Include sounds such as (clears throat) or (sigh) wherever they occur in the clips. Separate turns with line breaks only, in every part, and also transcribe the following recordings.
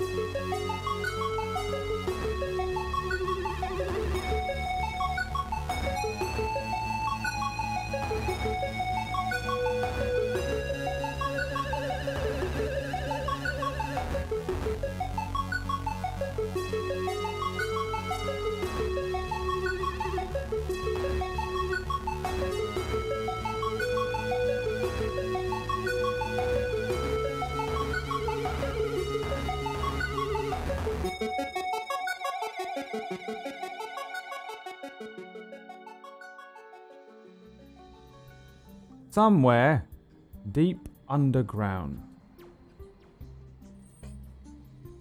Música Somewhere deep underground.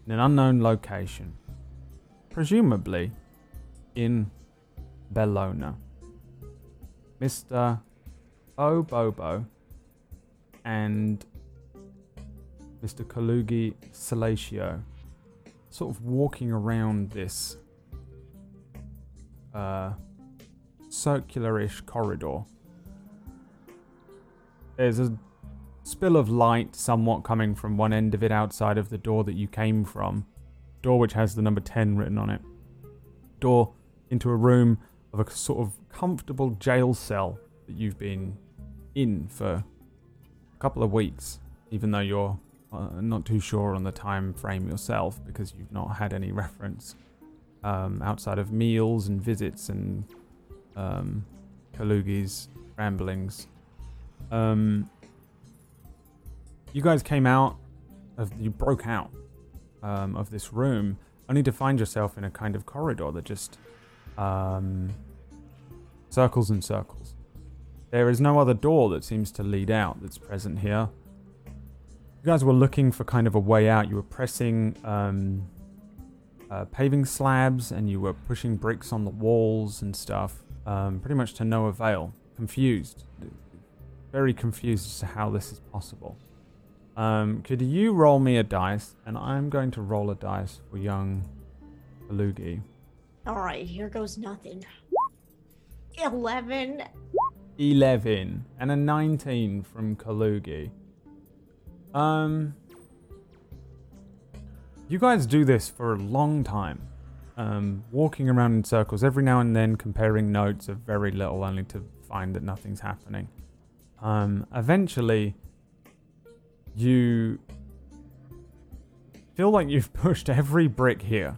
In an unknown location. Presumably in Bellona. Mr. Bo Bobo and Mr. Kalugi Salatio sort of walking around this uh, circular-ish corridor. There's a spill of light somewhat coming from one end of it outside of the door that you came from. Door which has the number 10 written on it. Door into a room of a sort of comfortable jail cell that you've been in for a couple of weeks, even though you're uh, not too sure on the time frame yourself because you've not had any reference um, outside of meals and visits and um, Kalugi's ramblings. Um, you guys came out of you broke out um, of this room only to find yourself in a kind of corridor that just um, circles and circles. There is no other door that seems to lead out that's present here. You guys were looking for kind of a way out. You were pressing um, uh, paving slabs and you were pushing bricks on the walls and stuff, um, pretty much to no avail. Confused. Very confused as to how this is possible. Um, could you roll me a dice? And I'm going to roll a dice for young Kalugi.
Alright, here goes nothing. 11.
11 and a 19 from Kalugi. Um, you guys do this for a long time, um, walking around in circles, every now and then comparing notes of very little, only to find that nothing's happening. Um, eventually, you feel like you've (laughs) pushed every brick here.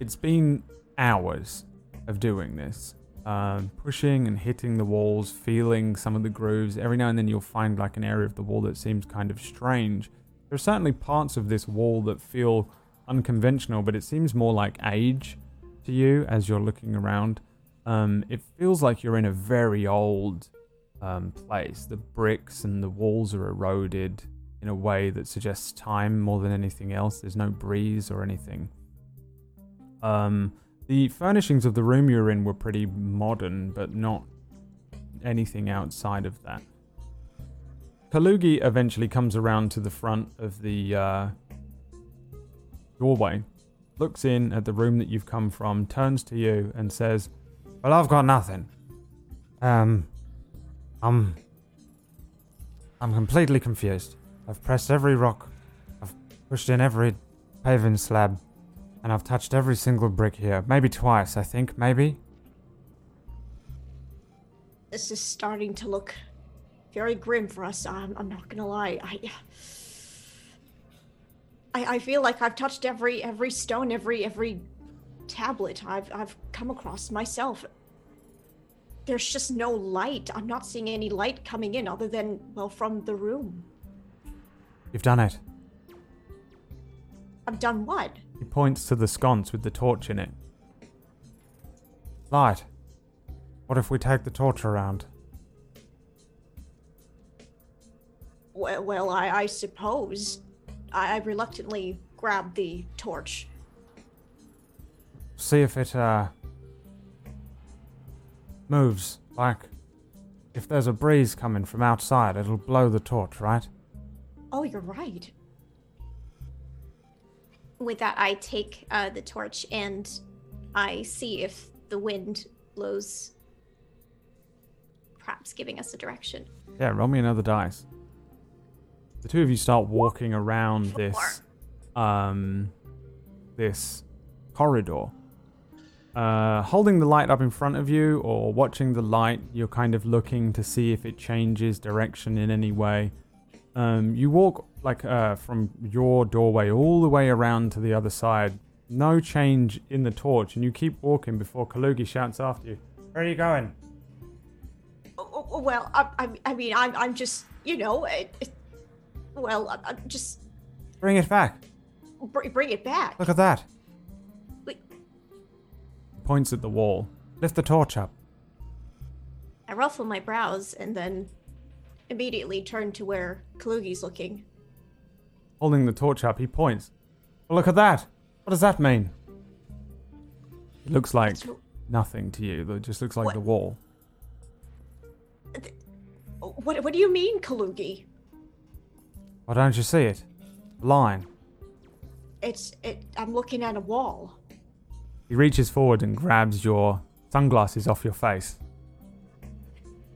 It's been hours of doing this. Um, pushing and hitting the walls, feeling some of the grooves. Every now and then you'll find like an area of the wall that seems kind of strange. There are certainly parts of this wall that feel unconventional, but it seems more like age to you as you're looking around. Um, it feels like you're in a very old um, place. The bricks and the walls are eroded in a way that suggests time more than anything else. There's no breeze or anything. Um, the furnishings of the room you're in were pretty modern, but not anything outside of that. Kalugi eventually comes around to the front of the uh, doorway, looks in at the room that you've come from, turns to you, and says, "Well, I've got nothing. Um, I'm, I'm completely confused. I've pressed every rock, I've pushed in every paving slab, and I've touched every single brick here. Maybe twice, I think. Maybe."
This is starting to look very grim for us. I'm, I'm not gonna lie. I, I I feel like I've touched every every stone, every every tablet I've I've come across myself. There's just no light. I'm not seeing any light coming in other than well from the room.
You've done it.
I've done what?
He points to the sconce with the torch in it. Light. What if we take the torch around?
Well, well I, I suppose. I, I reluctantly grabbed the torch.
See if it, uh. Moves. Like, if there's a breeze coming from outside, it'll blow the torch, right?
Oh, you're right.
With that, I take uh, the torch and I see if the wind blows, perhaps giving us a direction.
Yeah, roll me another dice. The two of you start walking around this um, this corridor. Uh, holding the light up in front of you or watching the light, you're kind of looking to see if it changes direction in any way. Um, you walk like uh, from your doorway all the way around to the other side. No change in the torch, and you keep walking before Kalugi shouts after you. Where are you going?
Oh, oh, Well, I, I, I mean, I'm, I'm just, you know, it, it, well, I, I'm just
Bring it back.
br- bring it back.
Look at that. Points at the wall. Lift the torch up.
I ruffle my brows and then
Immediately turn to where Kalugi's looking.
Holding the torch up, he points. Well, look at that. What does that mean? It looks like nothing to you. It just looks like
What?
the wall.
What, what do you mean, Kalugi?
Why don't you see it? Line.
It's, it. I'm looking at a wall.
He reaches forward and grabs your sunglasses off your face.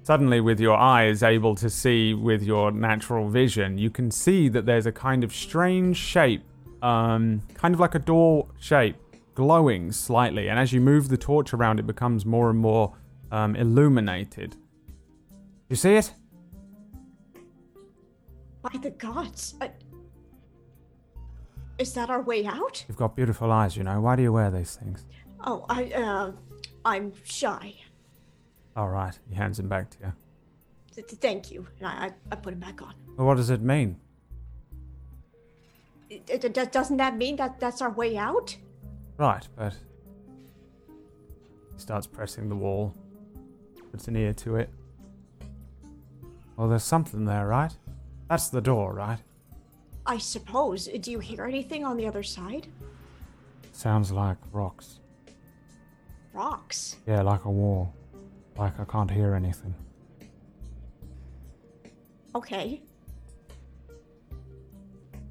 Suddenly, with your eyes able to see with your natural vision, you can see that there's a kind of strange shape, um, kind of like a door shape, glowing slightly. And as you move the torch around, it becomes more and more um, illuminated. You see it?
By the gods. Is that our way out?
You've got beautiful eyes, you know. Why do you wear these things?
Oh, I, uh, I'm shy.
All right. He hands them back to you.
Th- th- Thank you. And I, I, I put him back on.
Well, what does it mean?
It- it- it- doesn't that mean that that's our way out?
Right, but he starts pressing the wall, puts an ear to it. Well, there's something there, right? That's the door, right?
I suppose. Do you hear anything on the other side?
Sounds like rocks.
Rocks.
Yeah, like a wall. Like I can't hear anything.
Okay.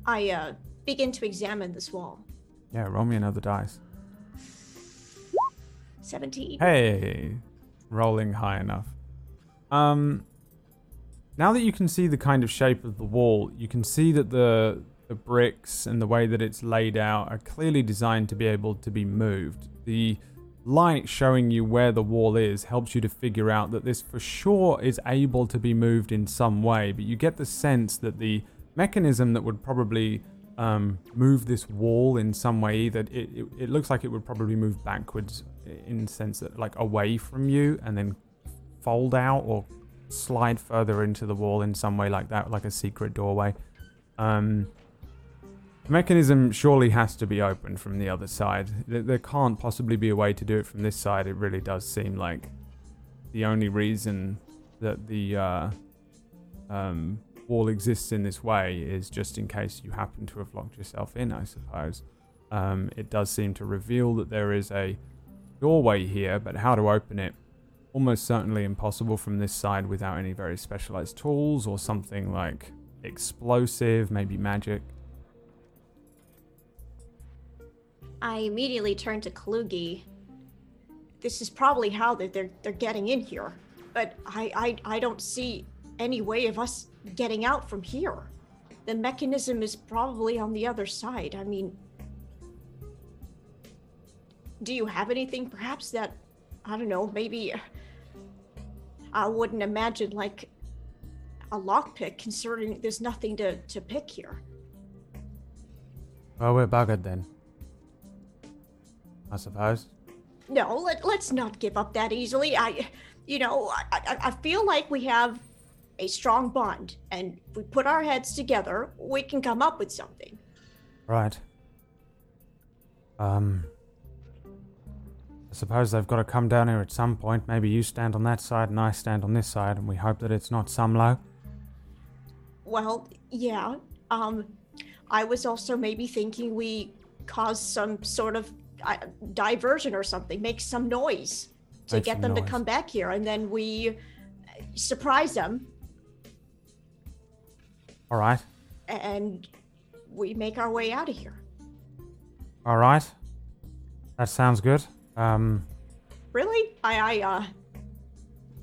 I uh, begin to examine this wall.
Yeah, roll me another dice.
17.
Hey, rolling high enough. Um, now that you can see the kind of shape of the wall, you can see that the the bricks and the way that it's laid out are clearly designed to be able to be moved. The light showing you where the wall is helps you to figure out that this for sure is able to be moved in some way, but you get the sense that the mechanism that would probably um, move this wall in some way that it, it, it looks like it would probably move backwards in the sense that like away from you and then fold out or slide further into the wall in some way like that like a secret doorway. Um mechanism surely has to be open from the other side. There can't possibly be a way to do it from this side. It really does seem like the only reason that the uh, um, wall exists in this way is just in case you happen to have locked yourself in, I suppose. Um, it does seem to reveal that there is a doorway here, but how to open it, almost certainly impossible from this side without any very specialized tools or something like explosive, maybe magic.
I immediately turn to Kalugi.
This is probably how they're, they're, they're getting in here. But I, I, I don't see any way of us getting out from here. The mechanism is probably on the other side. I mean, do you have anything perhaps that, I don't know, maybe I wouldn't imagine like a lockpick considering there's nothing to, to pick here.
Well, we're buggered then. I suppose.
No, let, let's not give up that easily. I, you know, I, I, I feel like we have a strong bond, and if we put our heads together, we can come up with something.
Right. Um. Suppose they've got to come down here at some point. Maybe you stand on that side and I stand on this side, and we hope that it's not some low.
Well, yeah. Um, I was also maybe thinking we cause some sort of uh, diversion or something, make some noise to
Make
get them to come back here, and then we uh, surprise them
All right.
and we make our way out of here.
All right. That sounds good. Um.
Really? I, I, uh,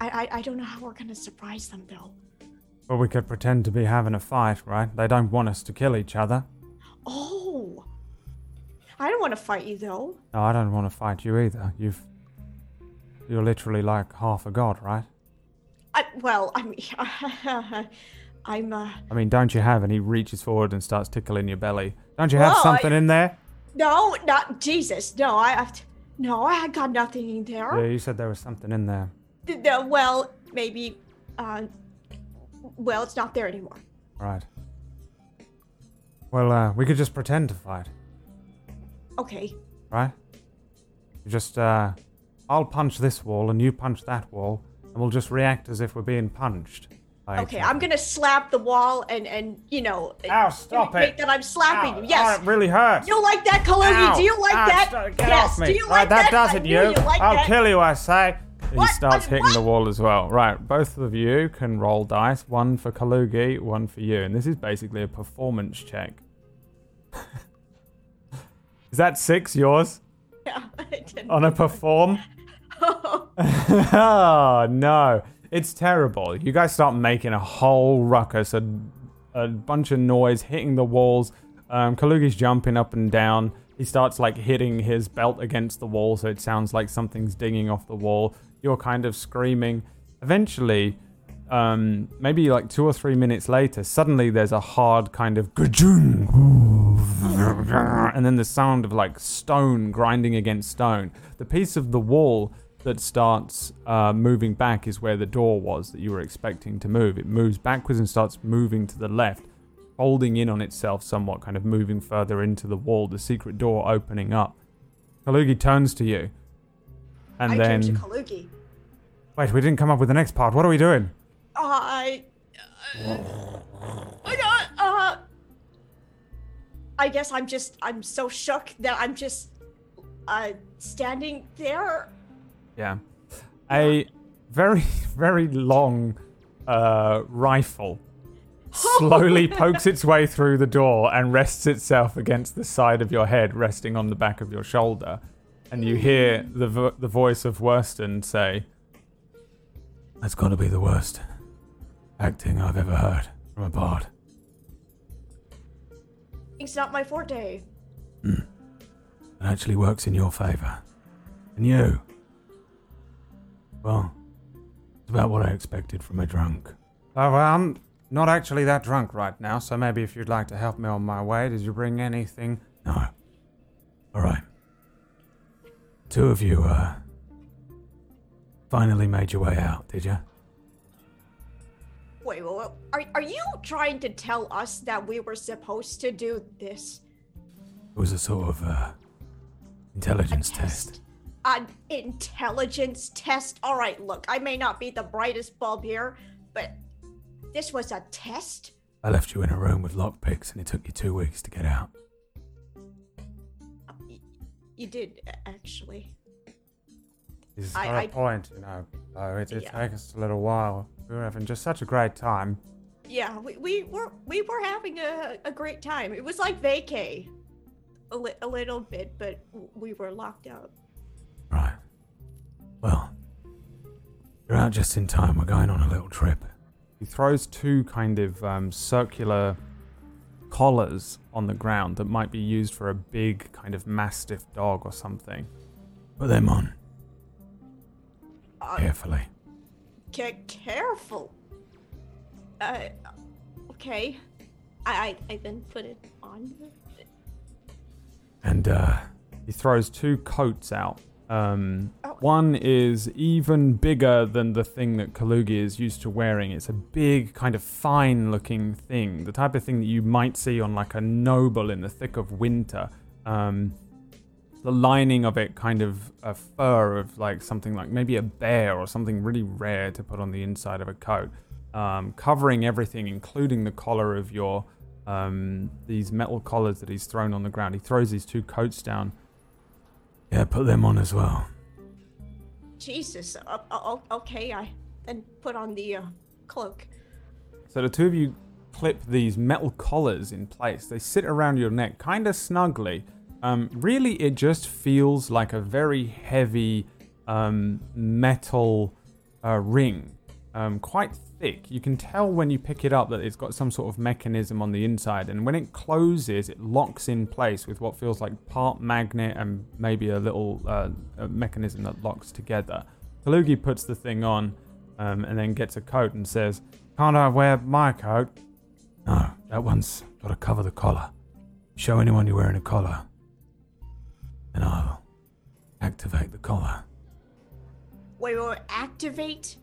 I, I, I don't know how we're gonna surprise them though.
Well, we could pretend to be having a fight, right? They don't want us to kill each other.
Oh, I don't want to fight you though.
No, I don't want to fight you either. You've. You're literally like half a god, right?
I, well, I mean, (laughs) I'm. Uh,
I mean, don't you have? And he reaches forward and starts tickling your belly. Don't you have
Well, I-
something in there?
no, not Jesus. No, I have. To, no, I had got nothing in there.
Yeah, you said there was something in there.
Th- th- well, maybe. Uh, well, it's not there anymore.
Right. Well, uh, we could just pretend to fight,
Okay.
right? You just, uh, I'll punch this wall and you punch that wall, and we'll just react as if we're being punched. By each
Okay. I'm gonna slap the wall and and you know.
Ow, stop
indicate
it.
That I'm slapping
Ow,
you. Yes.
Oh, it really hurts.
You like that, Kalugi?
Ow,
Do you like
ow,
that?
stop- Get
yes.
off me.
Do you
right,
like
that
that?
does
I
it,
knew
you.
you like
I'll
that.
kill you, I say. He
What?
starts
I-
hitting
what?
the wall as well. Right, both of you can roll dice. One for Kalugi, one for you. And this is basically a performance check. (laughs) is that six yours?
Yeah, (laughs) I didn't.
On a perform? (laughs) Oh. oh, no. It's terrible. You guys start making a whole ruckus, a, a bunch of noise, hitting the walls. Um, Kalugi's jumping up and down. He starts like hitting his belt against the wall, so it sounds like something's dinging off the wall. You're kind of screaming. Eventually, um, maybe like two or three minutes later, suddenly there's a hard kind of and then the sound of like stone grinding against stone. The piece of the wall that starts uh, moving back is where the door was that you were expecting to move. It moves backwards and starts moving to the left, folding in on itself somewhat, kind of moving further into the wall, the secret door opening up. Kalugi turns to you. And
I
then.
to Kalugi.
Wait, we didn't come up with the next part. What are we doing?
I. Uh, I got. Uh. I guess I'm just. I'm so shook that I'm just. Uh, standing there.
Yeah. A very, (laughs) very long uh, rifle slowly (laughs) pokes its way through the door and rests itself against the side of your head, resting on the back of your shoulder. And you hear the, vo- the voice of Worston say, That's got to be the worst acting I've ever heard from a bard.
It's not my forte.
It actually works in your favour. And you? Well, it's about what I expected from a drunk. Oh, well, I'm not actually that drunk right now, so maybe if you'd like to help me on my way, did you bring anything? No. Alright. Two of you, uh. finally made your way out, did you?
Wait, wait, wait. Are, are you trying to tell us that we were supposed to do this?
It was a sort of, uh. intelligence test.
An intelligence test? Alright, look, I may not be the brightest bulb here, but this was a test?
I left you in a room with lockpicks, and it took you two weeks to get out.
Um, you did, actually.
This is
I-
not
I-
a point, you know. So it did
Yeah.
take us a little while. We were having just such a great time.
Yeah, we, we were we were having a, a great time. It was like vacay, a, li- a little bit, but we were locked out.
Right. Well, you're out just in time. We're going on a little trip. He throws two kind of um, circular collars on the ground that might be used for a big kind of mastiff dog or something. Put them on
Uh,
carefully.
ca- careful. Uh, okay. I, I I then put it on.
And uh, he throws two coats out. Um,
Oh.
One is even bigger than the thing that Kalugi is used to wearing. It's a big, kind of fine looking thing. The type of thing that you might see on like a noble in the thick of winter. Um, the lining of it kind of a fur of like something like maybe a bear or something really rare to put on the inside of a coat. Um, covering everything, including the collar of your um, these metal collars that he's thrown on the ground. He throws these two coats down. Yeah, put them on as well.
Jesus. Uh, okay, I then put on the uh, cloak.
So the two of you clip these metal collars in place. They sit around your neck, kind of snugly. Um, really, it just feels like a very heavy um, metal uh, ring um, quite You can tell when you pick it up that it's got some sort of mechanism on the inside, and when it closes, it locks in place with what feels like part magnet and maybe a little uh, a mechanism that locks together. Kalugi puts the thing on um, and then gets a coat and says, Can't I wear my coat? No, that one's got to cover the collar. Show anyone you're wearing a collar, and I'll activate the collar.
Wait, wait, activate?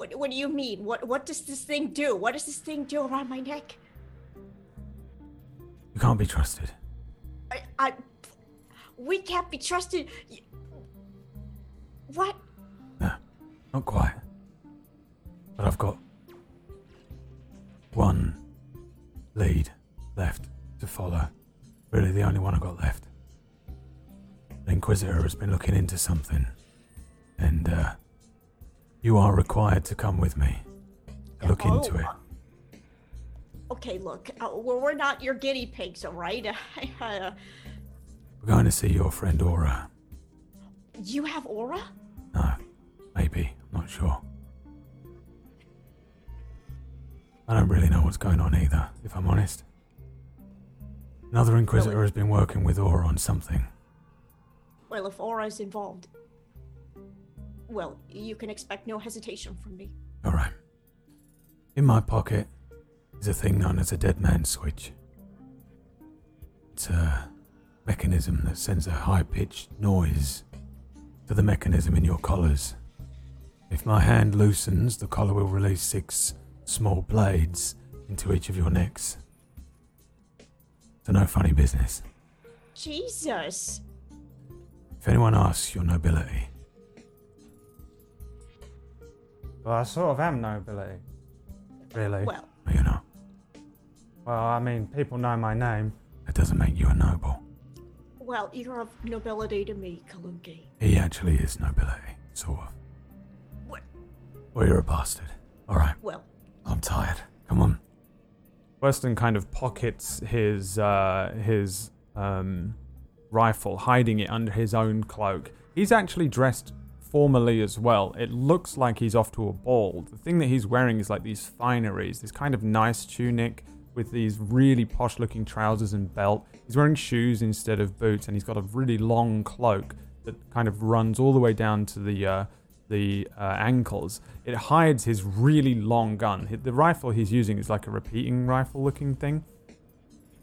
What, what do you mean? What what does this thing do? What does this thing do around my neck?
You can't be trusted.
I, I we can't be trusted. What?
No, not quite. But I've got one lead left to follow. Really, the only one I've got left. The Inquisitor has been looking into something, and uh, you are required to come with me look
Oh,
into it.
Okay, look, uh, we're, we're not your guinea pigs, all right? (laughs)
We're going to see your friend Aura.
you have aura?
No, maybe. I'm not sure. I don't really know what's going on either, if I'm honest. Another Inquisitor
Really?
has been working with Aura on something.
Well, if aura's involved, well, you can expect no hesitation from me.
Alright. In my pocket is a thing known as a dead man switch. It's a mechanism that sends a high pitched noise to the mechanism in your collars. If my hand loosens, the collar will release six small blades into each of your necks. So, no funny business.
Jesus!
If anyone asks your nobility,
Well, I sort of am nobility. Really.
Well,
well, you know,
Well, I mean, people know my name.
that doesn't make you a noble.
well, you're of nobility to me, Kalugi.
He actually is nobility, sort of.
What?
Well, you're a bastard. Alright,
Well,
I'm tired. Come on.
Weston kind of pockets his uh, his um, rifle, hiding it under his own cloak. He's actually dressed formally as well. It looks like he's off to a ball. The thing that he's wearing is like these fineries, this kind of nice tunic with these really posh-looking trousers and belt. He's wearing shoes instead of boots, and he's got a really long cloak that kind of runs all the way down to the uh, the uh, ankles. It hides his really long gun. The rifle he's using is like a repeating rifle looking thing.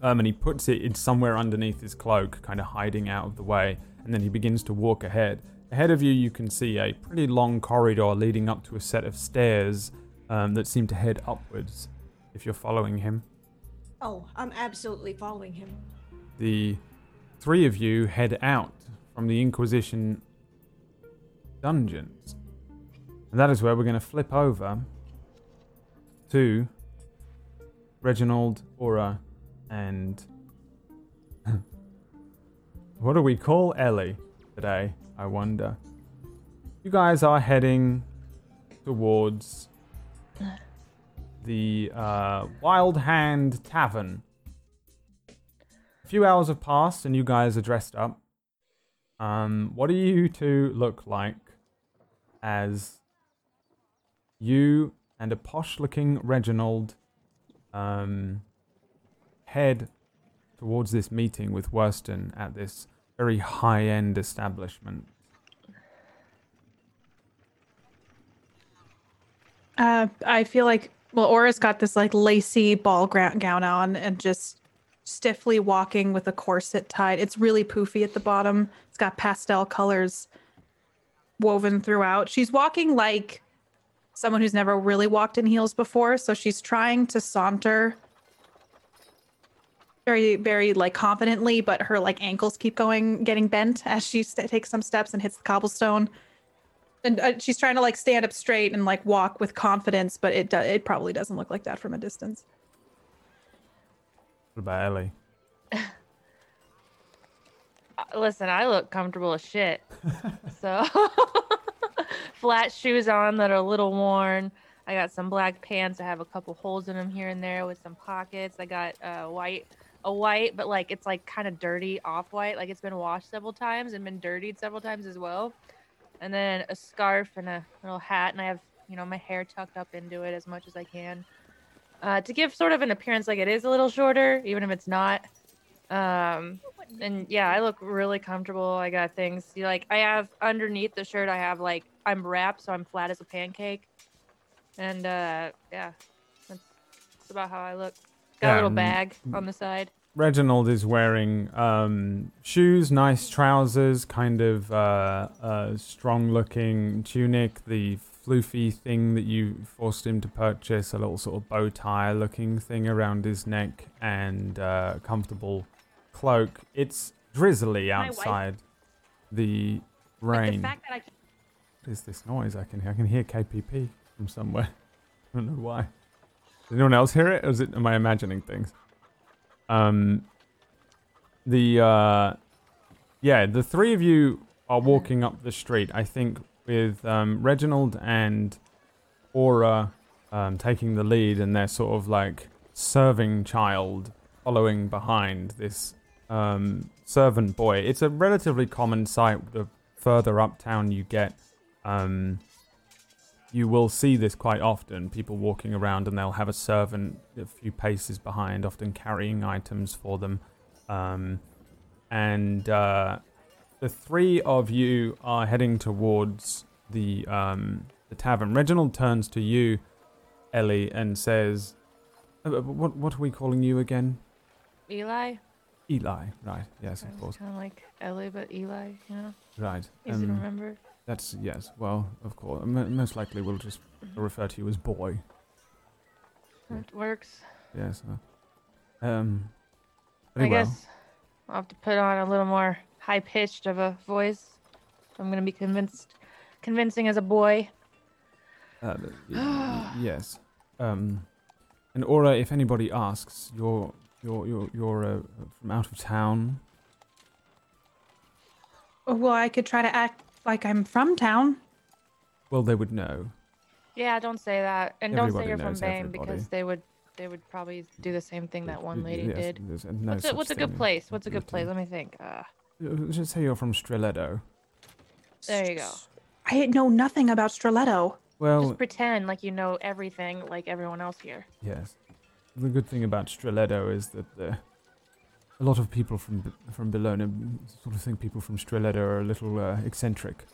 Um, and he puts it in somewhere underneath his cloak, kind of hiding out of the way, and then he begins to walk ahead. Ahead of you, you can see a pretty long corridor leading up to a set of stairs um, that seem to head upwards. If you're following him,
oh, I'm absolutely following him.
the three of you head out from the Inquisition dungeons. And that is where we're going to flip over to Reginald, Aura, and. (laughs) what do we call Ellie today? I wonder. You guys are heading towards the uh, Wild Hand Tavern. A few hours have passed and you guys are dressed up. Um, what do you two look like as you and a posh looking Reginald um, head towards this meeting with Worston at this very high end establishment?
Uh, I feel like well, Aura's got this like lacy ball gown on and just stiffly walking with a corset tied. It's really poofy at the bottom. It's got pastel colors woven throughout. She's walking like someone who's never really walked in heels before, so she's trying to saunter very very like confidently, but her like ankles keep going getting bent as she st- takes some steps and hits the cobblestone and uh, she's trying to like stand up straight and like walk with confidence, but it do- it probably doesn't look like that from a distance.
What about Ellie? (laughs)
Uh, Listen, I look comfortable as shit. (laughs) so (laughs) flat shoes on that are a little worn. I got some black pants. I have a couple holes in them here and there with some pockets. I got uh, white, a white, but like it's like kind of dirty off white. Like it's been washed several times and been dirtied several times as well. And then a scarf and a little hat. And I have you know, my hair tucked up into it as much as I can. Uh, to give sort of an appearance like it is a little shorter, even if it's not. Um, and yeah, I look really comfortable. I got things you like. I have underneath the shirt. I have like I'm wrapped, so I'm flat as a pancake. And uh, yeah, that's, that's about how I look. Got a little
mm,
bag on the side.
Reginald is wearing um, shoes, nice trousers, kind of uh, uh, strong-looking tunic, the floofy thing that you forced him to purchase, a little sort of bow tie-looking thing around his neck, and uh, comfortable cloak. It's drizzly outside. The
Like,
rain.
the fact that I can
What is this noise I can hear? I can hear KPP from somewhere. (laughs) I don't know why. Does anyone else hear it, or is it? Am I imagining things? Um. The uh, yeah, the three of you are walking up the street. I think with um, Reginald and Aura um, taking the lead, and their sort of like serving child following behind this um, servant boy. It's a relatively common sight. The further uptown you get, um, you will see this quite often. People walking around and they'll have a servant a few paces behind, often carrying items for them. Um, and uh, the three of you are heading towards the um, the tavern. Reginald turns to you, Ellie, and says, uh, uh, "What what are we calling you again?"
Eli.
Eli. Right. Yes, of course.
Kind of like Ellie, but Eli. You know,
Right.
easy to
Um,
remember.
That's yes. Well, of course. M- most likely, we'll just refer to you as boy.
It works.
Yes. Uh, um.
I
well.
guess I'll have to put on a little more high pitched of a voice. I'm gonna be convinced, convincing as a boy.
Uh, y- (sighs) y- yes. Um. And Aura, if anybody asks, you're you're you're you're uh, from out of town.
Well, I could try to act like I'm from town.
Well, they would know.
Yeah, don't say that, and don't say you're from
knows
Bane
everybody.
because they would they would probably do the same thing that one lady
yes,
did.
there's no
what's a,
such
what's a
thing
good place? What's a good place? Let me think. Uh,
Uh, Just say you're from Streletto.
there you go.
I know nothing about Streletto.
Well,
Just pretend like you know everything, like everyone else here.
Yes. The good thing about Streletto is that uh, a lot of people from from Bologna sort of think people from Streletto are a little uh, eccentric.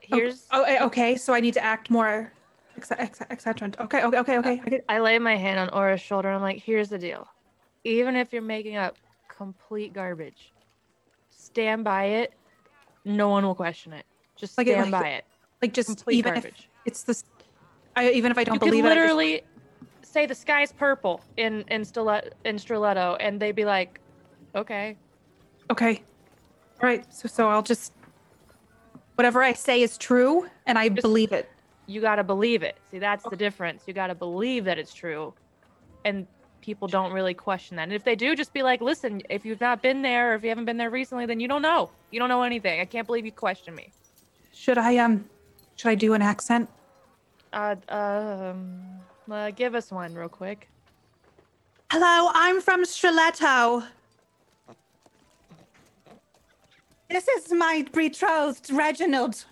Here's
Oh, eh, okay. So I need to act more ex- ex- eccentric. Okay, okay, okay, okay. I get,
I lay my hand on Aura's shoulder. I'm like, here's the deal. Even if you're making up complete garbage, stand by it. No one will question it. Just
Like it-
stand
like-
by it.
like just
Complete
even if
garbage.
it's this, I even if I don't
you could
believe it, I just-
literally say the sky's purple in in, Stilet- in Stiletto, and they'd be like, okay.
okay, all right. So so I'll just whatever I say is true, and I
Just-
believe it.
You gotta believe it. See, that's the difference. You gotta believe that it's true, and people don't really question that. And if they do, just be like, listen, if you've not been there, or if you haven't been there recently, then you don't know. You don't know anything. I can't believe you question me.
Should I um, should I do an accent?
Uh, um, uh, give us one real quick.
Hello, I'm from Stiletto. This is my betrothed, Reginald.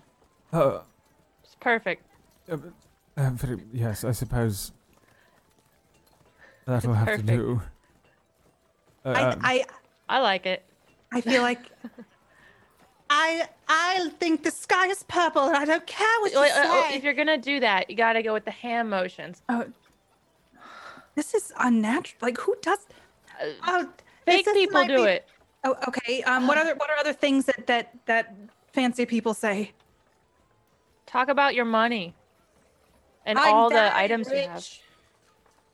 Oh,
It's perfect.
uh, uh, very, yes, I suppose that'll have
Perfect.
to do. Uh, um,
I, I,
I like it.
I feel like (laughs) I, I think the sky is purple, and I don't care what you
Wait, oh,
say.
if you're gonna do that, you gotta go with the hand motions.
Oh, this is unnatural. Like, who does?
Uh,
Oh,
Fake
this
people
might
do
be-
it.
Oh, okay. Um, what other what are other things that that that fancy people say?
Talk about your money and
I'm
all the
very
items you have.
rich.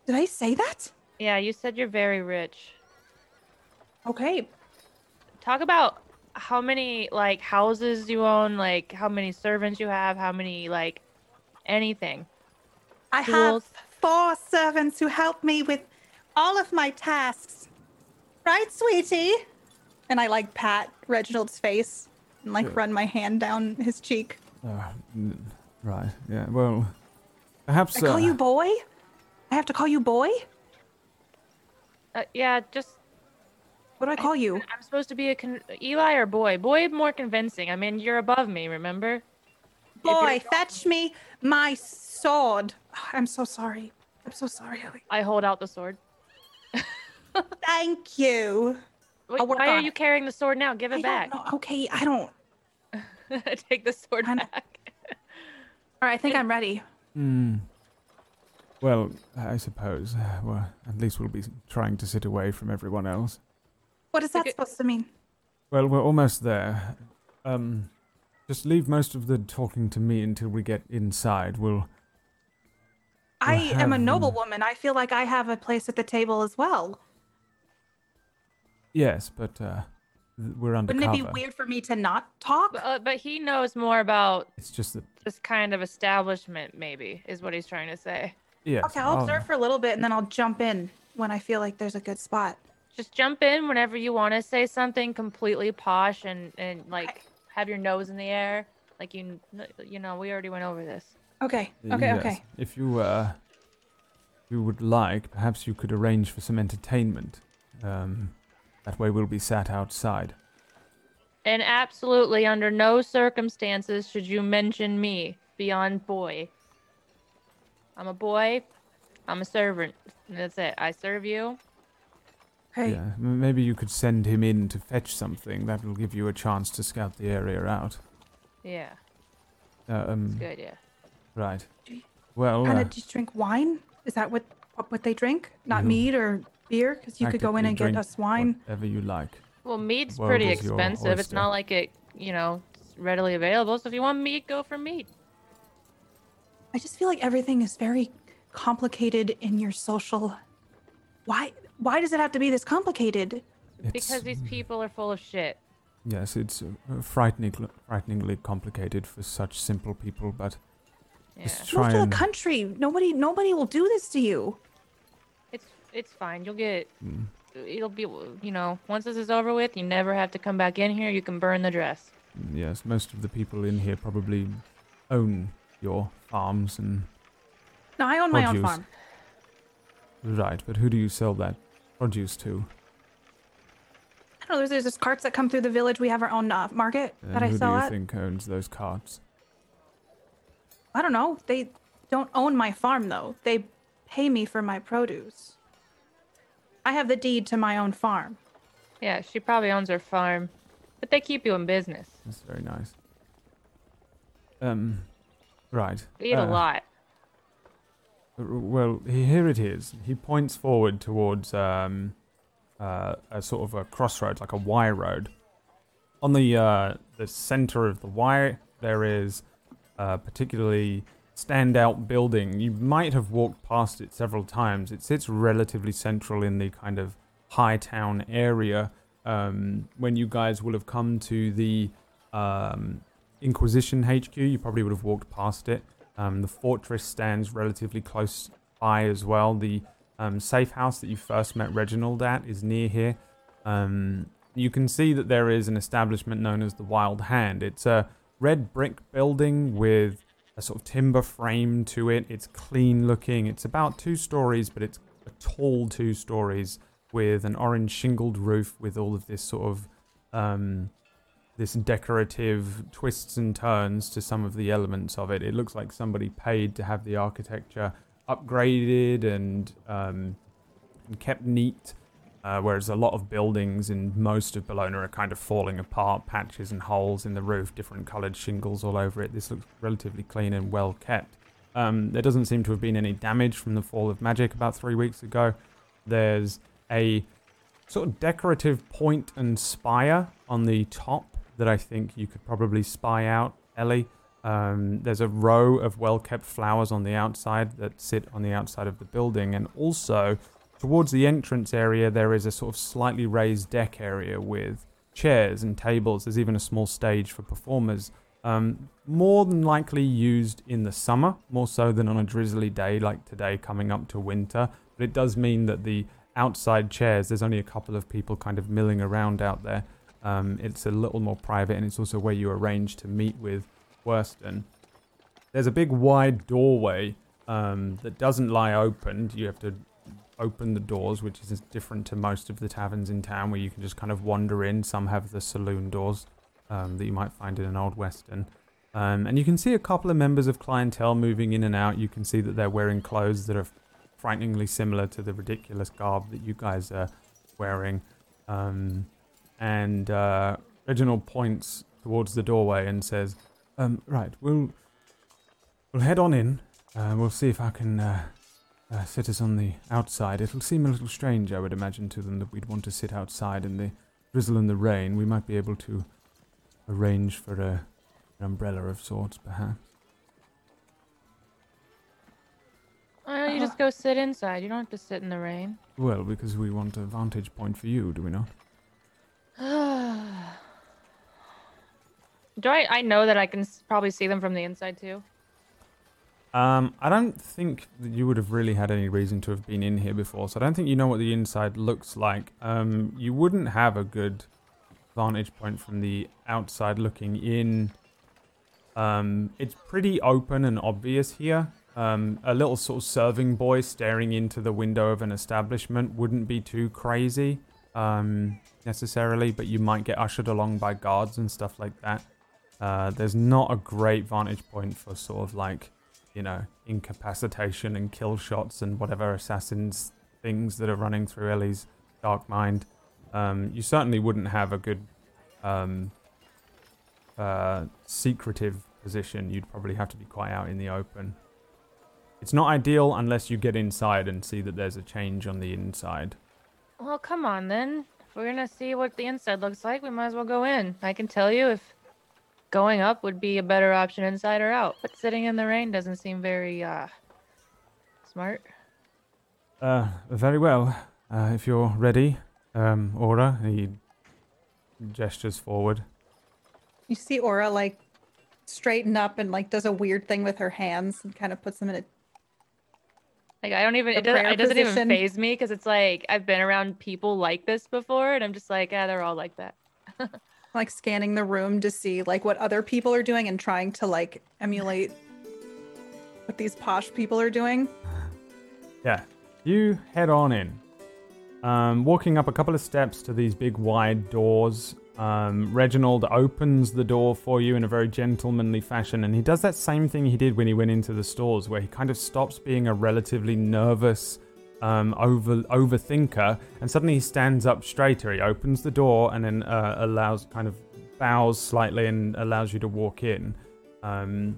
Did I say that?
Yeah, you said you're very rich.
Okay.
Talk about how many like houses you own, like how many servants you have, how many like anything.
I
Tools.
have four servants who help me with all of my tasks. Right, sweetie? And I like pat Reginald's face and like
Sure.
run my hand down his cheek.
uh, right. Yeah. Well, perhaps.
I call
uh,
you boy? I have to call you boy?
Uh, yeah, just
What do I call you?
I'm supposed to be a con- Eli or boy. Boy more convincing. I mean, you're above me, remember?
boy, fetch me my sword. (sighs) I'm so sorry. I'm so sorry, Ellie.
I hold out the sword. (laughs)
Thank you.
Wait,
I'll work
why are
on
you carrying the sword now? Give
I
it back.
don't know. Okay, I don't. (laughs)
Take the sword
Kinda-
back.
All right, I think I'm ready.
Hmm. Well, I suppose. (sighs) Well, at least we'll be trying to sit away from everyone else.
What is that
Okay.
supposed to mean?
Well, we're almost there. Um, just leave most of the talking to me until we get inside. We'll.
I am a
have,
noble
um,
woman. I feel like I have a place at the table as well.
Yes, but uh, we're undercover.
Wouldn't it be weird for me to not talk?
But, uh, but he knows more about
It's just that.
this kind of establishment, maybe, is what he's trying to say.
Yes.
Okay, I'll observe for a little bit and then I'll jump in when I feel like there's a good spot.
Just jump in whenever you want to say something completely posh and, and like have your nose in the air. Like you, you know, we already went over this.
Okay,
Uh,
okay,
yes.
okay.
If you uh, you would like, perhaps you could arrange for some entertainment. Um, that way we'll be sat outside.
And absolutely, under no circumstances should you mention me beyond boy. I'm a boy. I'm a servant. That's it. I serve you.
Okay.
Yeah, m- maybe you could send him in to fetch something. That will give you a chance to scout the area out.
Yeah,
Uh, um,
good. idea.
right.
Do you-
Well,
Kind
uh,
of just drink wine? Is that what what, what they drink? Not
You
mead or beer? Because you could go in
practically
and get
drink
us wine.
whatever you like.
Well, meat's
world
pretty
is your
expensive. It's
oyster.
not like it, you know, it's readily available. So if you want meat, go for meat.
I just feel like everything is very complicated in your social. Why? Why does it have to be this complicated?
It's,
Because these people are full of shit.
yes, it's uh, frightening, frighteningly complicated for such simple people. But
Yeah.
just
Move
try
to the country. Nobody, nobody will do this to you.
It's it's fine. You'll get.
Mm.
It'll be, you know, once this is over with, you never have to come back in here. You can burn the dress.
yes, most of the people in here probably own your farms and
No, I own my own
Produce.
farm.
right. But who do you sell that produce to?
I don't know. There's, there's just carts that come through the village. We have our own uh, market
And
that I
who
sell
do you
at.
think owns those carts?
I don't know. They don't own my farm though. They pay me for my produce. I have the deed to my own farm.
Yeah, she probably owns her farm, but they keep you in business.
That's very nice. Um, right.
We eat
uh,
a lot.
Well, here it is. He points forward towards um, uh, a sort of a crossroads, like a Y road. On the uh, the center of the Y, there is a particularly standout building. You might have walked past it several times. It sits relatively central in the kind of high town area. Um, when you guys will have come to the um, Inquisition HQ, you probably would have walked past it. Um, the fortress stands relatively close by as well. The um, safe house that you first met Reginald at is near here. Um, you can see that there is an establishment known as the Wild Hand. It's a red brick building with a sort of timber frame to it. It's clean looking. It's about two stories, but it's a tall two stories with an orange shingled roof with all of this sort of um, this decorative twists and turns to some of the elements of it. It looks like somebody paid to have the architecture upgraded and um, and kept neat. Uh, whereas a lot of buildings in most of Bologna are kind of falling apart, patches and holes in the roof, different coloured shingles all over it. This looks relatively clean and well kept. Um, there doesn't seem to have been any damage from the fall of magic about three weeks ago. There's a sort of decorative point and spire on the top that I think you could probably spy out, Ellie. Um, there's a row of well kept flowers on the outside that sit on the outside of the building, and also towards the entrance area, there is a sort of slightly raised deck area with chairs and tables. There's even a small stage for performers. Um, more than likely used in the summer, more so than on a drizzly day like today coming up to winter. But it does mean that the outside chairs, there's only a couple of people kind of milling around out there. Um, it's a little more private, and it's also where you arrange to meet with Worston. There's a big wide doorway um, that doesn't lie open. You have to open the doors, which is different to most of the taverns in town, where you can just kind of wander in. Some have the saloon doors um, that you might find in an old western. Um, and you can see a couple of members of clientele moving in and out. You can see that they're wearing clothes that are frighteningly similar to the ridiculous garb that you guys are wearing. Um, and uh, Reginald points towards the doorway and says, um, "Right, we'll we'll head on in. Uh, we'll see if I can uh, uh, sit us on the outside. It'll seem a little strange, I would imagine, to them that we'd want to sit outside in the drizzle and the rain. We might be able to arrange for a, an umbrella of sorts, perhaps."
Why don't you just go sit inside? You don't have to sit in the rain.
Well, because we want a vantage point for you, do we not?
Do I? I know that I can probably see them from the inside too.
Um, I don't think that you would have really had any reason to have been in here before, so I don't think you know what the inside looks like. Um, you wouldn't have a good vantage point from the outside looking in. Um, it's pretty open and obvious here. Um, a little sort of serving boy staring into the window of an establishment wouldn't be too crazy um, necessarily, but you might get ushered along by guards and stuff like that. Uh, there's not a great vantage point for sort of like you know, incapacitation and kill shots and whatever assassins things that are running through Ellie's dark mind. Um, you certainly wouldn't have a good um, uh, secretive position. You'd probably have to be quite out in the open. It's not ideal unless you get inside and see that there's a change on the inside.
Well, come on then. If we're gonna see what the inside looks like, we might as well go in. I can tell you if going up would be a better option inside or out. But sitting in the rain doesn't seem very uh smart.
Uh, very well. Uh, if you're ready, um, Aura, he gestures forward.
You see Aura like straighten up and like does a weird thing with her hands and kind of puts them in a
Like I don't even
The
it doesn't, it doesn't even
position.
phase me because it's like I've been around people like this before and I'm just like, yeah, they're all like that. (laughs)
like scanning the room to see like what other people are doing and trying to like emulate what these posh people are doing.
Yeah, you head on in. Um, walking up a couple of steps to these big wide doors. Um, Reginald opens the door for you in a very gentlemanly fashion, and he does that same thing he did when he went into the stores, where he kind of stops being a relatively nervous um, over overthinker, and suddenly he stands up straighter. He opens the door and then uh, allows, kind of bows slightly, and allows you to walk in. Um,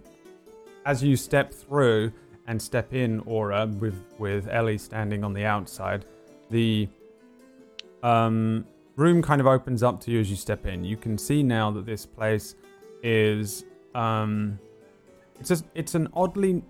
as you step through and step in, Aura, with with Ellie standing on the outside, the um, room kind of opens up to you as you step in. You can see now that this place is um, it's just it's an oddly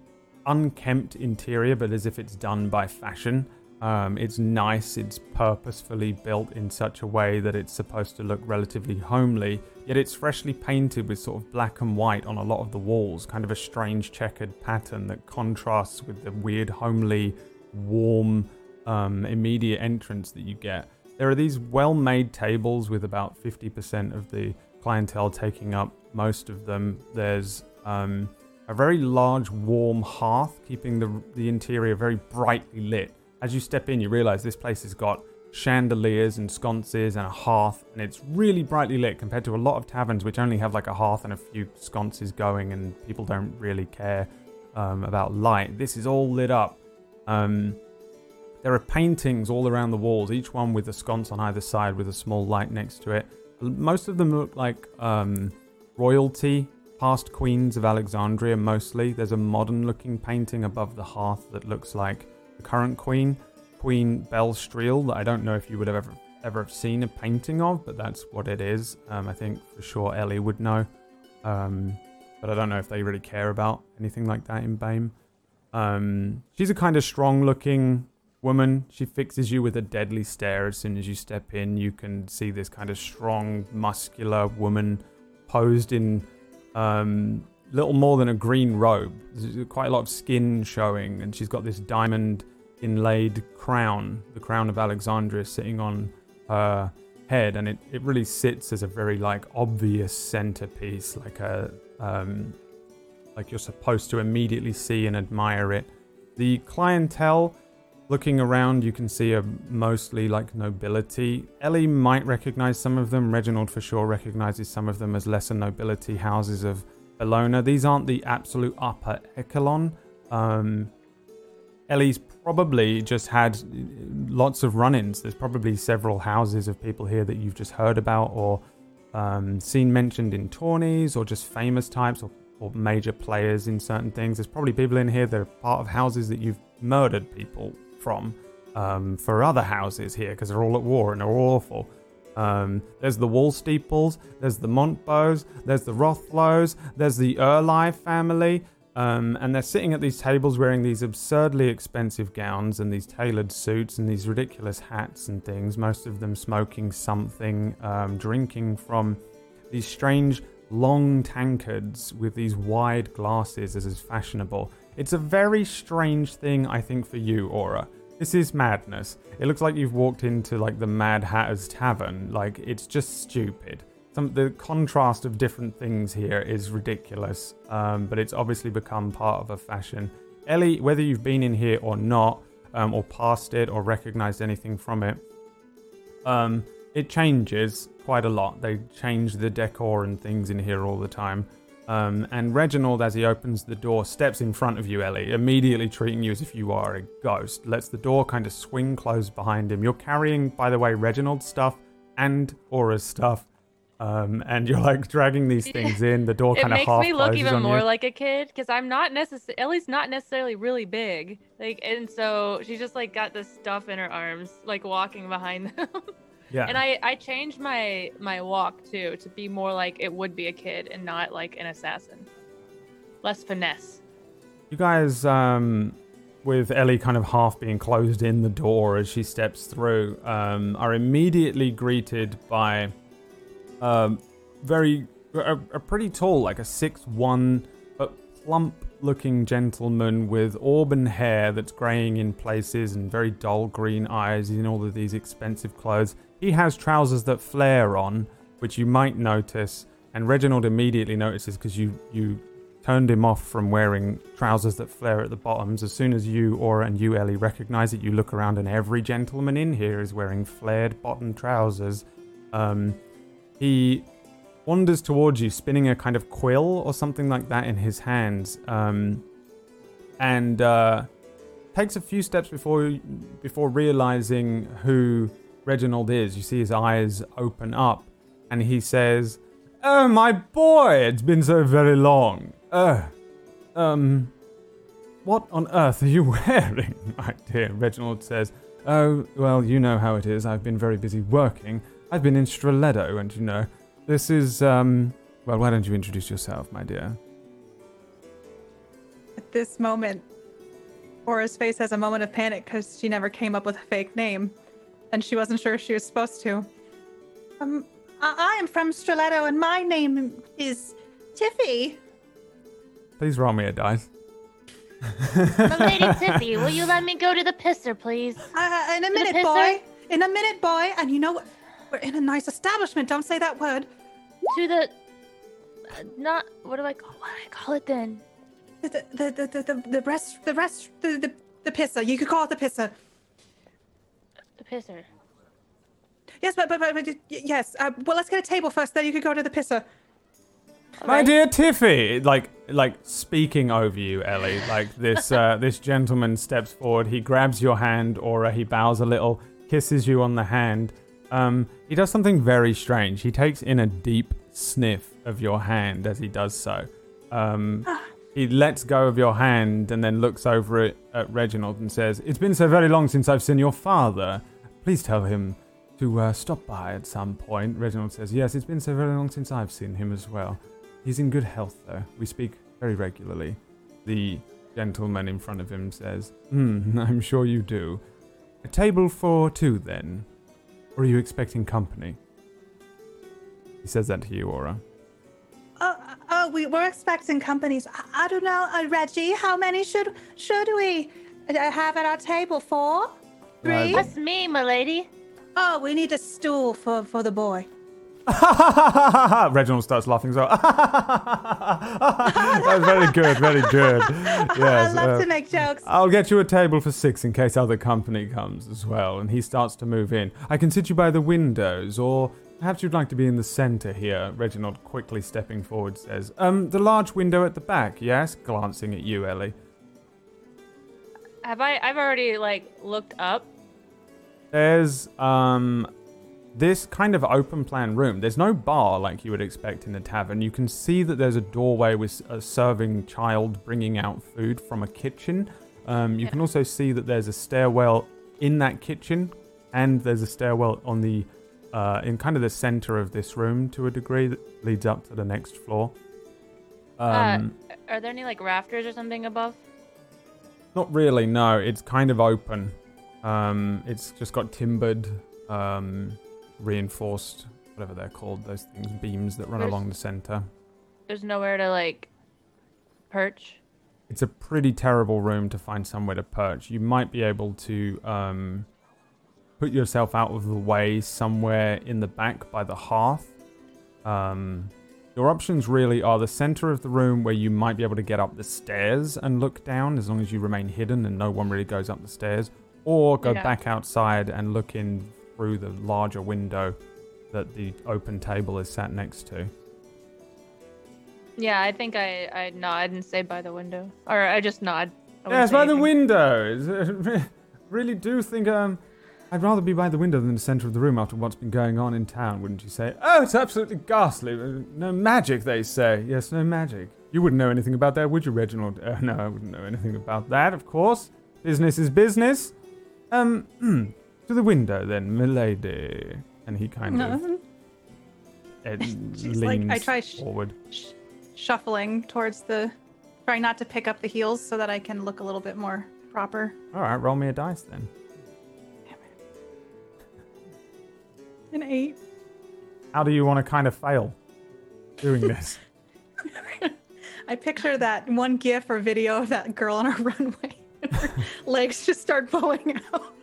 unkempt interior, but as if it's done by fashion. Um, it's nice. It's purposefully built in such a way that it's supposed to look relatively homely, yet it's freshly painted with sort of black and white on a lot of the walls, kind of a strange checkered pattern that contrasts with the weird, homely, warm, um, immediate entrance that you get. There are these well made tables with about 50% of the clientele taking up most of them. There's um, a very large, warm hearth keeping the, the interior very brightly lit. As you step in, you realize this place has got chandeliers and sconces and a hearth, and it's really brightly lit compared to a lot of taverns which only have like a hearth and a few sconces going, and people don't really care um, about light. This is all lit up. Um, there are paintings all around the walls, each one with a sconce on either side with a small light next to it. Most of them look like um, royalty, past queens of Alexandria mostly. There's a modern looking painting above the hearth that looks like the current queen, Queen Belstriel, that I don't know if you would have ever, ever have seen a painting of, but that's what it is. Um, I think for sure Ellie would know. Um, but I don't know if they really care about anything like that in Bane. Um, she's a kind of strong looking woman. She fixes you with a deadly stare as soon as you step in. You can see this kind of strong, muscular woman posed in um, little more than a green robe. There's quite a lot of skin showing, and she's got this diamond inlaid crown, the crown of Alexandria, sitting on her head, and it, it really sits as a very like obvious centerpiece, like a um, like you're supposed to immediately see and admire it. The clientele looking around, you can see are mostly like nobility. Ellie might recognize some of them. Reginald for sure recognizes some of them as lesser nobility houses of Bellona. These aren't the absolute upper echelon. Um, Ellie's probably just had lots of run ins. There's probably several houses of people here that you've just heard about or um, seen mentioned in tourneys or just famous types or, or major players in certain things. There's probably people in here that are part of houses that you've murdered people from um, for other houses here because they're all at war and they're awful. Um, there's the Wall Steeples, there's the Montbows, there's the Rothlows, there's the Erlai family. Um, and they're sitting at these tables wearing these absurdly expensive gowns and these tailored suits and these ridiculous hats and things, most of them smoking something, um, drinking from these strange long tankards with these wide glasses as is fashionable. It's a very strange thing, I think, for you, Aura. This is madness. It looks like you've walked into like the Mad Hatter's Tavern. Like, it's just stupid some the contrast of different things here is ridiculous, um, but it's obviously become part of a fashion. Ellie, whether you've been in here or not, um, or passed it, or recognized anything from it, um, it changes quite a lot. They change the decor and things in here all the time. Um, and Reginald, as he opens the door, steps in front of you, Ellie, immediately treating you as if you are a ghost. Lets the door kind of swing closed behind him. You're carrying, by the way, Reginald's stuff and Aura's stuff. Um, and you're like dragging these (laughs) things in. The door kind of
half
half
makes me look even more
you.
like a kid because I'm not necessarily Ellie's not necessarily really big, like, and so she's just like got this stuff in her arms, like walking behind (laughs) them.
Yeah.
and I I changed my my walk too to be more like it would be a kid and not like an assassin, less finesse.
You guys, um, with Ellie kind of half being closed in the door as she steps through, um, are immediately greeted by um, very a, a pretty tall, like a six one, but plump looking gentleman with auburn hair that's graying in places and very dull green eyes in all of these expensive clothes. He has trousers that flare on, which you might notice, and Reginald immediately notices because you you turned him off from wearing trousers that flare at the bottoms. As soon as you, Aura, and you, Ellie, recognize it, you look around and every gentleman in here is wearing flared bottom trousers. Um, he wanders towards you, spinning a kind of quill or something like that in his hands, um, and uh, takes a few steps before before realizing who Reginald is. You see his eyes open up, and he says, "Oh, my boy! It's been so very long. Uh, um, what on earth are you (laughs) wearing, my dear?" Reginald says, "Oh, well, you know how it is. I've been very busy working." I've been in Streletto, and you know, this is, um, well, why don't you introduce yourself, my dear?
At this moment, Aura's face has a moment of panic because she never came up with a fake name, and she wasn't sure she was supposed to. Um, I, I am from Streletto, and my name is Tiffy.
Please roll me a dice.
Lady (laughs) Tiffy, will you let me go to the pisser, please?
Uh, in a
the
minute, boy. In a minute, boy. And you know what? We're in a nice establishment. Don't say that word.
To the uh, not what do I call what do I call it then?
The the the the the, the rest the rest the, the the pisser. You could call it the pisser.
The pisser.
Yes, but but, but, but yes. Uh, well, let's get a table first. Then you could go to the pisser.
My
Alright.
dear Tiffy, like like speaking over you, Ellie. Like this uh, (laughs) this gentleman steps forward. He grabs your hand, Aura. He bows a little, kisses you on the hand. Um, he does something very strange. He takes in a deep sniff of your hand as he does so. Um, (sighs) he lets go of your hand and then looks over it at Reginald and says, "It's been so very long since I've seen your father. Please tell him to uh, stop by at some point." Reginald says, "Yes, it's been so very long since I've seen him as well." He's in good health, though. We speak very regularly. The gentleman in front of him says, Hmm, (laughs) I'm sure you do. A table for two, then? Or are you expecting company? He says that to you, Aura.
Oh, oh, we we're expecting companies. I, I don't know, uh, Reggie. How many should should we uh, have at our table? Four, three.
That's me, my lady.
Oh, we need a stool for for the boy. (laughs)
Reginald starts laughing as well. (laughs) That's very good, very good. (laughs) Yes.
I love
uh,
to make jokes.
I'll get you a table for six in case other company comes as well. And he starts to move in. I can sit you by the windows, or perhaps you'd like to be in the center here. Reginald, quickly stepping forward, says, "Um, the large window at the back." Yes, glancing at you, Ellie.
Have I? I've already like looked up.
There's um this kind of open plan room. There's no bar like you would expect in a tavern. You can see that there's a doorway with a serving child bringing out food from a kitchen. Um, you
Yeah.
can also see that there's a stairwell in that kitchen, and there's a stairwell on the uh, in kind of the center of this room to a degree that leads up to the next floor. Um,
Are there any like rafters or something above?
Not really, no. It's kind of open. Um, it's just got timbered, um, reinforced, whatever they're called, those things, beams that run
There's-
along the center.
There's nowhere to like perch.
It's a pretty terrible room to find somewhere to perch. You might be able to um, put yourself out of the way somewhere in the back by the hearth. Um, your options really are the center of the room where you might be able to get up the stairs and look down as long as you remain hidden and no one really goes up the stairs, or go
Yeah.
back outside and look in through the larger window that the open table is sat next to.
Yeah, I think I I nod and say by the window, or I just nod. I
Yes, by the window. (laughs) really do think um, I'd rather be by the window than the center of the room after what's been going on in town, wouldn't you say? Oh, it's absolutely ghastly. Uh, No magic, they say. Yes, no magic. You wouldn't know anything about that, would you, Reginald? Uh, no, I wouldn't know anything about that, of course. Business is business. Um, to the window then, milady. And he kind of (laughs) uh,
like-
leans
I try sh-
forward.
sh- shuffling towards the, trying not to pick up the heels so that I can look a little bit more proper.
All right, roll me a dice then. (laughs)
An eight.
How do you want to kind of fail doing this? (laughs)
I picture that one gif or video of that girl on a runway. (laughs) legs just start bowing out.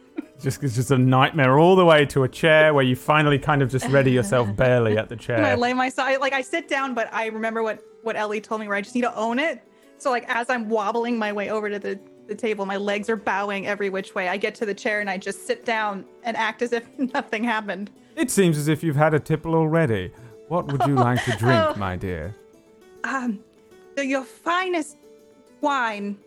Just it's just a nightmare all the way to a chair where you finally kind of just ready yourself (laughs) barely at the (laughs)
And I
chair.
lay my side, like I sit down, but I remember what what Ellie told me where I just need to own it. So like as I'm wobbling my way over to the the table, my legs are bowing every which way. I get to the chair and I just sit down and act as if nothing happened.
It seems as if you've had a tipple already. What would you like to drink,
Oh.
my dear?
Um, so your finest wine.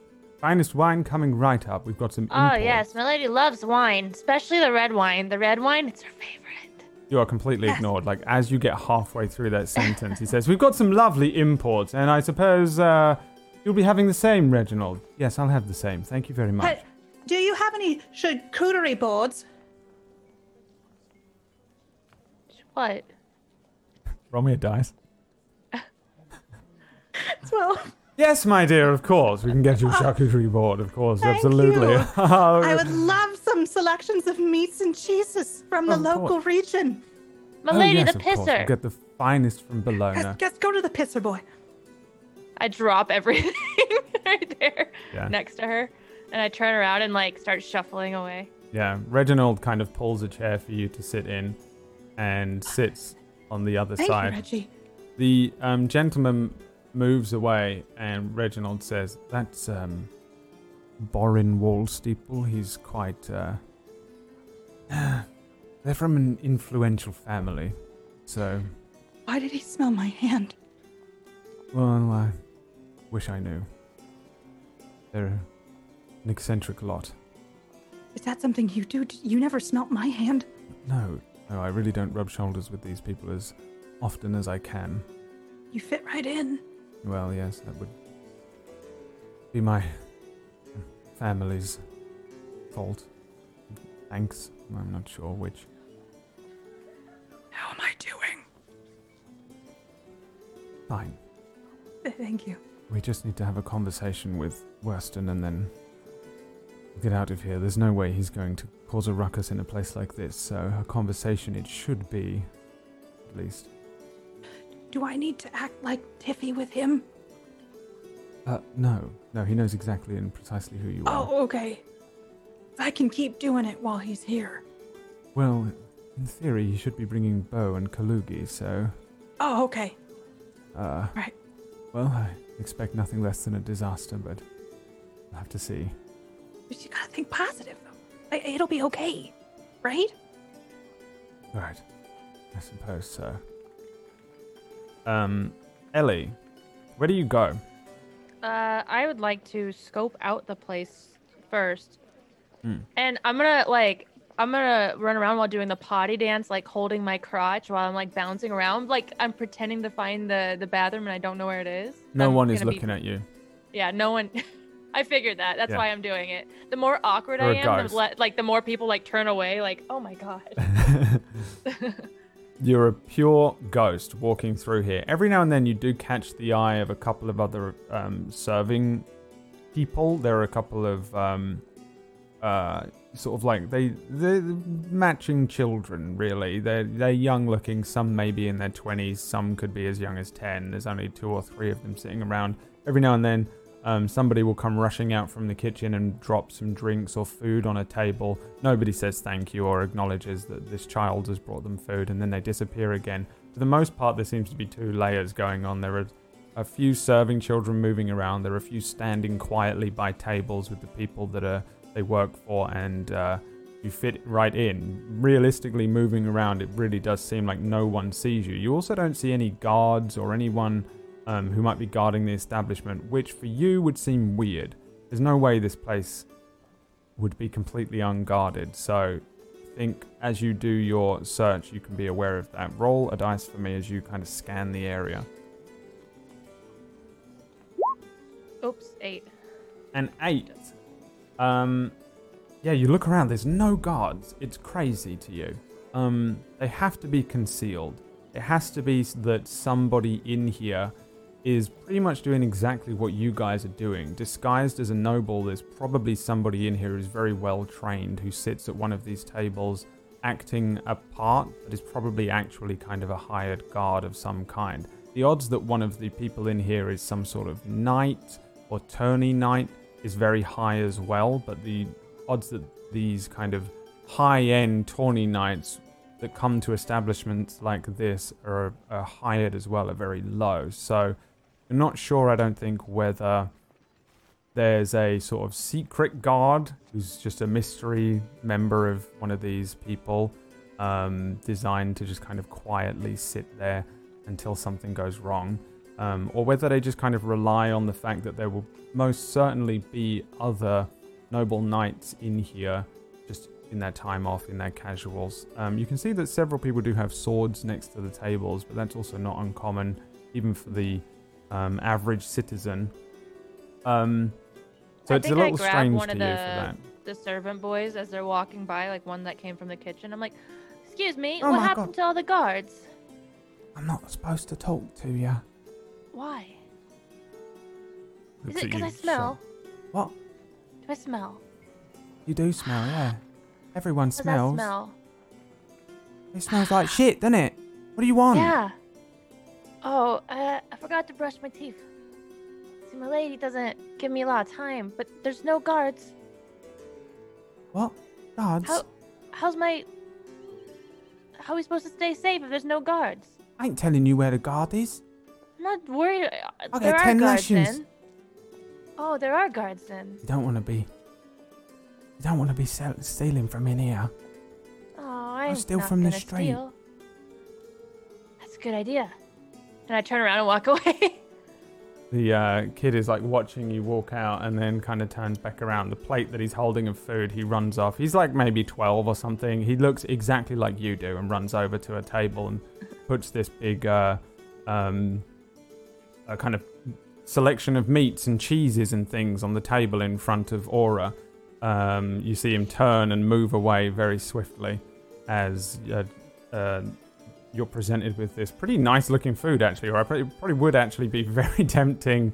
Finest wine coming right up. We've got some
Oh
imports.
yes, my lady loves wine, especially the red wine. The red wine, it's her favorite.
You are completely ignored. Like as you get halfway through that sentence, he says, "We've got some lovely imports, and I suppose uh, you'll be having the same, Reginald." Yes, I'll have the same. Thank you very much.
But do you have any charcuterie boards?
What?
Roll me a dice. (laughs)
Well,
Yes, my dear. Of course, we can get you a charcuterie board. Of course,
Thank
absolutely.
you. (laughs) I would love some selections of meats and cheeses from the
Of
local
course.
region.
My
Oh,
lady,
yes,
the
of course. We'll get the finest from
Let's,
Bologna.
let's go to the pisser boy.
I drop everything (laughs) right there
Yeah.
next to her, and I turn around and like start shuffling away.
Yeah, Reginald kind of pulls a chair for you to sit in and sits on the other
Thank
side.
you, Reggie.
The um, gentleman moves away, and Reginald says, That's um, Borin Wall Steeple. He's quite. Uh, (sighs) they're from an influential family. So,
Why did he smell my hand?
well, I wish I knew. They're an eccentric lot.
Is that something you do? You never smelt my hand?
No, no, I really don't rub shoulders with these people as often as I can.
You fit right in.
Well, yes, that would be my family's fault. Thanks. I'm not sure which.
How am I doing?
Fine.
Thank you.
We just need to have a conversation with Weston and then get out of here. There's no way he's going to cause a ruckus in a place like this, so a conversation it should be, at least.
Do I need to act like Tiffy with him?
Uh, no. No, he knows exactly and precisely who you are.
Oh, okay. I can keep doing it while he's here.
Well, in theory, he should be bringing Bo and Kalugi, so,
Oh, okay.
uh...
Right.
Well, I expect nothing less than a disaster, but we'll have to see.
But you gotta think positive, though. I- It'll be okay, right?
Right. I suppose so. Um, Ellie, where do you go?
Uh, I would like to scope out the place first,
Hmm.
and I'm gonna like I'm gonna run around while doing the potty dance, like holding my crotch while I'm like bouncing around, like I'm pretending to find the the bathroom and I don't know where it is.
No
I'm
one is
gonna be-
looking at you.
Yeah, no one. (laughs) I figured that. That's
Yeah.
why I'm doing it. The more awkward
You're
I am, the le- like the more people like turn away. Like, oh my god. (laughs) (laughs)
You're a pure ghost walking through here. Every now and then, you do catch the eye of a couple of other um, serving people. There are a couple of um, uh, sort of like they they're matching children. Really, they're they're young looking. Some may be in their twenties. Some could be as young as ten. There's only two or three of them sitting around. Every now and then, um, somebody will come rushing out from the kitchen and drop some drinks or food on a table. Nobody says thank you or acknowledges that this child has brought them food, and then they disappear again. For the most part, there seems to be two layers going on. There are a few serving children moving around. There are a few standing quietly by tables with the people that are they work for, and uh, you fit right in. Realistically, moving around, it really does seem like no one sees you. You also don't see any guards or anyone um, who might be guarding the establishment, which for you would seem weird. There's no way this place would be completely unguarded. So, I think as you do your search, you can be aware of that. Roll a dice for me as you kind of scan the area.
Oops, eight.
An eight. Um, yeah, you look around. There's no guards. It's crazy to you. Um, they have to be concealed. It has to be that somebody in here is pretty much doing exactly what you guys are doing. Disguised as a noble, there's probably somebody in here who's very well trained who sits at one of these tables acting a part, but is probably actually kind of a hired guard of some kind. The odds that one of the people in here is some sort of knight or tourney knight is very high as well, but the odds that these kind of high end tourney knights that come to establishments like this are, are hired as well are very low. So I'm not sure, I don't think, whether there's a sort of secret guard who's just a mystery member of one of these people um, designed to just kind of quietly sit there until something goes wrong. Um, or whether they just kind of rely on the fact that there will most certainly be other noble knights in here just in their time off, in their casuals. Um, you can see that several people do have swords next to the tables, but that's also not uncommon, even for the um, average citizen. Um, so
I
it's a
think I
little
grabbed
strange
one
to
of
you
the-
for that.
The servant boys, as they're walking by, like one that came from the kitchen. I'm like, excuse me,
Oh
what happened
God.
to all the guards?
I'm not supposed to talk to you.
Why? Is it because I smell?
What?
Do I smell?
You do smell, yeah. Everyone
Does
smells.
I smell?
It smells like shit, doesn't it? What do you want?
Yeah. Oh, uh, I forgot to brush my teeth. See, my lady doesn't give me a lot of time, but there's no guards.
What? Guards?
How, how's my? How are we supposed to stay safe if there's no guards?
I ain't telling you where the guard is.
I'm not worried. uh,
I'll
there
get
are
10
guards
lashings.
then. Oh, there are guards then.
You don't want to be. You don't want to be sell- stealing from in here.
Oh, I'm
steal
not
from the street.
steal. That's a good idea. And I turn around and walk (laughs) away.
The uh, kid is like watching you walk out and then kind of turns back around. The plate that he's holding of food, he runs off. He's like maybe 12 or something. He looks exactly like you do and runs over to a table and puts this big uh, um, a kind of selection of meats and cheeses and things on the table in front of Aura. Um, you see him turn and move away very swiftly as uh, uh, you're presented with this pretty nice looking food actually or probably, would actually be (laughs) very tempting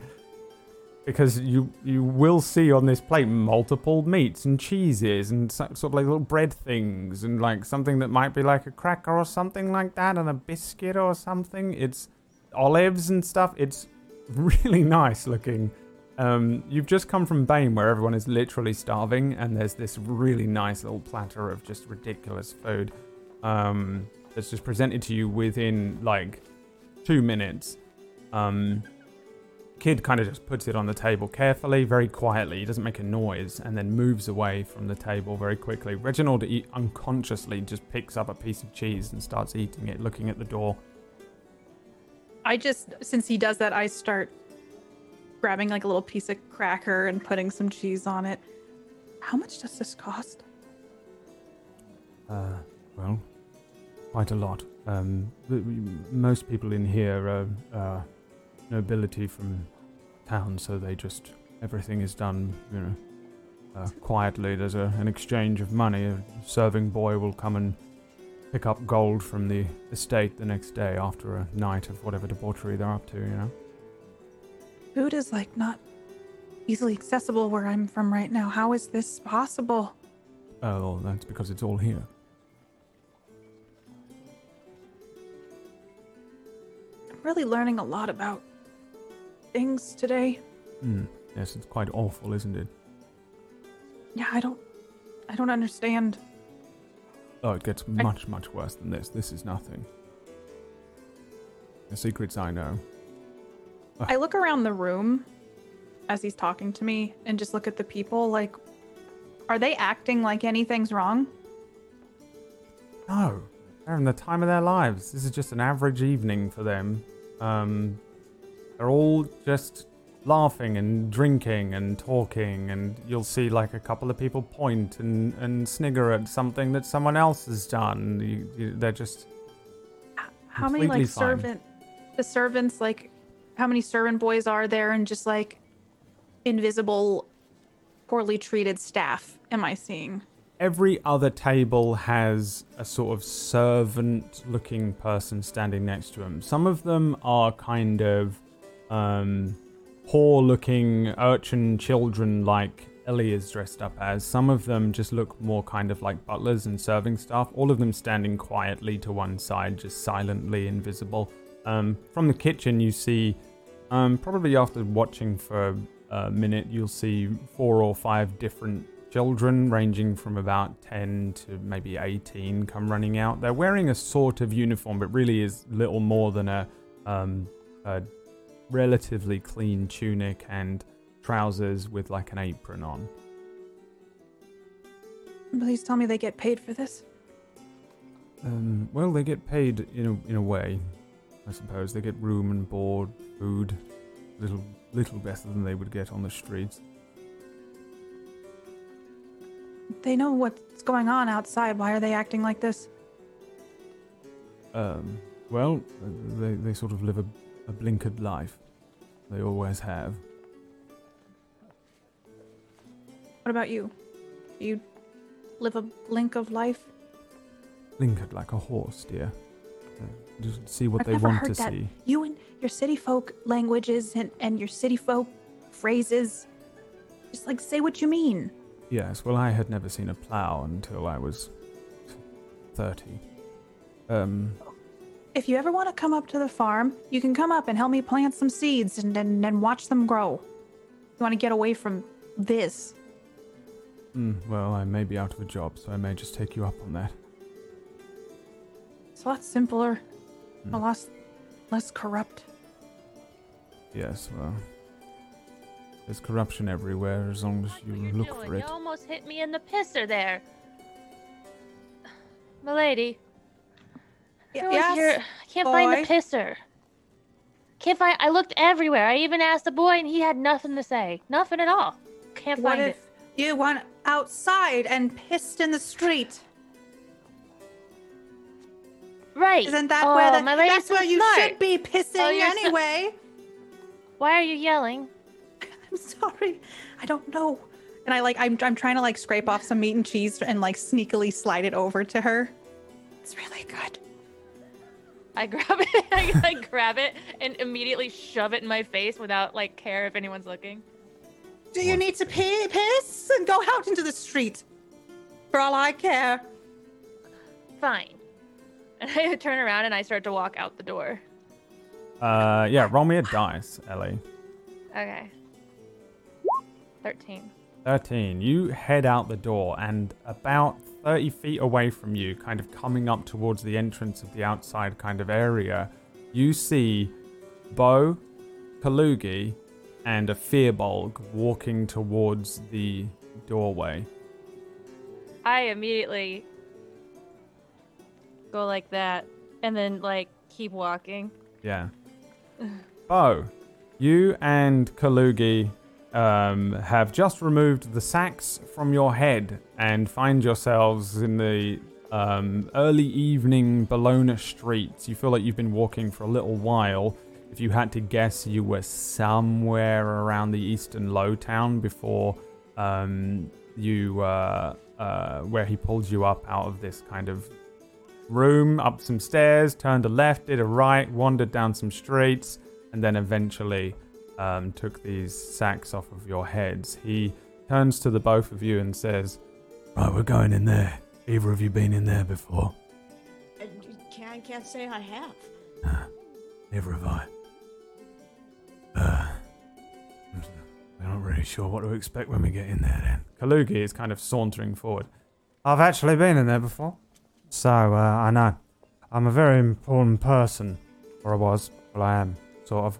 because you you will see on this plate multiple meats and cheeses and sort of like little bread things and like something that might be like a cracker or something like that and a biscuit or something. It's olives and stuff. It's (laughs) really nice looking. Um, you've just come from Bane where everyone is literally starving and there's this really nice little platter of just ridiculous food. Um, that's just presented to you within like two minutes. Um, Kid kind of just puts it on the table carefully, very quietly. He doesn't make a noise and then moves away from the table very quickly. Reginald unconsciously just picks up a piece of cheese and starts eating it, looking at the door.
I just, since he does that, I start grabbing like a little piece of cracker and putting some cheese on it. How much does this cost?
Uh, well, quite a lot. Um, most people in here are uh, nobility from town, so they just everything is done, you know, uh, quietly. There's a, an exchange of money. A serving boy will come and pick up gold from the estate the next day after a night of whatever debauchery they're up to. You know.
Food is like not easily accessible where I'm from right now. How is this possible?
Oh, that's because it's all here.
Really learning a lot about things today.
Hmm. Yes, it's quite awful, isn't it?
Yeah, I don't I don't understand.
Oh, it gets much, much worse than this. This is nothing. The secrets I know.
I look around the room as he's talking to me and just look at the people like are they acting like anything's wrong?
No, they're in the time of their lives. This is just an average evening for them. Um, they're all just laughing and drinking and talking, and you'll see like a couple of people point and, and snigger at something that someone else has done. You, you, they're just
How many like
fine.
servant the servants like how many servant boys are there and just like invisible poorly treated staff am I seeing?
Every other table has a sort of servant looking person standing next to them. Some of them are kind of um, poor looking urchin children like Ellie is dressed up as. Some of them just look more kind of like butlers and serving staff. All of them standing quietly to one side, just silently invisible. Um, from the kitchen, you see, um, probably after watching for a minute, you'll see four or five different children ranging from about 10 to maybe 18 come running out. They're wearing a sort of uniform, but really is little more than a, um, a relatively clean tunic and trousers with like an apron on.
Please tell me they get paid for this.
Um, well, they get paid in a, in a way, I suppose. They get room and board, food, little little better than they would get on the streets.
They know what's going on outside. Why are they acting like this?
Um, well, they, they sort of live a, a blinkered life. They always have.
What about you? You live a blink of life?
Blinkered like a horse, dear. Uh, just see what
I've
they
never
want
heard
to
that.
see.
You and your city folk languages and, and your city folk phrases. Just like say what you mean.
Yes, well, I had never seen a plough until I was 30. Um,
If you ever want to come up to the farm, you can come up and help me plant some seeds and then and watch them grow. You want to get away from this.
mm, well, I may be out of a job, so I may just take you up on that.
It's a lot simpler,
Hmm.
a lot less corrupt.
Yes, well, there's corruption everywhere as long as you
you
look
doing?
for it.
You almost hit me in the pisser there. Milady, I was here. I can't find the pisser. Can't find. I looked everywhere. I even asked the boy, and he had nothing to say. Nothing at all. Can't
What
find
if
it.
you went outside and pissed in the street?
Right.
Isn't that
oh,
where the,
my lady's
that's
so
where you
smart.
should be oh, pissing
Oh, you're so-
anyway?
Why are you yelling? (laughs)
I'm sorry. I don't know. And I like I'm I'm trying to like scrape off some meat and cheese and like sneakily slide it over to her. It's really good.
I grab it. (laughs) I, I grab it and immediately shove it in my face without like care if anyone's looking.
Do you need to pee, piss and go out into the street? For all I care.
Fine. (laughs) And I turn around and I start to walk out the door.
Uh, yeah, roll me a dice, Ellie.
Okay. Thirteen.
13. You head out the door, and about 30 feet away from you, kind of coming up towards the entrance of the outside kind of area, you see Bo, Kalugi, and a Firbolg walking towards the doorway.
I immediately go like that and then like keep walking.
Yeah. Bo, you and Kalugi um, have just removed the sacks from your head and find yourselves in the um, early evening Bologna streets. You feel like you've been walking for a little while. If you had to guess, you were somewhere around the eastern low town before um, you, uh, uh, where he pulled you up out of this kind of room, up some stairs, turned a left, did a right, wandered down some streets, and then eventually um, took these sacks off of your heads. He turns to the both of you and says,
Right, we're going in there. Either of you been in there before?
I can't, can't say I have.
Nah, never have I. Uh, I'm not really sure what to expect when we get in there then.
Kalugi is kind of sauntering forward.
I've actually been in there before. So, uh, I know. I'm a very important person. Or I was. Well, I am, sort of.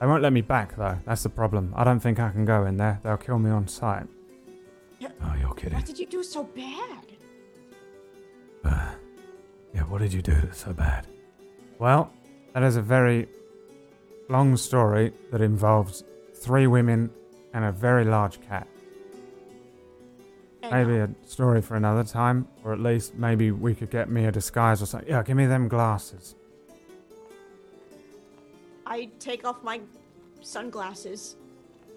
They won't let me back, though. That's the problem. I don't think I can go in there. They'll kill me on sight.
Oh, you're kidding.
What did you do so bad?
Uh, yeah, what did you do that's so bad?
Well, that is a very long story that involves three women and a very large cat.
And,
Maybe a story for another time, or at least maybe we could get me a disguise or something. Yeah, give me them glasses.
I take off my sunglasses,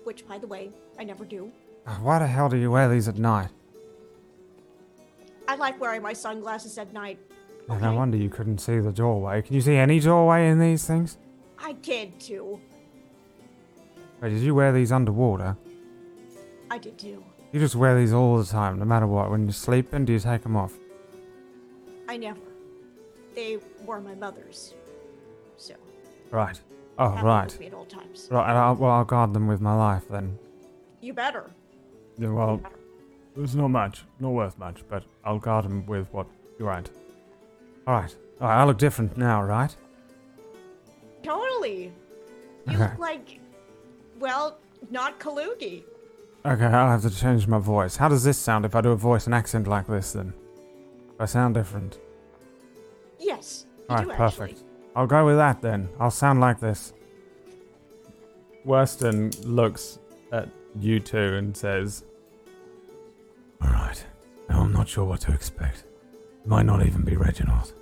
which, by the way, I never do.
Uh, Why the hell do you wear these at night?
I like wearing my sunglasses at night.
Yeah, No wonder you couldn't see the doorway. Can you see any doorway in these things?
I did too.
Wait, did you wear these underwater?
I did too.
You just wear these all the time, no matter what. When you're sleeping, do you take them off?
I never. They were my mother's. So,
Right. Oh,
have
right.
with me at all times.
Right, and I'll, well, I'll guard them with my life then.
You better.
Yeah, well, it's not much, not worth much, but I'll guard them with what you're at.
Alright. Alright, I look different now, right?
Totally. You
Okay.
look like, well, not Kalugi.
Okay, I'll have to change my voice. How does this sound if I do a voice and accent like this then? Do I sound different?
Yes, you
Alright,
do
perfect.
actually.
I'll go with that then. I'll sound like this.
Worston looks at you two and says,
Alright. Now I'm not sure what to expect. It might not even be Reginald.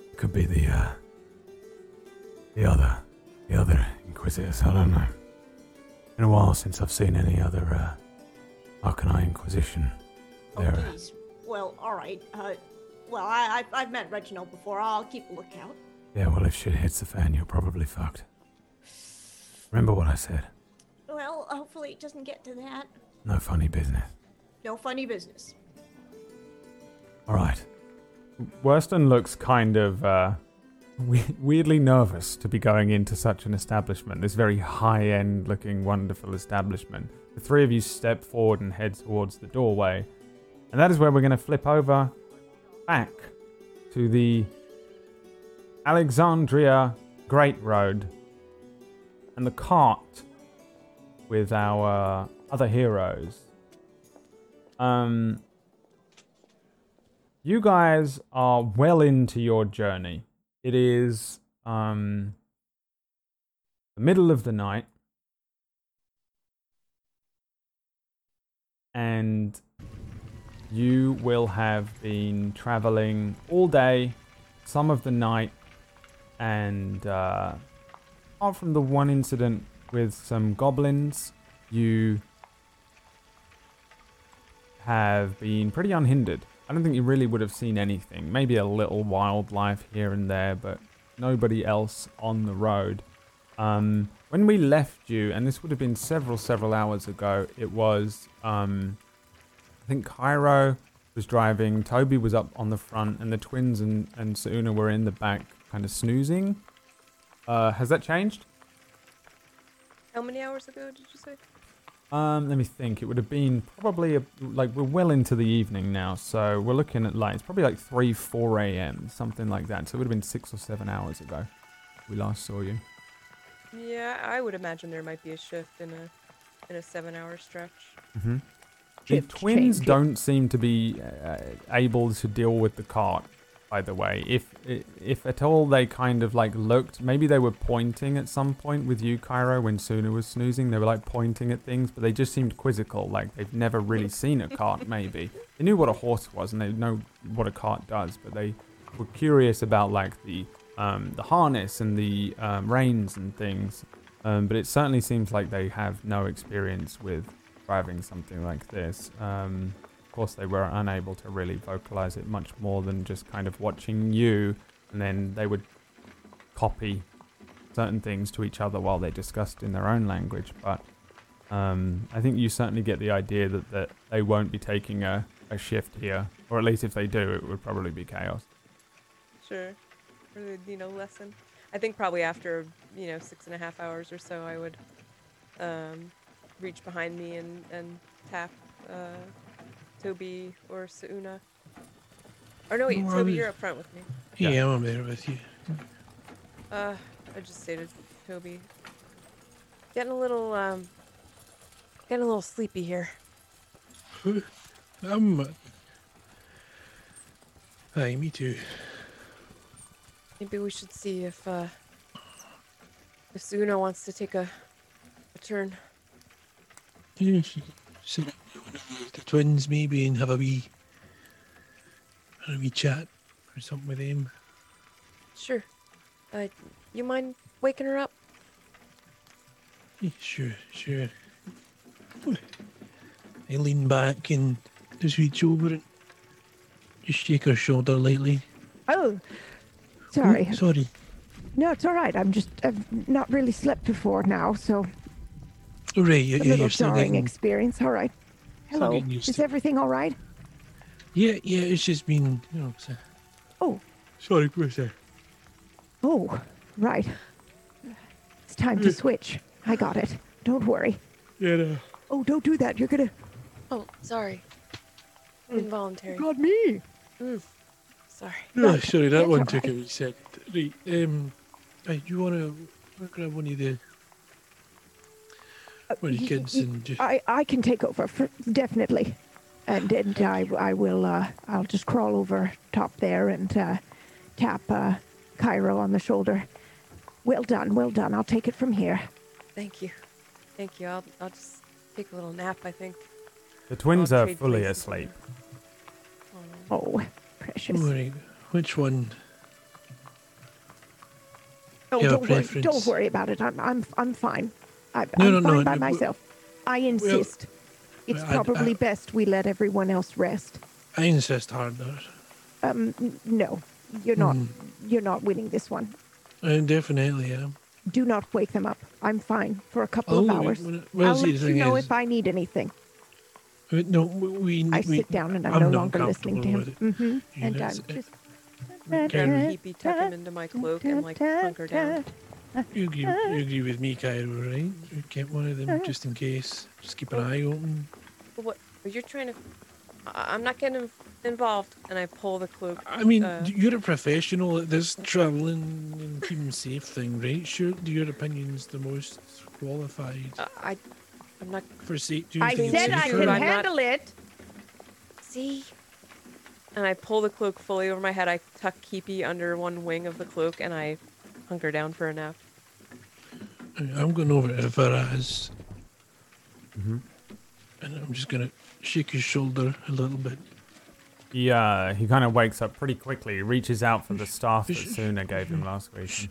It could be the, uh. The other. The other Inquisitors. I don't know. In a while since I've seen any other, uh. Arcanine Inquisition.
Oh,
There.
geez. Well, all right. Uh, well, I, I've, I've met Reginald before. I'll keep a lookout.
Yeah, well, if shit hits the fan, you're probably fucked. Remember what I said.
Well, hopefully it doesn't get to that.
No funny business.
No funny business.
Alright.
Worston looks kind of uh, weirdly nervous to be going into such an establishment, this very high end looking, wonderful establishment. The three of you step forward and head towards the doorway. And that is where we're going to flip over back to the Alexandria Great Road and the cart with our other heroes. Um, you guys are well into your journey. It is um the middle of the night. And you will have been traveling all day, some of the night, and uh, apart from the one incident with some goblins, you have been pretty unhindered. I don't think you really would have seen anything. Maybe a little wildlife here and there, but nobody else on the road. Um, when we left you, and this would have been several, several hours ago, it was, um, I think Cairo was driving, Toby was up on the front, and the twins and, and Sauna were in the back, kind of snoozing. Uh, has that changed?
How many hours ago did you say?
Um, let me think. It would have been probably a, like we're well into the evening now, so we're looking at like it's probably like three, four a.m. something like that. So it would have been six or seven hours ago we last saw you.
Yeah, I would imagine there might be a shift in a in a seven-hour stretch.
Mm-hmm. The twins
change.
don't seem to be uh, able to deal with the cart. By the way, if if at all they kind of like looked, maybe they were pointing at some point with you, Cairo, when Suna was snoozing. They were like pointing at things, but they just seemed quizzical, like they've never really seen a cart. Maybe they knew what a horse was and they know what a cart does, but they were curious about like the um, the harness and the um, reins and things. Um, but it certainly seems like they have no experience with driving something like this. Um, course, they were unable to really vocalize it much more than just kind of watching you, and then they would copy certain things to each other while they discussed in their own language. But um, I think you certainly get the idea that, that they won't be taking a, a shift here, or at least if they do, it would probably be chaos.
Sure. Or the, you know, lesson. I think probably after, you know, six and a half hours or so, I would um, reach behind me and, and tap uh, Toby or Suna. Or no, wait,
No,
Toby, you're up front with me.
Yeah, I'm there with you.
Uh, I just stated Toby. Getting a little, um, getting a little sleepy here. (laughs)
I'm. Uh... Aye, me too.
Maybe we should see if, uh, if Suna wants to take a, a turn.
Yeah, she sit up with one of the twins maybe and have a wee, a wee chat or something with them.
Sure. Uh, you mind waking her up?
Yeah, sure, sure. I lean back and just reach over and just shake her shoulder lightly.
Oh,
Oh,
sorry.
sorry.
No, it's all right. I'm just I've not really slept before now, so
right, yeah,
a
yeah,
little
you're still
jarring
getting,
experience. All right.
Still
Hello.
getting used
Is
to
everything all right?
Yeah, yeah, it's just been, you know. So.
Oh.
Sorry, Bruce. Eh?
Oh, right. It's time to switch. I got it. Don't worry.
Yeah, no.
Oh, don't do that. You're gonna.
Oh, sorry. Hmm. Involuntary.
Got me. Hmm.
Sorry.
Oh, sorry, that
that's
one
all
took a
right.
wee second. Right, um, hey, you want to grab one of the one of the
Y-
kids
y-
and just
I I can take over for definitely, and and I I will uh I'll just crawl over top there and uh, tap uh, Cairo on the shoulder. Well done, well done. I'll take it from here.
Thank you. Thank you. I'll, I'll just take a little nap, I think.
The twins
I'll
are fully
places.
asleep.
Oh, precious.
All right, which one?
Oh,
You have a
don't worry,
preference?
don't worry about it. I'm I'm I'm fine. I,
No,
I'm
no, no,
fine by
no, w-
myself. I insist. it's
I- I-
probably best we let everyone else rest.
I insist harder.
Um, no, you're not.
Hmm.
You're not winning this one.
I definitely am.
Do not wake them up. I'm fine for a couple
Oh,
of hours.
well, well,
I'll let you know
is-
if I need anything.
Uh, No, we. we
I
we,
sit down and I'm,
I'm
no longer listening to him.
with it.
hmm
Yeah,
And I'm
that's it.
just.
Grab Peepee, tuck him into my cloak, and like hunker down.
You agree, you agree with me, Cairo, right? You Get one of them just in case. Just keep an eye open.
But what? But you're trying to. I- I'm not getting involved. And I pull the cloak.
I mean,
uh,
you're a professional at this traveling and keeping safe thing, right? Sure, your opinion's the most qualified
uh, I. I'm not.
for safety.
I said
it
I can
I'm not-
handle it.
See? And I pull the cloak fully over my head. I tuck Keepy under one wing of the cloak, and I hunker down for a nap.
I'm going over to Faraz,
Mhm.
and I'm just gonna shake his shoulder a little bit.
He uh, he kind of wakes up pretty quickly. He reaches out for the staff that Suna gave him last week.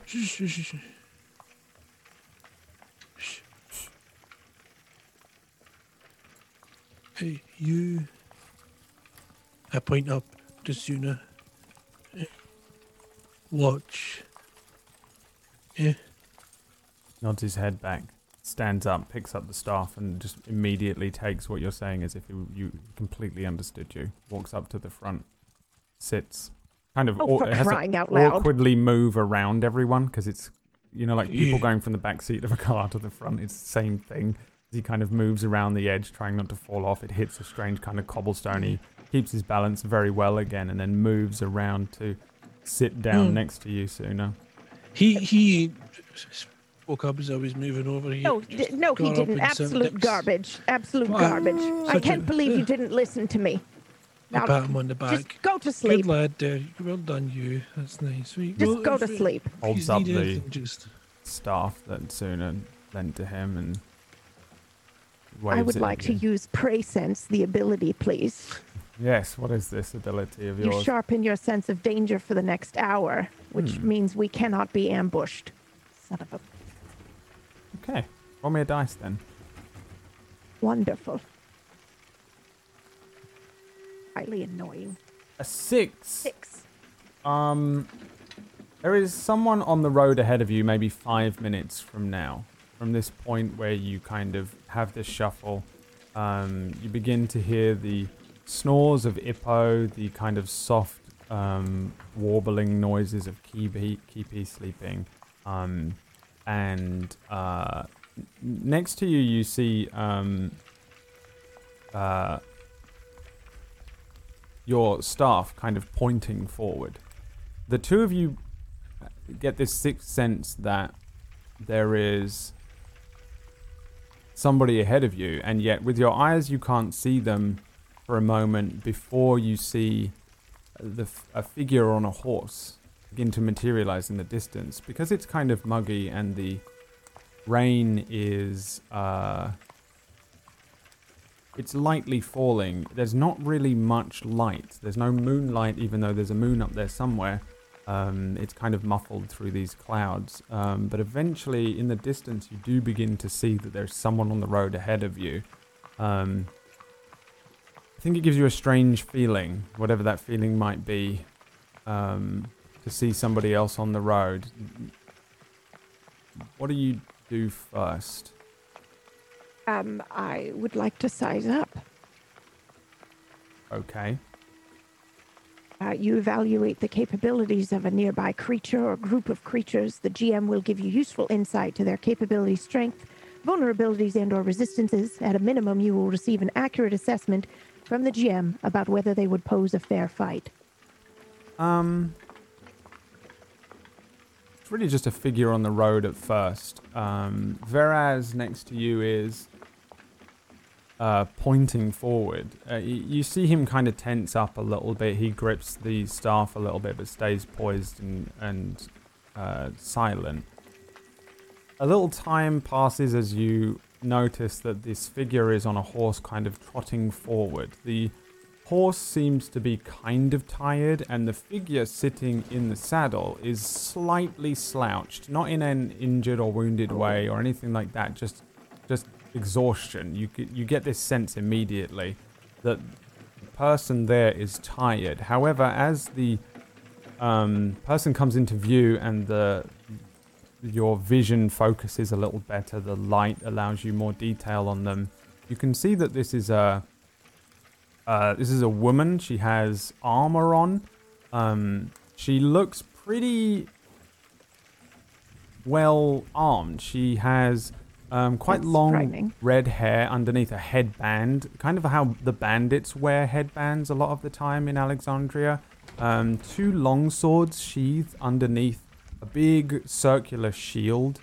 Hey, you. I point up to Suna. Watch. Yeah.
Nods his head back, stands up, picks up the staff, and just immediately takes what you're saying as if you, you completely understood you. Walks up to the front, sits, kind of
Oh,
au-
for
has
crying out loud.
awkwardly move around everyone because it's you know like people
Yeah.
going from the back seat of a car to the front. It's the same thing. He kind of moves around the edge, trying not to fall off. It hits a strange kind of cobblestone. He keeps his balance very well again, and then moves around to sit down
Hmm.
next to you, Suna.
He he woke up as I was moving over here.
No, d- no, he didn't. Absolute garbage. Absolute
Well,
garbage. I can't
a-
believe you
uh,
didn't listen to me.
I pat him on the back.
just go to
Good
sleep.
lad, there. Well done, you. That's nice. Right,
Just
well,
go to
if,
sleep.
if
Holds up the-
just
Staff that Suna lent to him and
I would like
at
to use Prey Sense, the ability, please.
Yes, what is this ability of yours?
You sharpen your sense of danger for the next hour, which
Hmm.
means we cannot be ambushed. Son of a
Okay, roll me a dice then.
wonderful. Highly annoying.
A six.
Six.
Um, there is someone on the road ahead of you, maybe five minutes from now. From this point where you kind of have this shuffle, um, you begin to hear the snores of Ippo, the kind of soft um, warbling noises of Keepy, Keepy sleeping. Um, and uh, next to you, you see um, uh, your staff kind of pointing forward. The two of you get this sixth sense that there is somebody ahead of you, and yet with your eyes you can't see them for a moment before you see the a figure on a horse begin to materialize in the distance because it's kind of muggy and the rain is uh, it's lightly falling. There's not really much light. There's no moonlight, even though there's a moon up there somewhere. Um, it's kind of muffled through these clouds. Um, but eventually, in the distance, you do begin to see that there's someone on the road ahead of you. Um, I think it gives you a strange feeling, whatever that feeling might be, um, to see somebody else on the road. What do you do first?
Um, I would like to size up.
Okay.
Uh, you evaluate the capabilities of a nearby creature or group of creatures. The GM will give you useful insight to their capability, strength, vulnerabilities, and/or resistances. At a minimum, you will receive an accurate assessment from the GM about whether they would pose a fair fight.
Um, it's really just a figure on the road at first. Um, Veraz next to you is uh, pointing forward. Uh, you see him kind of tense up a little bit. He grips the staff a little bit, but stays poised and and uh, silent. A little time passes as you notice that this figure is on a horse, kind of trotting forward. The horse seems to be kind of tired, and the figure sitting in the saddle is slightly slouched, not in an injured or wounded way or anything like that. Just, just exhaustion. You you get this sense immediately that the person there is tired. However, as the um, person comes into view and the your vision focuses a little better, the light allows you more detail on them. You can see that this is a uh, this is a woman. She has armor on. Um, she looks pretty well armed. She has um, quite
That's
long
frightening.
red hair underneath a headband, kind of how the bandits wear headbands a lot of the time in Alexandria. Um, two long swords sheathed underneath a big circular shield,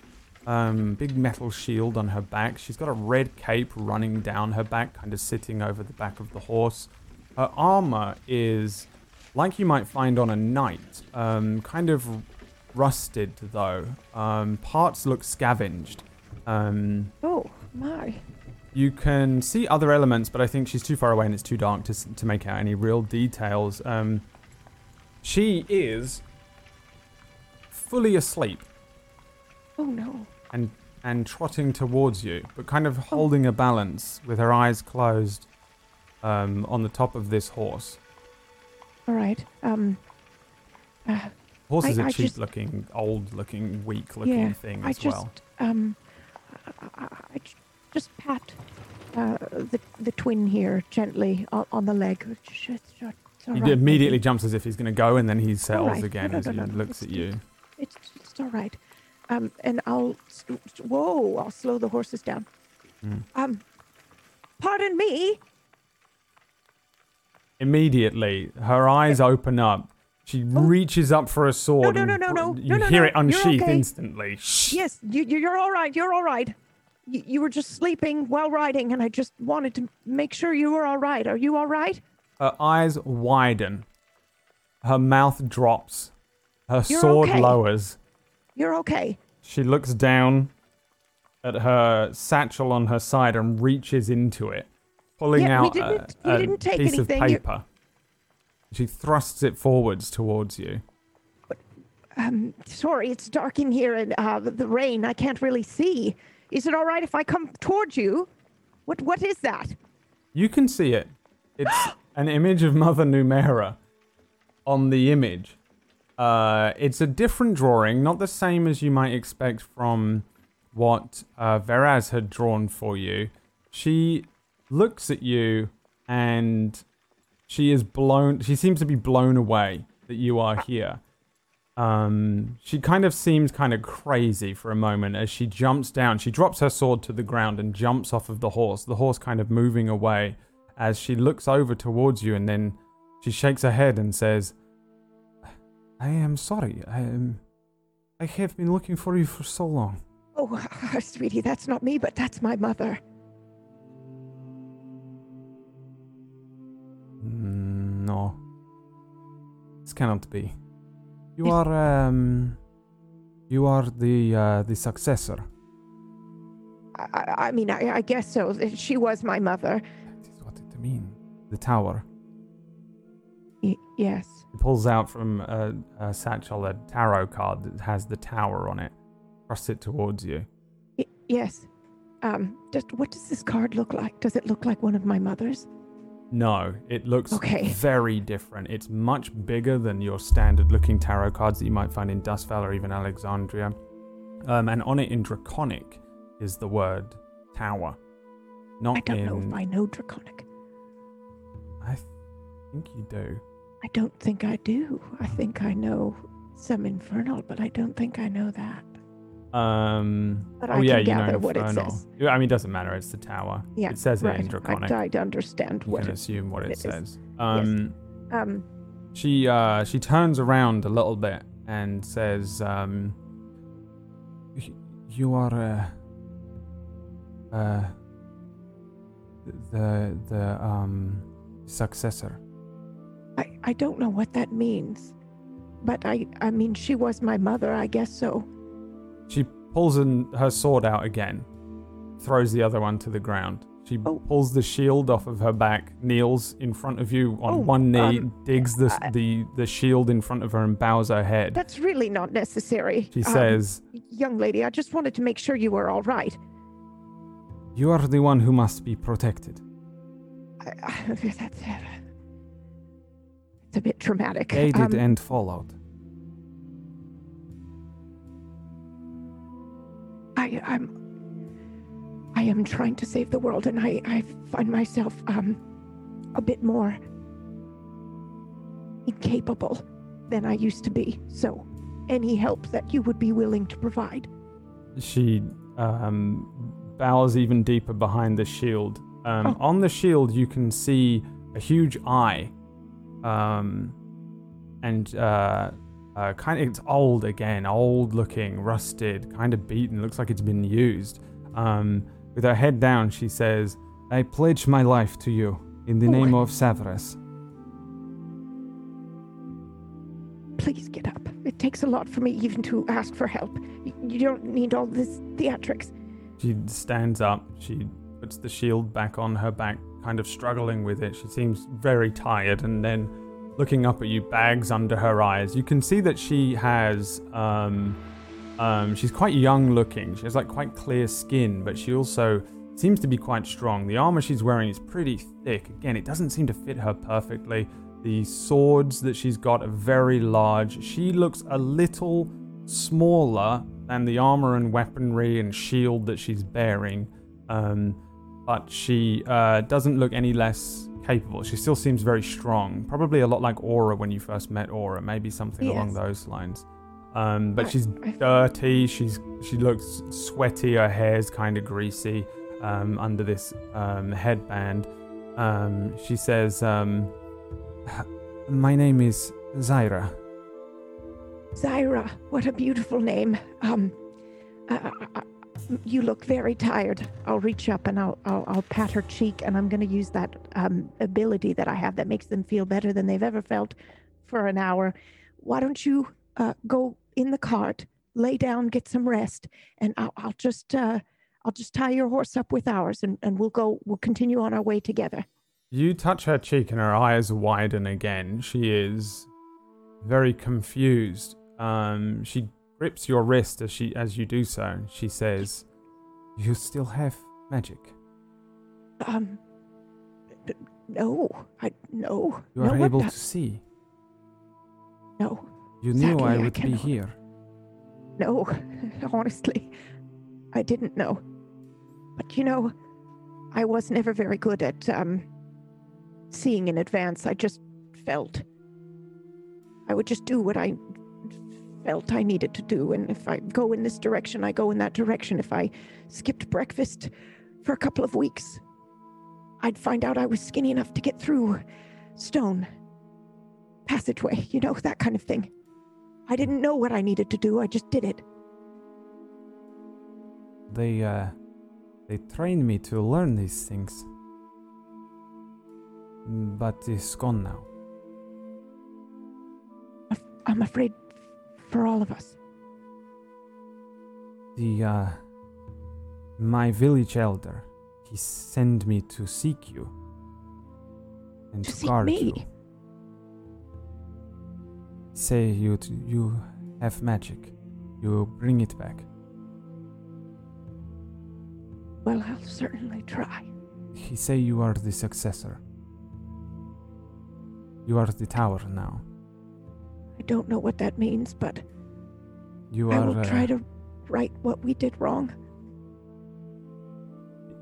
um, big metal shield on her back. She's got a red cape running down her back, kind of sitting over the back of the horse. Her armor is like you might find on a knight, um, kind of rusted though. Um, parts look scavenged. Um,
Oh my!
you can see other elements, but I think she's too far away and it's too dark to, to make out any real details. Um, she is fully asleep
Oh no!
and and trotting towards you, but kind of holding a balance with her eyes closed um, on the top of this horse.
All right. Um. Uh,
Horse is a
I
cheap
just-
looking, old looking, weak looking
yeah.
thing
I
as
just
well.
um. I, I, I just pat uh, the the twin here gently on, on the leg. Sh- sh- it's
He
right,
immediately jumps as if he's going to go, and then he settles
right.
again
No, no,
as
no,
he
no, no.
looks at
It's-
you.
It's it's all right. Um, and I'll whoa, I'll slow the horses down.
Mm.
Um, pardon me.
Immediately, her eyes open up, She reaches up for a sword.
no,
and
no, no, no.
You
No, no,
hear
no.
it unsheath
okay.
instantly.
Yes, you, you're all right. You're all right. You, you were just sleeping while riding, and I just wanted to make sure you were all right. Are you all right?
Her eyes widen. Her mouth drops. Her
You're
sword
okay.
lowers.
You're okay.
She looks down at her satchel on her side and reaches into it, pulling
Yeah,
out a, a piece
anything.
of paper. She thrusts it forwards towards you.
Um, sorry, it's dark in here, and uh, the, the rain. I can't really see. Is it all right if I come towards you? What What is that?
You can see it. It's (gasps) an image of Mother Numera on the image. Uh, it's a different drawing, not the same as you might expect from what uh, Veraz had drawn for you. She looks at you and she is blown. She seems to be blown away that you are here. Um, she kind of seems kind of crazy for a moment as she jumps down. She drops her sword to the ground and jumps off of the horse. The horse kind of moving away as she looks over towards you, and then she shakes her head and says, "I am sorry. I am. I have been looking for you for so long."
Oh, (laughs) sweetie, that's not me, but that's my mother.
Mm, no, this cannot be. You are um, you are the uh, the successor.
I, I, I mean, I, I guess so. She was my mother.
That is what it means. The tower.
Y- yes.
He pulls out from a, a satchel a tarot card that has the tower on it. Thrusts it towards you.
Y- yes. Um, just what does this card look like? Does it look like one of my mother's?
No, it looks
Okay.
very different. It's much bigger than your standard looking tarot cards that you might find in Dustfell or even Alexandria. Um, and on it in Draconic is the word tower. Not
I don't
in.
know if I know Draconic.
I think you do.
I don't think I do. I think I know some Infernal, but I don't think I know that.
Um,
But
oh
I
yeah,
can
you know
gather what it says.
I mean, it doesn't matter. It's the tower.
Yeah,
it says
right.
it in Draconic.
I, I understand
you
what
can
it,
assume what it,
it
says. Um,
um.
she uh, she turns around a little bit and says, um, "You are uh, uh, the the um successor."
I, don't know what that means, but I I mean she was my mother. I guess so.
She pulls in her sword out again, throws the other one to the ground. She
Oh.
pulls the shield off of her back, kneels in front of you on
Oh,
one knee,
um,
digs the,
I-
the the shield in front of her and bows her head.
That's really not necessary.
She
Um,
says,
young lady, I just wanted to make sure you were all right.
"You are the one who must be protected."
I, (laughs) I, that's it's a bit traumatic.
Aided
Um,
and followed.
I, I'm I am trying to save the world, and I, I find myself um a bit more incapable than I used to be. So, any help that you would be willing to provide.
She um, bows even deeper behind the shield. Um,
Oh.
On the shield, you can see a huge eye, um, and uh, uh, kind of it's old again, old looking, rusted, kind of beaten. Looks like it's been used. Um, with her head down, she says, "I pledge my life to you in the
Oh,
name of Severus."
Please get up. It takes a lot for me even to ask for help. You don't need all this theatrics.
She stands up. She puts the shield back on her back, kind of struggling with it. She seems very tired, and then looking up at you, bags under her eyes. You can see that she has. Um, um, she's quite young looking. She has like quite clear skin, but she also seems to be quite strong. The armor she's wearing is pretty thick. Again, it doesn't seem to fit her perfectly. The swords that she's got are very large. She looks a little smaller than the armor and weaponry and shield that she's bearing. Um, but she uh, doesn't look any less capable. She still seems very strong. Probably a lot like Aura when you first met Aura, maybe something along those lines. Um, but she's dirty. She's she looks sweaty. Her hair's kind of greasy um, under this um, headband. Um, she says, um, "My name is Zyra.
Zyra, what a beautiful name. Um, uh, uh, you look very tired. I'll reach up and I'll I'll, I'll pat her cheek, and I'm going to use that um, ability that I have that makes them feel better than they've ever felt for an hour. Why don't you uh, go in the cart, lay down, get some rest, and I'll, I'll just uh, I'll just tie your horse up with ours, and, and we'll go. We'll continue on our way together.
You touch her cheek and her eyes widen again. She is very confused. Um, she grips your wrist as she as you do so. She says, "You still have magic.
Um, no, I no.
You
no
are able to see.
No,
You knew
Sadly,
I
I
would be here.
no. (laughs) Honestly, I didn't know. But you know, I was never very good at um seeing in advance. I just felt. I would just do what I felt I needed to do, and if I go in this direction, I go in that direction. If I skipped breakfast for a couple of weeks, I'd find out I was skinny enough to get through stone passageway, you know, that kind of thing. I didn't know what I needed to do, I just did it.
They uh, they trained me to learn these things. But it's gone now.
I'm afraid for all of us.
The uh, my village elder, he sent me to seek you and
To
to, guard
me?
you. Say you t- you have magic. You bring it back.
Well, I'll certainly try.
He say you are the successor. You are the tower now.
I don't know what that means, but
You
I
are.
will
uh,
try to right what we did wrong.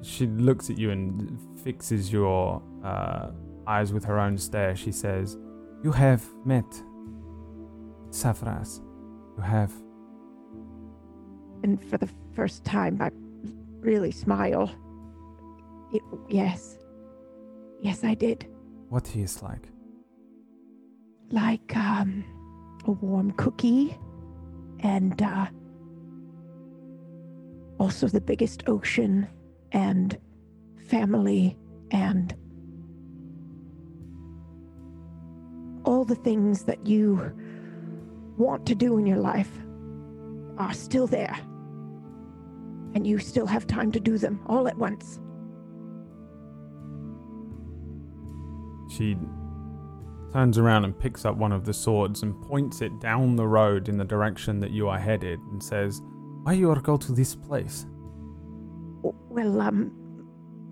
She looks at you and fixes your uh, eyes with her own stare. She says, You have met Safras. You have.
And for the first time, I really smile. It, yes. Yes, I did.
What he is like.
Like, um, a warm cookie and, uh, also the biggest ocean and family and all the things that you want to do in your life are still there. And you still have time to do them all at once.
She turns around and picks up one of the swords and points it down the road in the direction that you are headed and says, Why you are go to this place?
Well, um,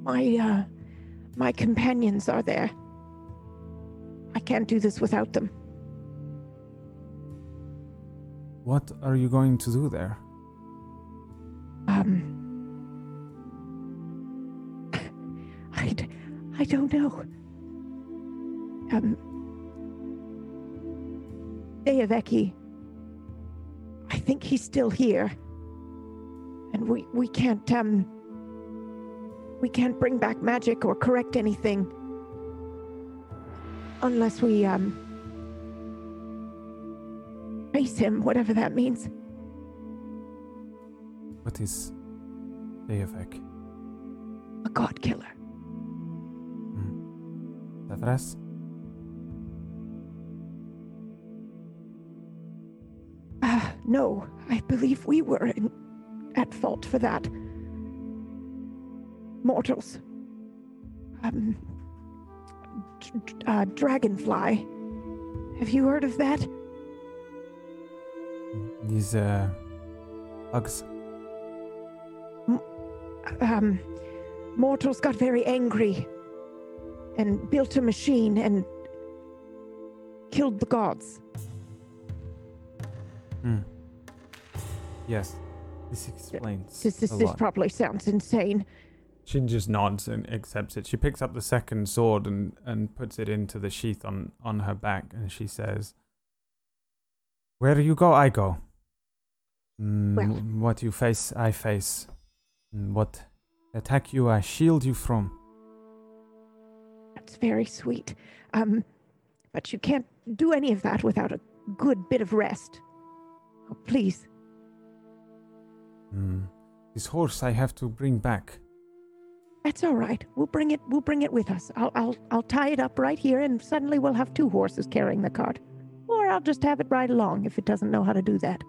my, uh, my companions are there. I can't do this without them.
What are you going to do there?
Um, I, d- I don't know. Um, Deyaveki, I think he's still here, and we we can't um we can't bring back magic or correct anything unless we um face him, whatever that means.
What is Deyavek?
A god killer.
Safras?
Uh, (sighs) no, I believe we were in, at fault for that. Mortals. Um, d- d- uh, dragonfly. Have you heard of that?
These uh, bugs.
Um, mortals got very angry and built a machine and killed the gods.
Hmm. Yes, this explains
This, this,
a
this
lot.
probably sounds insane.
She just nods and accepts it. She picks up the second sword and, and puts it into the sheath on, on her back, and she says, Where you go, I go. Mm,
Well-
what you face, I face. Mm, What attack you, I shield you from.
That's very sweet. Um, but you can't do any of that without a good bit of rest. Oh, please.
Hmm. This horse I have to bring back.
That's all right. We'll bring it. We'll bring it with us. I'll, I'll, I'll tie it up right here, and suddenly we'll have two horses carrying the cart. Or I'll just have it ride along if it doesn't know how to do that.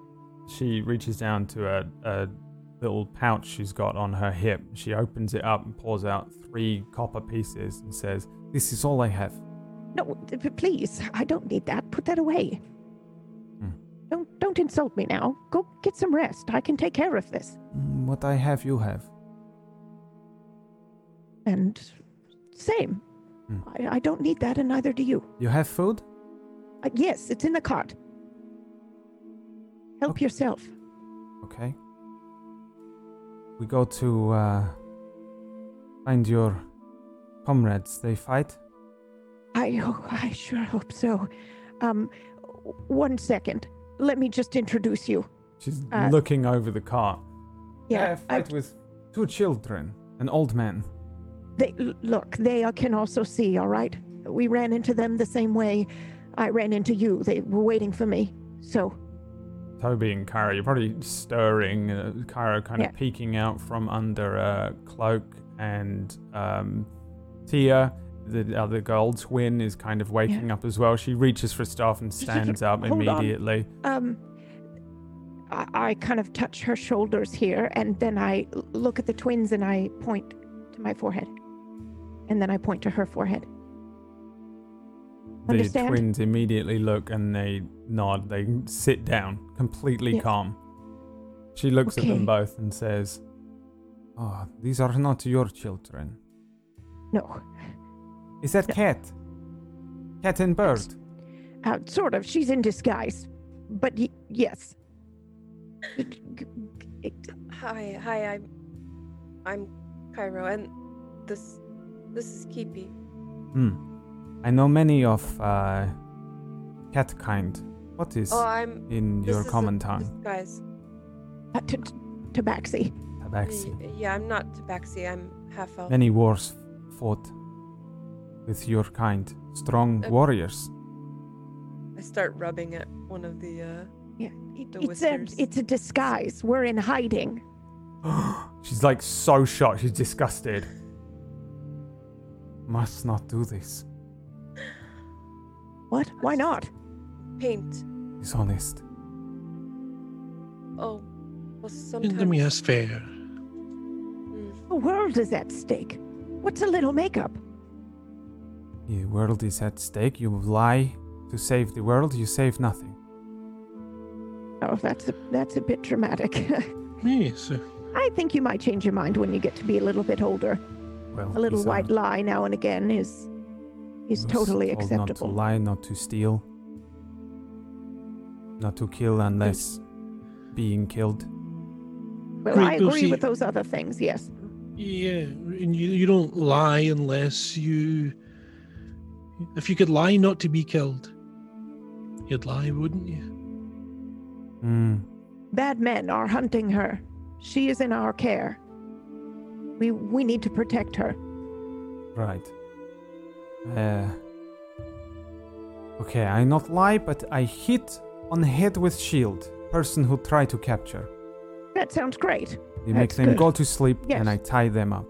She reaches down to a, a little pouch she's got on her hip. She opens it up and pours out three copper pieces and says, This is all I have.
No, please. I don't need that. Put that away. Don't, don't insult me now. Go get some rest. I can take care of this.
"Mm, What I have, you have.
And same.
Hmm.
I, I don't need that, and neither do you.
You have food?
Uh, yes, it's in the cart. Help
Okay.
yourself.
Okay. We go to uh, find your comrades. They fight?
I, oh, I sure hope so. Um, one second. Let me just introduce you.
She's
Uh,
looking over the cart.
Yeah,
I fight with two children, an old man.
They look. They can also see. All right. We ran into them the same way I ran into you. They were waiting for me. So
Toby and Kara, you're probably stirring. Uh, Kara kind
Yeah.
of peeking out from under a cloak, and um, Tia, the other girl twin, is kind of waking up as well. She reaches for stuff and stands up
Hold on.
immediately.
um, I, I kind of touch her shoulders here, and then I look at the twins and I point to my forehead, and then I point to her forehead.
The
Understand?
twins immediately look and they nod. They sit down, completely
Yes.
calm. She looks at them both and says, "Oh, these are not your children.
No,
Is that
No.
cat? Cat and bird?
uh, sort of. She's in disguise, but y- yes.
Hi, hi. I'm, I'm Cairo, and this, this is Keepy.
Hmm. I know many of uh, cat kind. What is
Oh, I'm.
in
This
your
is a
common tongue?
disguise.
uh, t- t- tabaxi.
Tabaxi.
Y- Yeah, I'm not Tabaxi. I'm half elf.
Many wars fought with your kind. Strong
Uh,
warriors.
I start rubbing at one of the. uh
Yeah, it,
The
it's a
whiskers.
it's a disguise. We're in hiding. (gasps)
She's like so shocked. She's disgusted. Must not do this.
What? Why not?
Paint.
He's honest.
Oh, well,
Let
sometimes.
me ask fair.
Mm.
The world is at stake. What's a little makeup?
The world is at stake. You lie to save the world. You save nothing.
Oh, that's a that's a bit dramatic. (laughs)
Yes.
I think you might change your mind when you get to be a little bit older.
Well,
A little
these are-
white lie now and again is is totally
told Not to lie, not to steal, not to kill unless being killed.
Well,
Right,
I agree
see-
with those other things. Yes.
Yeah, and you, you don't lie unless you. If you could lie not to be killed, you'd lie, wouldn't you?
Hmm.
Bad men are hunting her. She is in our care. We we need to protect her.
Right. Uh. Okay, I not lie, but I hit on head with shield. Person who try to capture.
That sounds great.
You make
That's
them
good.
go to sleep,
Yes.
and I tie them up.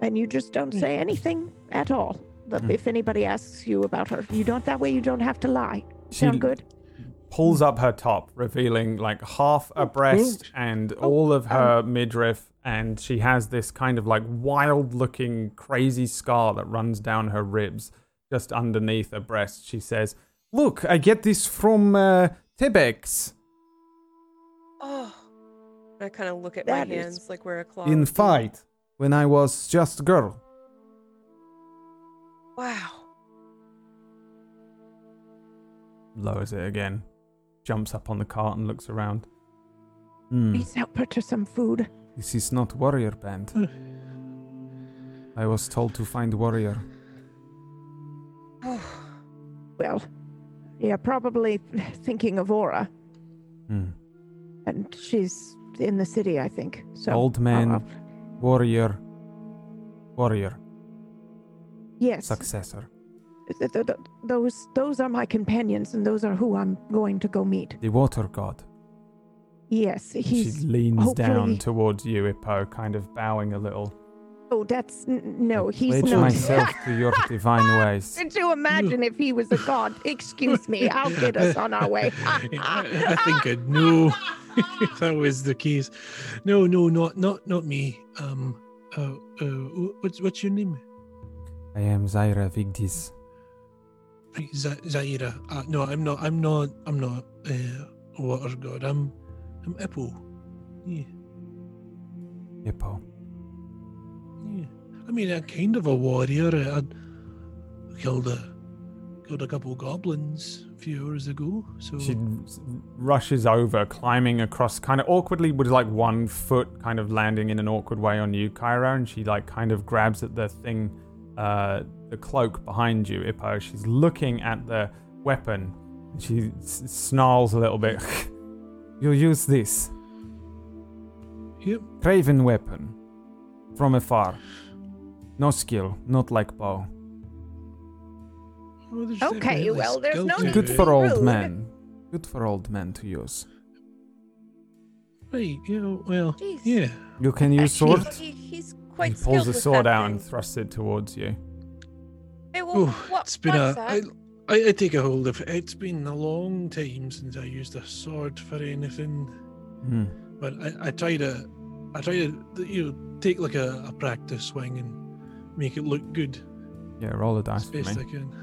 And you just don't say anything at all. But
Mm.
If anybody asks you about her, you don't. That way, you don't have to lie.
She
Sound good?
pulls up her top, revealing like half a breast and all of her midriff, and she has this kind of like wild-looking, crazy scar that runs down her ribs, just underneath her breast. She says, "Look, I get this from uh, Tibex
Oh. I kind of look at
That
my hands like we're a claw.
in fight when I was just a girl."
Wow.
Lowers it again, jumps up on the cart and looks around. Hmm,
Please help her to some food.
this is not warrior band. I was told to find warrior. (sighs)
Well, yeah, probably thinking of Aura,
Hmm.
and she's in the city, I think. So
Old man,
I'll-
warrior, warrior,
yes,
successor.
th- th- th- those those are my companions, and those are who I'm going to go meet.
The water god.
Yes, he's.
She
he's.
leans down towards you, Hippo, kind of bowing a little.
Oh, that's n- no. He's
Pledge
not.
myself to your (laughs) divine ways.
Could you imagine if he was a god? Excuse me, I'll get us on our way.
I, (laughs) I think I'd know (laughs) if that was the case. No, no, not not not me. Um, uh, uh, what's what's your name?
I am Zaira Vigdis.
Z- Zaira. Uh, no, I'm not. I'm not. I'm not uh, a water god. I'm I'm Ippo. Yeah,
Hippo.
yeah. I mean, I'm kind of a warrior. I, I killed a killed a couple goblins a few hours ago. So
She rushes over, climbing across, kind of awkwardly, with like one foot kind of landing in an awkward way on you, Kyra, and she like kind of grabs at the thing, uh, the cloak behind you, Ippo. She's looking at the weapon. She s- snarls a little bit. (laughs) you use this
yep.
craven weapon from afar. No skill, not like bow.
There's
Okay, well, there's
skill
no need
Good
it.
for old
rude.
men. Good for old men to use.
Right. Yeah. Well.
Jeez.
Yeah.
You can use sword.
He, he's quite
He pulls the sword
that
out and thrusts it towards you.
Hey, well,
Oh,
what,
it's been a.
what's
I,
that?
I, I take a hold of it. It's been a long time since I used a sword for anything.
Hmm.
But I, I try to, I try to, you know, take like a, a practice swing and make it look good
Yeah, roll a
as
dice for
best
me.
I can.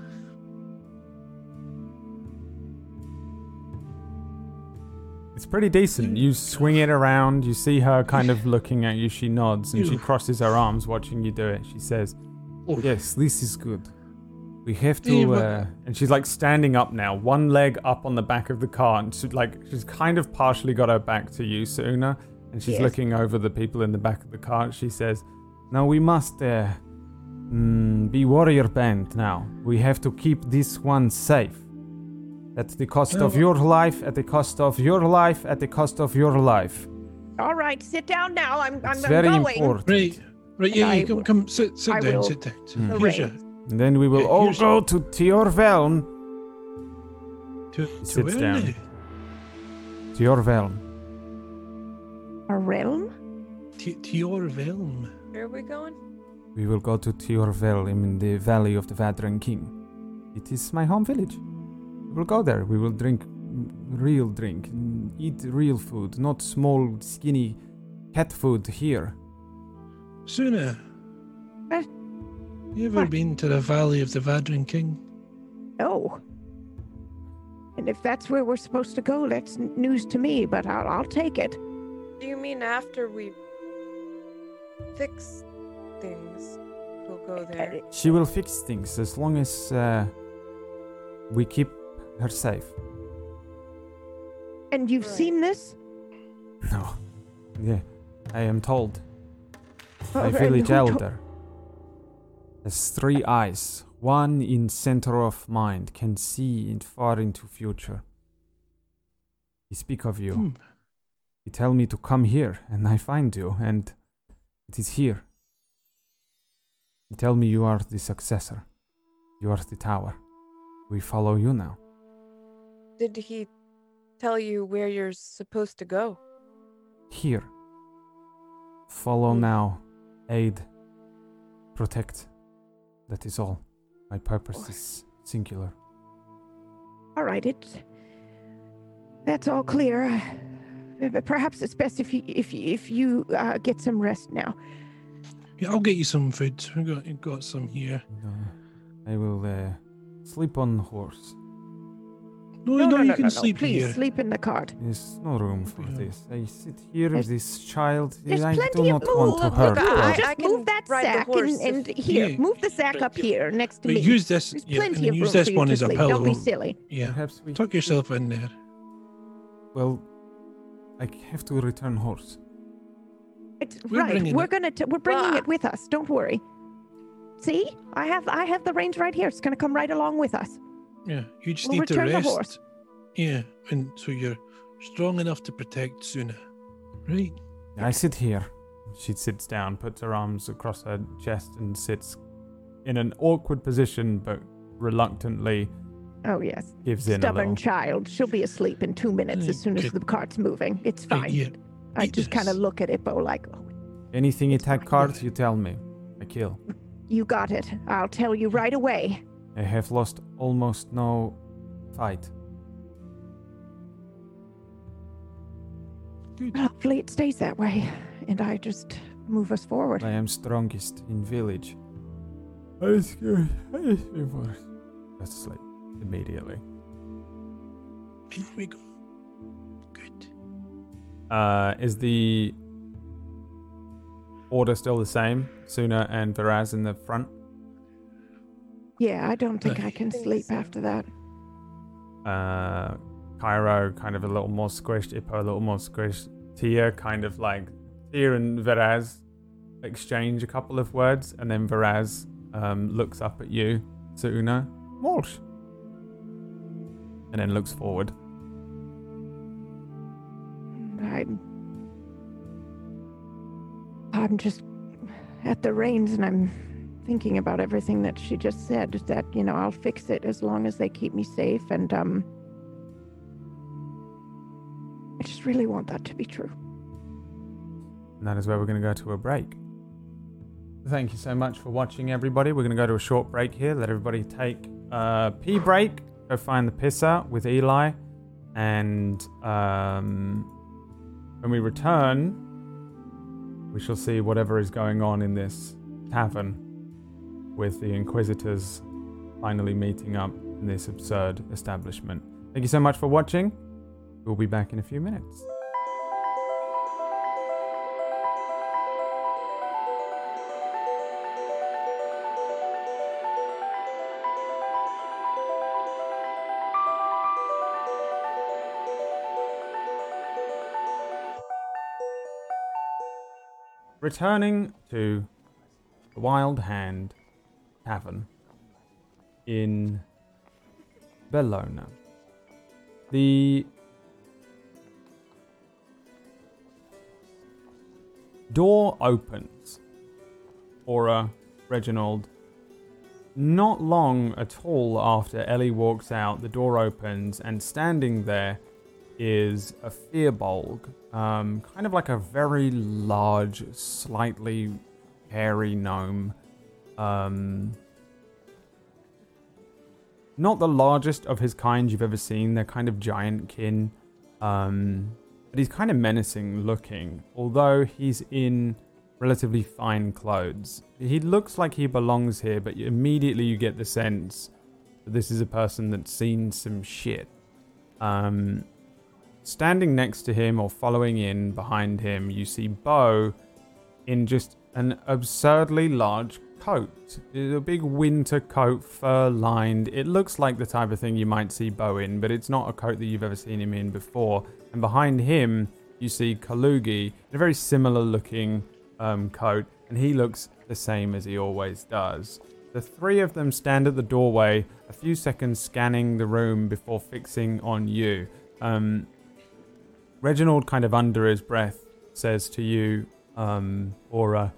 It's pretty decent. You swing it around. You see her kind of looking at you. She nods and she crosses her arms, watching you do it. She says,
Oh,
"Yes, this is good. We have to." Uh, and she's like standing up now, one leg up on the back of the car, and she, like she's kind of partially got her back to you, Suna, and she's
Yes.
looking over the people in the back of the car. She says, "Now we must uh, mm, be warrior band. Now we have to keep this one safe." At the cost of your life, at the cost of your life, at the cost of your life.
All right, sit down now. I'm I'm,
It's
I'm
very
going.
important.
Right, right.
And
Yeah, yeah. Come, come. Sit, sit
I
down.
will
Sit down.
Mm.
Here's.
And then we will
Yeah,
all
here's-
go to Tiorvelm.
to, to
sits
where
down.
now?
Tiorvelm.
A realm?
T- Tior Velm.
Where are we going?
We will go to Tiorvelm in the valley of the Vadran King. It is my home village. We will go there. We will drink real drink, eat real food, not small, skinny cat food here.
Suna.
What?
You ever
What?
been to the Valley of the Vadran King?
No. And if that's where we're supposed to go, that's n- news to me, but I'll, I'll take it.
Do you mean after we fix things, we'll go there?
She will fix things as long as uh, we keep her safe.
And you've
Right.
seen this?
No. Yeah, I am told.
Oh,
My
and
village
who to-
elder has three eyes. One in center of mind can see in far into future. He speak of you.
Hmm.
He tell me to come here, and I find you, and it is here. He tell me you are the successor. You are the tower. We follow you now.
Did he tell you where you're supposed to go?
Here. Follow
Hmm.
now. Aid. Protect. That is all. My purpose is singular.
All right, it's that's all clear. Uh, Perhaps it's best if you if you, if you uh, get some rest now.
Yeah, I'll get you some food. We got got some here.
Uh, I will uh, sleep on the horse.
No, no, you can
no,
sleep
Please
here.
sleep in the cart.
There's no room for
Yeah.
this. I sit here with this child.
There's
I do
plenty of
not want to
move.
hurt
look,
her.
I- I can
move that sack and, and here,
Yeah.
move the sack up here next to
But
me.
use this.
There's
Yeah,
plenty
and
of
use
room
this
for
one
to
as a pillow.
Don't be silly.
Yeah,
Perhaps we.
tuck yourself in there.
Well, I have to return horse.
It's,
We're
right, we're
it.
gonna t- we're bringing
Bah.
it with us. Don't worry. See, I have I have the reins right here. It's gonna come right along with us.
Yeah, you just
We'll
need to
return the
rest.
horse.
Yeah, and so you're strong enough to protect Suna, right?
I sit here. She sits down, puts her arms across her chest, and sits in an awkward position, but reluctantly
Oh yes.
gives in
Stubborn child. She'll be asleep in two minutes as soon as the cart's moving. It's fine.
here.
I just kind of look at Ippo like, oh,
Anything attack
fine.
cards, you tell me. I kill.
you got it. I'll tell you right away.
I have lost almost no fight.
Hopefully it stays that way, and I just move us forward.
I am strongest in village. I scared. I scared. That's asleep immediately.
Here we go. Good.
Uh, is the order still the same? Suna and Viraz in the front.
Yeah, I don't think I can sleep after that.
Uh, Cairo kind of a little more squished. Ippo a little more squished. Tia kind of like Tia and Viraz exchange a couple of words, and then Viraz um, looks up at you, Suna, Walsh, and then looks forward.
I'm, I'm just at the reins, and I'm thinking about everything that she just said. That you know, I'll fix it as long as they keep me safe, and um, I just really want that to be true.
And that is where we're going to go to a break. Thank you so much for watching, everybody. We're going to go to a short break here. Let everybody take a pee break. Go find the pisser with Eli. And um, when we return, we shall see whatever is going on in this tavern with the Inquisitors finally meeting up in this absurd establishment. Thank you so much for watching. We'll be back in a few minutes. Returning to the Wild Hand Tavern in Bellona. The door opens. Aura, Reginald. Not long at all after Ellie walks out, the door opens, and standing there is a Firbolg. Um, kind of like a very large, slightly hairy gnome. Um, not the largest of his kind you've ever seen. They're kind of giant kin. Um, but he's kind of menacing looking, although he's in relatively fine clothes. He looks like he belongs here, but immediately you get the sense that this is a person that's seen some shit. Um, standing next to him or following in behind him, you see Bo in just an absurdly large coat. It's a big winter coat, fur lined. It looks like the type of thing you might see Bo in, but it's not a coat that you've ever seen him in before. And behind him, you see Kalugi a very similar looking um, coat, and he looks the same as he always does. The three of them stand at the doorway, a few seconds scanning the room before fixing on you. Um, Reginald, kind of under his breath, says to you, um, Aura,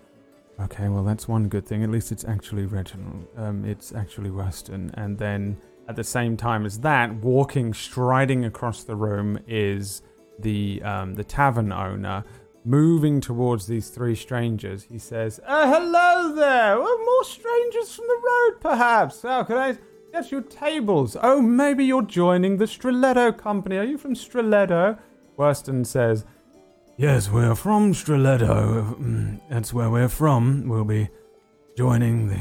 okay, well, that's one good thing. At least it's actually Reginald. Um, it's actually Weston. And then at the same time as that, walking, striding across the room is the um, the tavern owner, moving towards these three strangers. He says, uh, "Hello there. Well, more strangers from the road, perhaps. How can I get you tables? Oh, maybe you're joining the Streletto Company. Are you from Streletto?" Worston says,
Yes, we're from Streletto. Mm, That's where we're from. We'll be joining the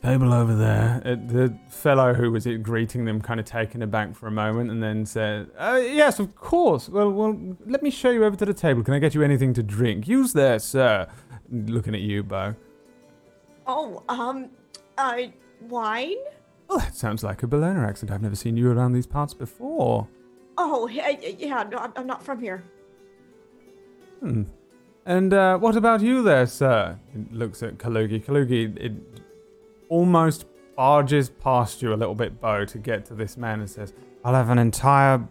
table over there.
Uh, the fellow who was greeting them kind of taken aback for a moment and then said, uh, Yes, of course. Well, well, let me show you over to the table. Can I get you anything to drink? Use there, sir. Looking at you, Bo.
Oh, um, uh, wine?
Well, that sounds like a Bellona accent. I've never seen you around these parts before.
Oh, yeah, yeah no, I'm- I'm not from here.
Hmm. And uh, what about you there, sir? He looks at Kalugi. Kalugi, it almost barges past you a little bit, Bo, to get to this man and says, I'll have an entire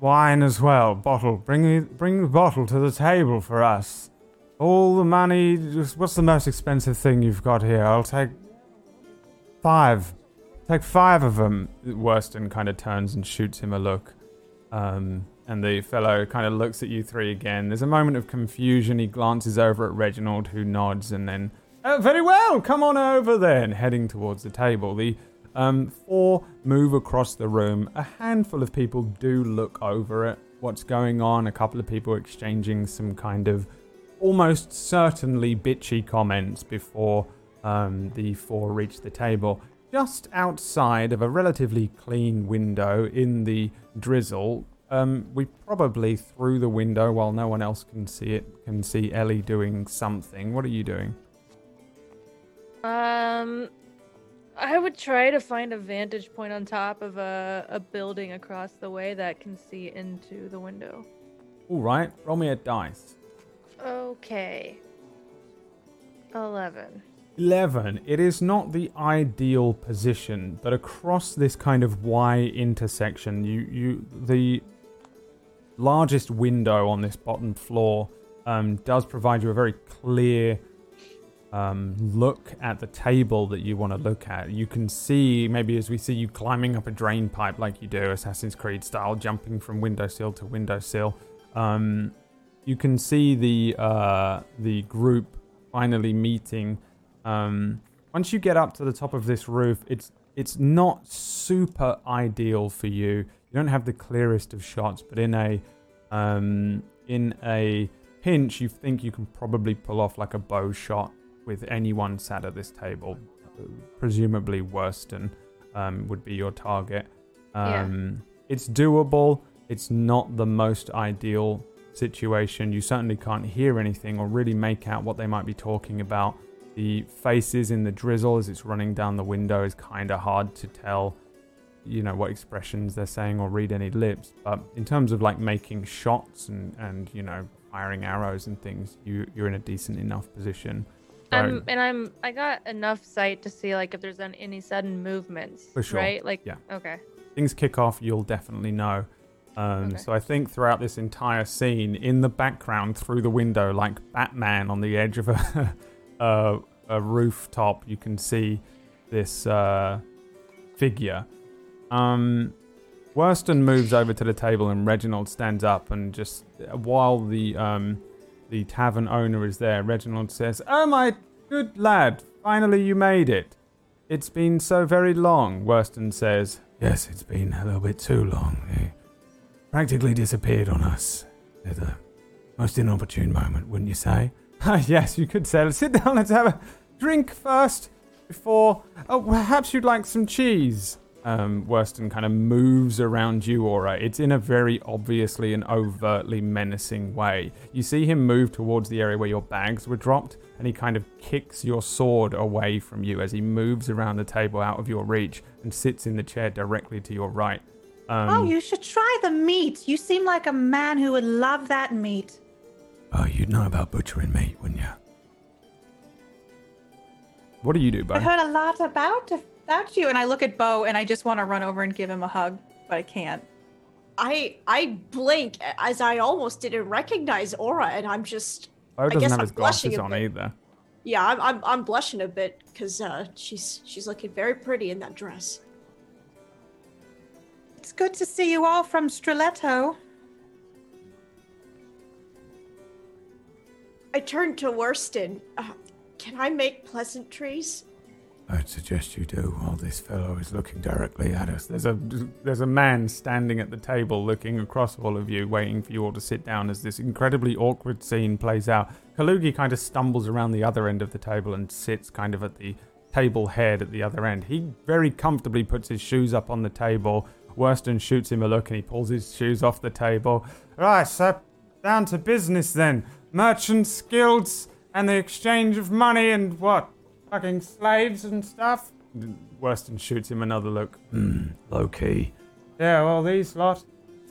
wine as well. Bottle. Bring me, bring the bottle to the table for us. All the money. What's the most expensive thing you've got here? I'll take five. Take five of them. Worston kind of turns and shoots him a look. Um, and the fellow kind of looks at you three again. There's a moment of confusion. He glances over at Reginald, who nods, and then, oh, very well, come on over then, heading towards the table. The um, four move across the room. A handful of people do look over at what's going on. A couple of people exchanging some kind of almost certainly bitchy comments before um, the four reach the table. Just outside of a relatively clean window in the drizzle, um, we probably through the window while no one else can see it can see Ellie doing something. What are you doing?
Um, I would try to find a vantage point on top of a, a building across the way that can see into the window.
All right, roll me a dice.
Okay. 11.
11. It is not the ideal position, but across this kind of Y intersection, you you the largest window on this bottom floor um, does provide you a very clear um, look at the table that you want to look at. You can see, maybe as we see you climbing up a drain pipe like you do Assassin's Creed style, jumping from windowsill to windowsill. Um, you can see the uh, the group finally meeting. Um, once you get up to the top of this roof, it's it's not super ideal for you. You don't have the clearest of shots, but in a um, in a pinch, you think you can probably pull off like a bow shot with anyone sat at this table. Presumably, Worston um, would be your target. Um, yeah. It's doable. It's not the most ideal situation. You certainly can't hear anything or really make out what they might be talking about. The faces in the drizzle as it's running down the window is kind of hard to tell, you know, what expressions they're saying or read any lips. But in terms of like making shots and, and you know, firing arrows and things, you, you're in a decent enough position.
Um, and I'm I got enough sight to see like if there's any sudden movements.
For sure.
Right? Like
yeah.
Okay.
Things kick off, you'll definitely know. Um, okay. So I think throughout this entire scene, in the background through the window, like Batman on the edge of a (laughs) a, a rooftop, you can see this uh, figure. Um, Worston moves over to the table, and Reginald stands up and just while the um, the tavern owner is there, Reginald says, "Oh my good lad, finally you made it. It's been so very long." Worston says,
"Yes, it's been a little bit too long." He practically disappeared on us at the most inopportune moment, wouldn't you say? (laughs)
yes, you could say. Let's sit down, let's have a drink first before. Oh, perhaps you'd like some cheese. Um, Worston kind of moves around you, Aura. It's in a very obviously and overtly menacing way. You see him move towards the area where your bags were dropped, and he kind of kicks your sword away from you as he moves around the table out of your reach and sits in the chair directly to your right.
Um, oh, you should try the meat. You seem like a man who would love that meat.
Oh, you'd know about butchering meat, wouldn't you?
What do you do, Bo?
I heard a lot about about you, and I look at Bo, and I just want to run over and give him a hug, but I can't.
I I blink as I almost didn't recognize Aura, and I'm just.
Bo doesn't have I'm his glasses on either.
Yeah, I'm I'm, I'm blushing a bit because uh, she's she's looking very pretty in that dress.
It's good to see you all from Streletto.
I turned to Worston. Uh, can I make pleasantries?
I'd suggest you do while this fellow is looking directly at us.
There's a there's a man standing at the table looking across all of you, waiting for you all to sit down as this incredibly awkward scene plays out. Kalugi kind of stumbles around the other end of the table and sits kind of at the table head at the other end. He very comfortably puts his shoes up on the table, Worston shoots him a look and he pulls his shoes off the table. Right, so down to business then. Merchants, guilds, and the exchange of money and what? Fucking slaves and stuff? Weston shoots him another look.
Hmm, low key.
Yeah, well, these lot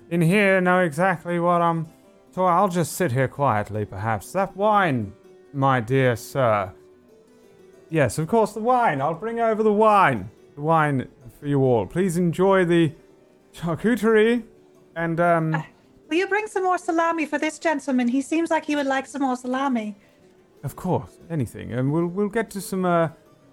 in here know exactly what I'm. So I'll just sit here quietly, perhaps. That wine, my dear sir. Yes, of course, the wine. I'll bring over the wine. The wine for you all. Please enjoy the charcuterie, and um. Uh,
will you bring some more salami for this gentleman? He seems like he would like some more salami.
Of course, anything, and we'll we'll get to some uh,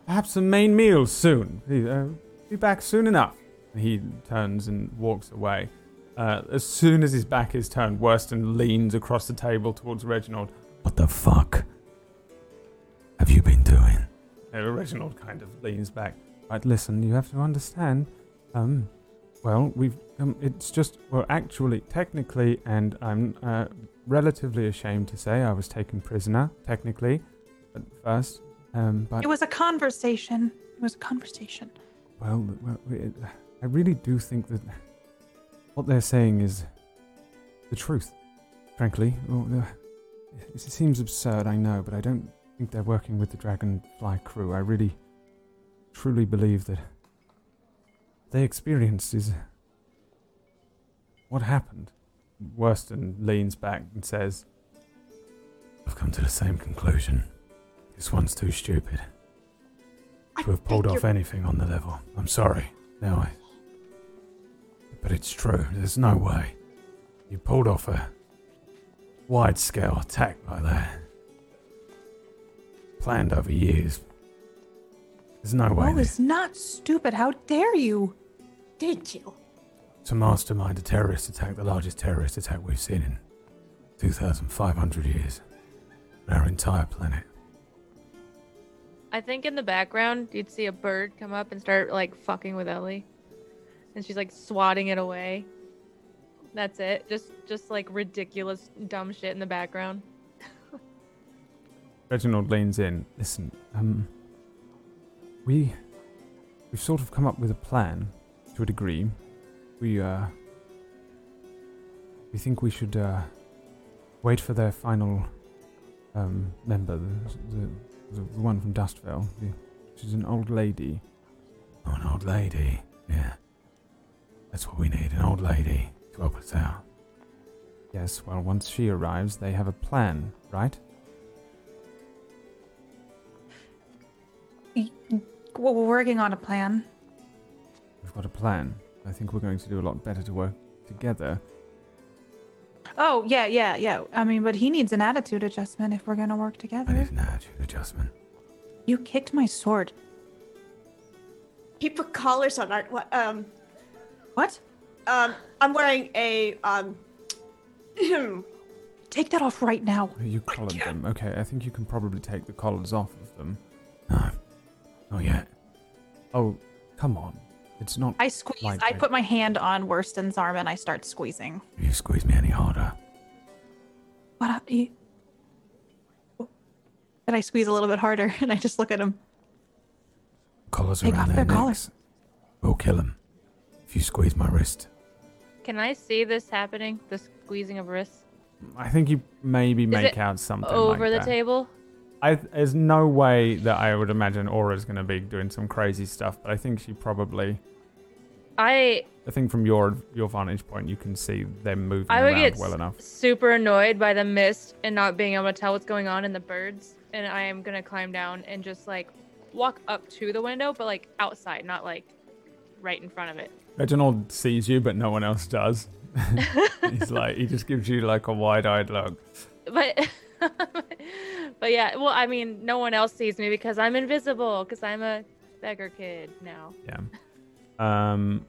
perhaps some main meals soon. Uh, Be back soon enough. And he turns and walks away. Uh, as soon as his back is turned, Worston leans across the table towards Reginald.
What the fuck have you been doing?
And Reginald kind of leans back. Right, listen, you have to understand. Um, well, we've. Um, it's just. Well, actually, technically, and I'm uh, relatively ashamed to say, I was taken prisoner, technically, at first. Um, but
It was a conversation. It was a conversation.
Well, well it, I really do think that what they're saying is the truth. Frankly, well, uh, it seems absurd, I know, but I don't think they're working with the Dragonfly crew. I really, truly believe that they experienced is what happened. Worston leans back and says,
I've come to the same conclusion. This one's too stupid to have pulled off anything on the level. I'm sorry. No, I. But it's true. There's no way. You pulled off a wide scale attack like that. Planned over years. There's no way
Oh, it's not stupid. How dare you?
Thank you.
to mastermind a terrorist attack, the largest terrorist attack we've seen in 2,500 years. on Our entire planet.
I think in the background you'd see a bird come up and start like fucking with Ellie, and she's like swatting it away. That's it. Just just like ridiculous dumb shit in the background. (laughs)
Reginald leans in. Listen, um, we we've sort of come up with a plan to a degree. We uh, we think we should uh, wait for their final um member, the the, the, the one from Dustvale. The, she's an old lady.
Oh, an old lady. Yeah. That's what we need an old lady to help us out.
Yes. Well, once she arrives, they have a plan, right?
Well, we're working on a plan.
We've got a plan. I think we're going to do a lot better to work together.
Oh, yeah, yeah, yeah. I mean, but he needs an attitude adjustment if we're going to work
I
together.
need an attitude adjustment.
You kicked my sword.
He put collars on our. what, Um,
What?
um, I'm wearing a um. (clears throat)
Take that off right now.
You collared them. Okay, I think you can probably take the collars off of them.
No. Not yet.
Oh, come on. It's not.
I squeeze. I put my hand on Worston's arm and I start squeezing.
If you squeeze me any harder,
What? up- You... And I squeeze a little bit harder (laughs) and I just look at him.
collars
Take
around
off
their
their
necks. We'll kill them. If you squeeze my wrist.
Can I see this happening? The squeezing of wrists
I think you maybe make
it
out something
over
like
the
that.
table.
I, there's no way that I would imagine Aura's going to be doing some crazy stuff, but I think she probably.
I
I think from your your vantage point, you can see them moving
I would
around
get
well enough.
super annoyed by the mist and not being able to tell what's going on in the birds, and I am gonna climb down and just like walk up to the window, but like outside, not like right in front of it.
Reginald sees you, but no one else does. (laughs) He's like, he just gives you like a wide-eyed look.
But (laughs) but yeah, well, I mean, no one else sees me because I'm invisible because I'm a beggar kid now.
Yeah. Um,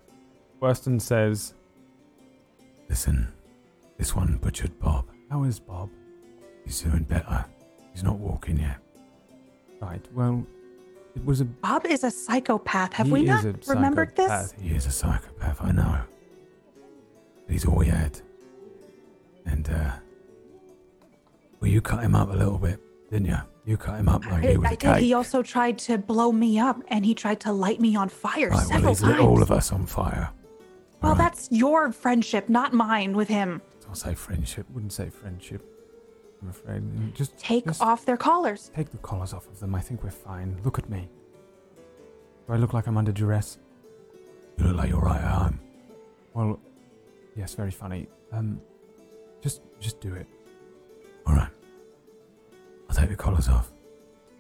Worston says,
Listen, this one butchered Bob.
"How is Bob?"
He's doing better. He's not walking yet.
Right. Well, it was a
Bob is a psychopath. Have
He
we not
a
remembered this?
He is a psychopath, I know. But he's all we had. And, uh. Well, you cut him up a little bit, didn't you? You cut him up like
I,
he was
I
a
did. He also tried to blow me up, and he tried to light me on fire
Right, well,
several
he's lit
times.
all of us on fire.
well,
Right.
that's your friendship, not mine with him.
I'll say friendship.
wouldn't say friendship. I'm afraid. Just
Take
just
off their collars.
Take the collars off of them. I think we're fine. Look at me. Do I look like I'm under duress?
You look like you're right at home.
Well, yes, very funny. Um, just just do it.
Alright. I'll take the collars off.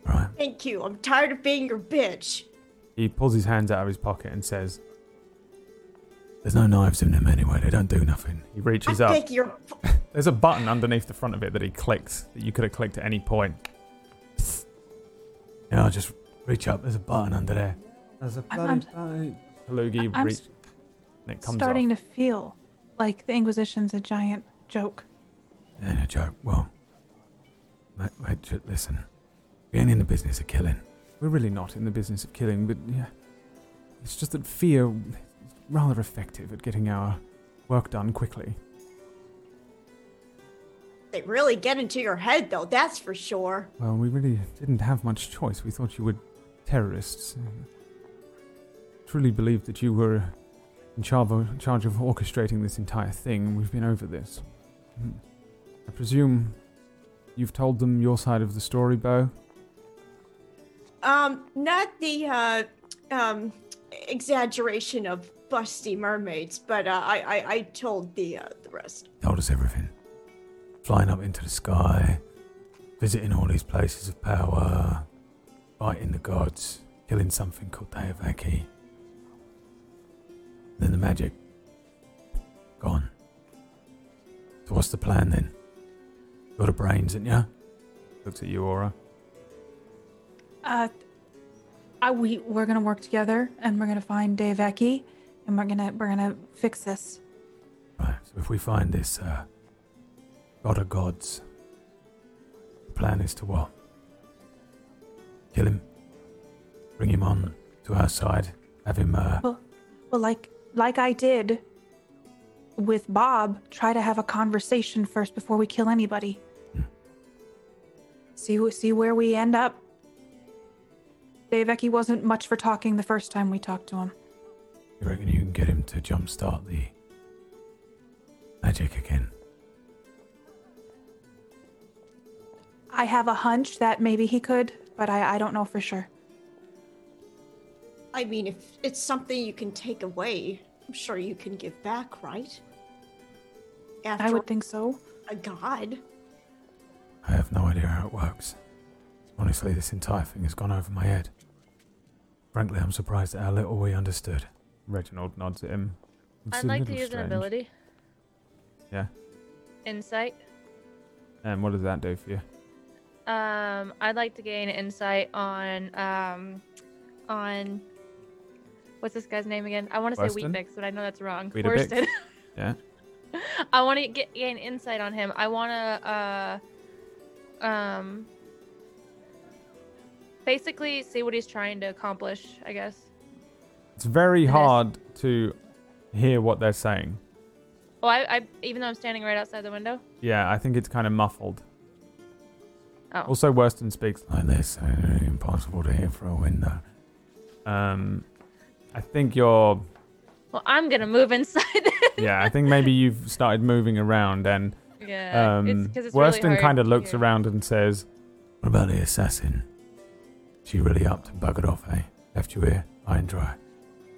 Alright?
Thank you. I'm tired of being your bitch.
He pulls his hands out of his pocket and says,
There's no knives in them anyway. They don't do nothing.
he reaches
I
up.
beg your. (laughs)
There's a button underneath the front of it that he clicks that you could have clicked at any point.
Yeah, I'll just reach up. There's a button under there.
There's a
I'm-
bloody Kalugi
I'm
reach,
s-
and it comes
starting
off.
to feel like the Inquisition's a giant joke.
Ain't a joke. Well, mate, mate, j- listen. We ain't in the business of killing.
We're really not in the business of killing, but yeah, it's just that fear is rather effective at getting our work done quickly.
They really get into your head, though, that's for sure.
Well, we really didn't have much choice. We thought you were terrorists. Truly believed that you were in charge of, charge of orchestrating this entire thing, and we've been over this. Hmm. I presume you've told them your side of the story, Bo?
Um, not the, uh, um, exaggeration of busty mermaids, but, uh, I, I, I told the, uh, the rest.
Told us everything. Flying up into the sky, visiting all these places of power, fighting the gods, killing something called Dayavaki. Then the magic. Gone. So what's the plan then? Got a brains, ain't ya?
Looks at you, Aura.
Uh, I, we we're gonna work together, and we're gonna find Dave Ecke, and we're gonna we're gonna fix this.
Right, so if we find this, uh, god of gods, the plan is to what? Kill him? Bring him on to our side? Have him, uh,
Well, well, like like I did with Bob, try to have a conversation first before we kill anybody. Hmm. See see where we end up. Dave Ecke wasn't much for talking the first time we talked to him.
you reckon you can get him to jumpstart the magic again?
I have a hunch that maybe he could, but I, I don't know for sure.
I mean, if it's something you can take away, I'm sure you can give back, right? After
I would think so.
a god.
I have no idea how it works. Honestly, this entire thing has gone over my head. Frankly, I'm surprised at how little we understood.
Reginald nods at him. It's
I'd like to
little
use an ability.
Yeah.
Insight.
And what does that do for you?
Um, I'd like to gain insight on um, on what's this guy's name again? I want to say
Worston?
Wheatbix, but I know that's wrong.
Weetabix?
Worston. (laughs)
Yeah. (laughs)
I want to get gain insight on him. I want to uh, um, basically see what he's trying to accomplish. I guess.
It's very hard to hear what they're saying.
Oh, I, I even though I'm standing right outside the window.
Yeah, I think it's kind of muffled.
Oh.
Also, Worston speaks.
Like this, uh, impossible to hear through a window.
Um, I think you're.
Well, I'm gonna move inside.
Yeah, I think maybe you've started moving around, and
yeah,
um,
because it's
Worston
hard
kind of looks
hear.
around and says,
What about the assassin? She really up to buggered off, eh? Left you here, high and dry.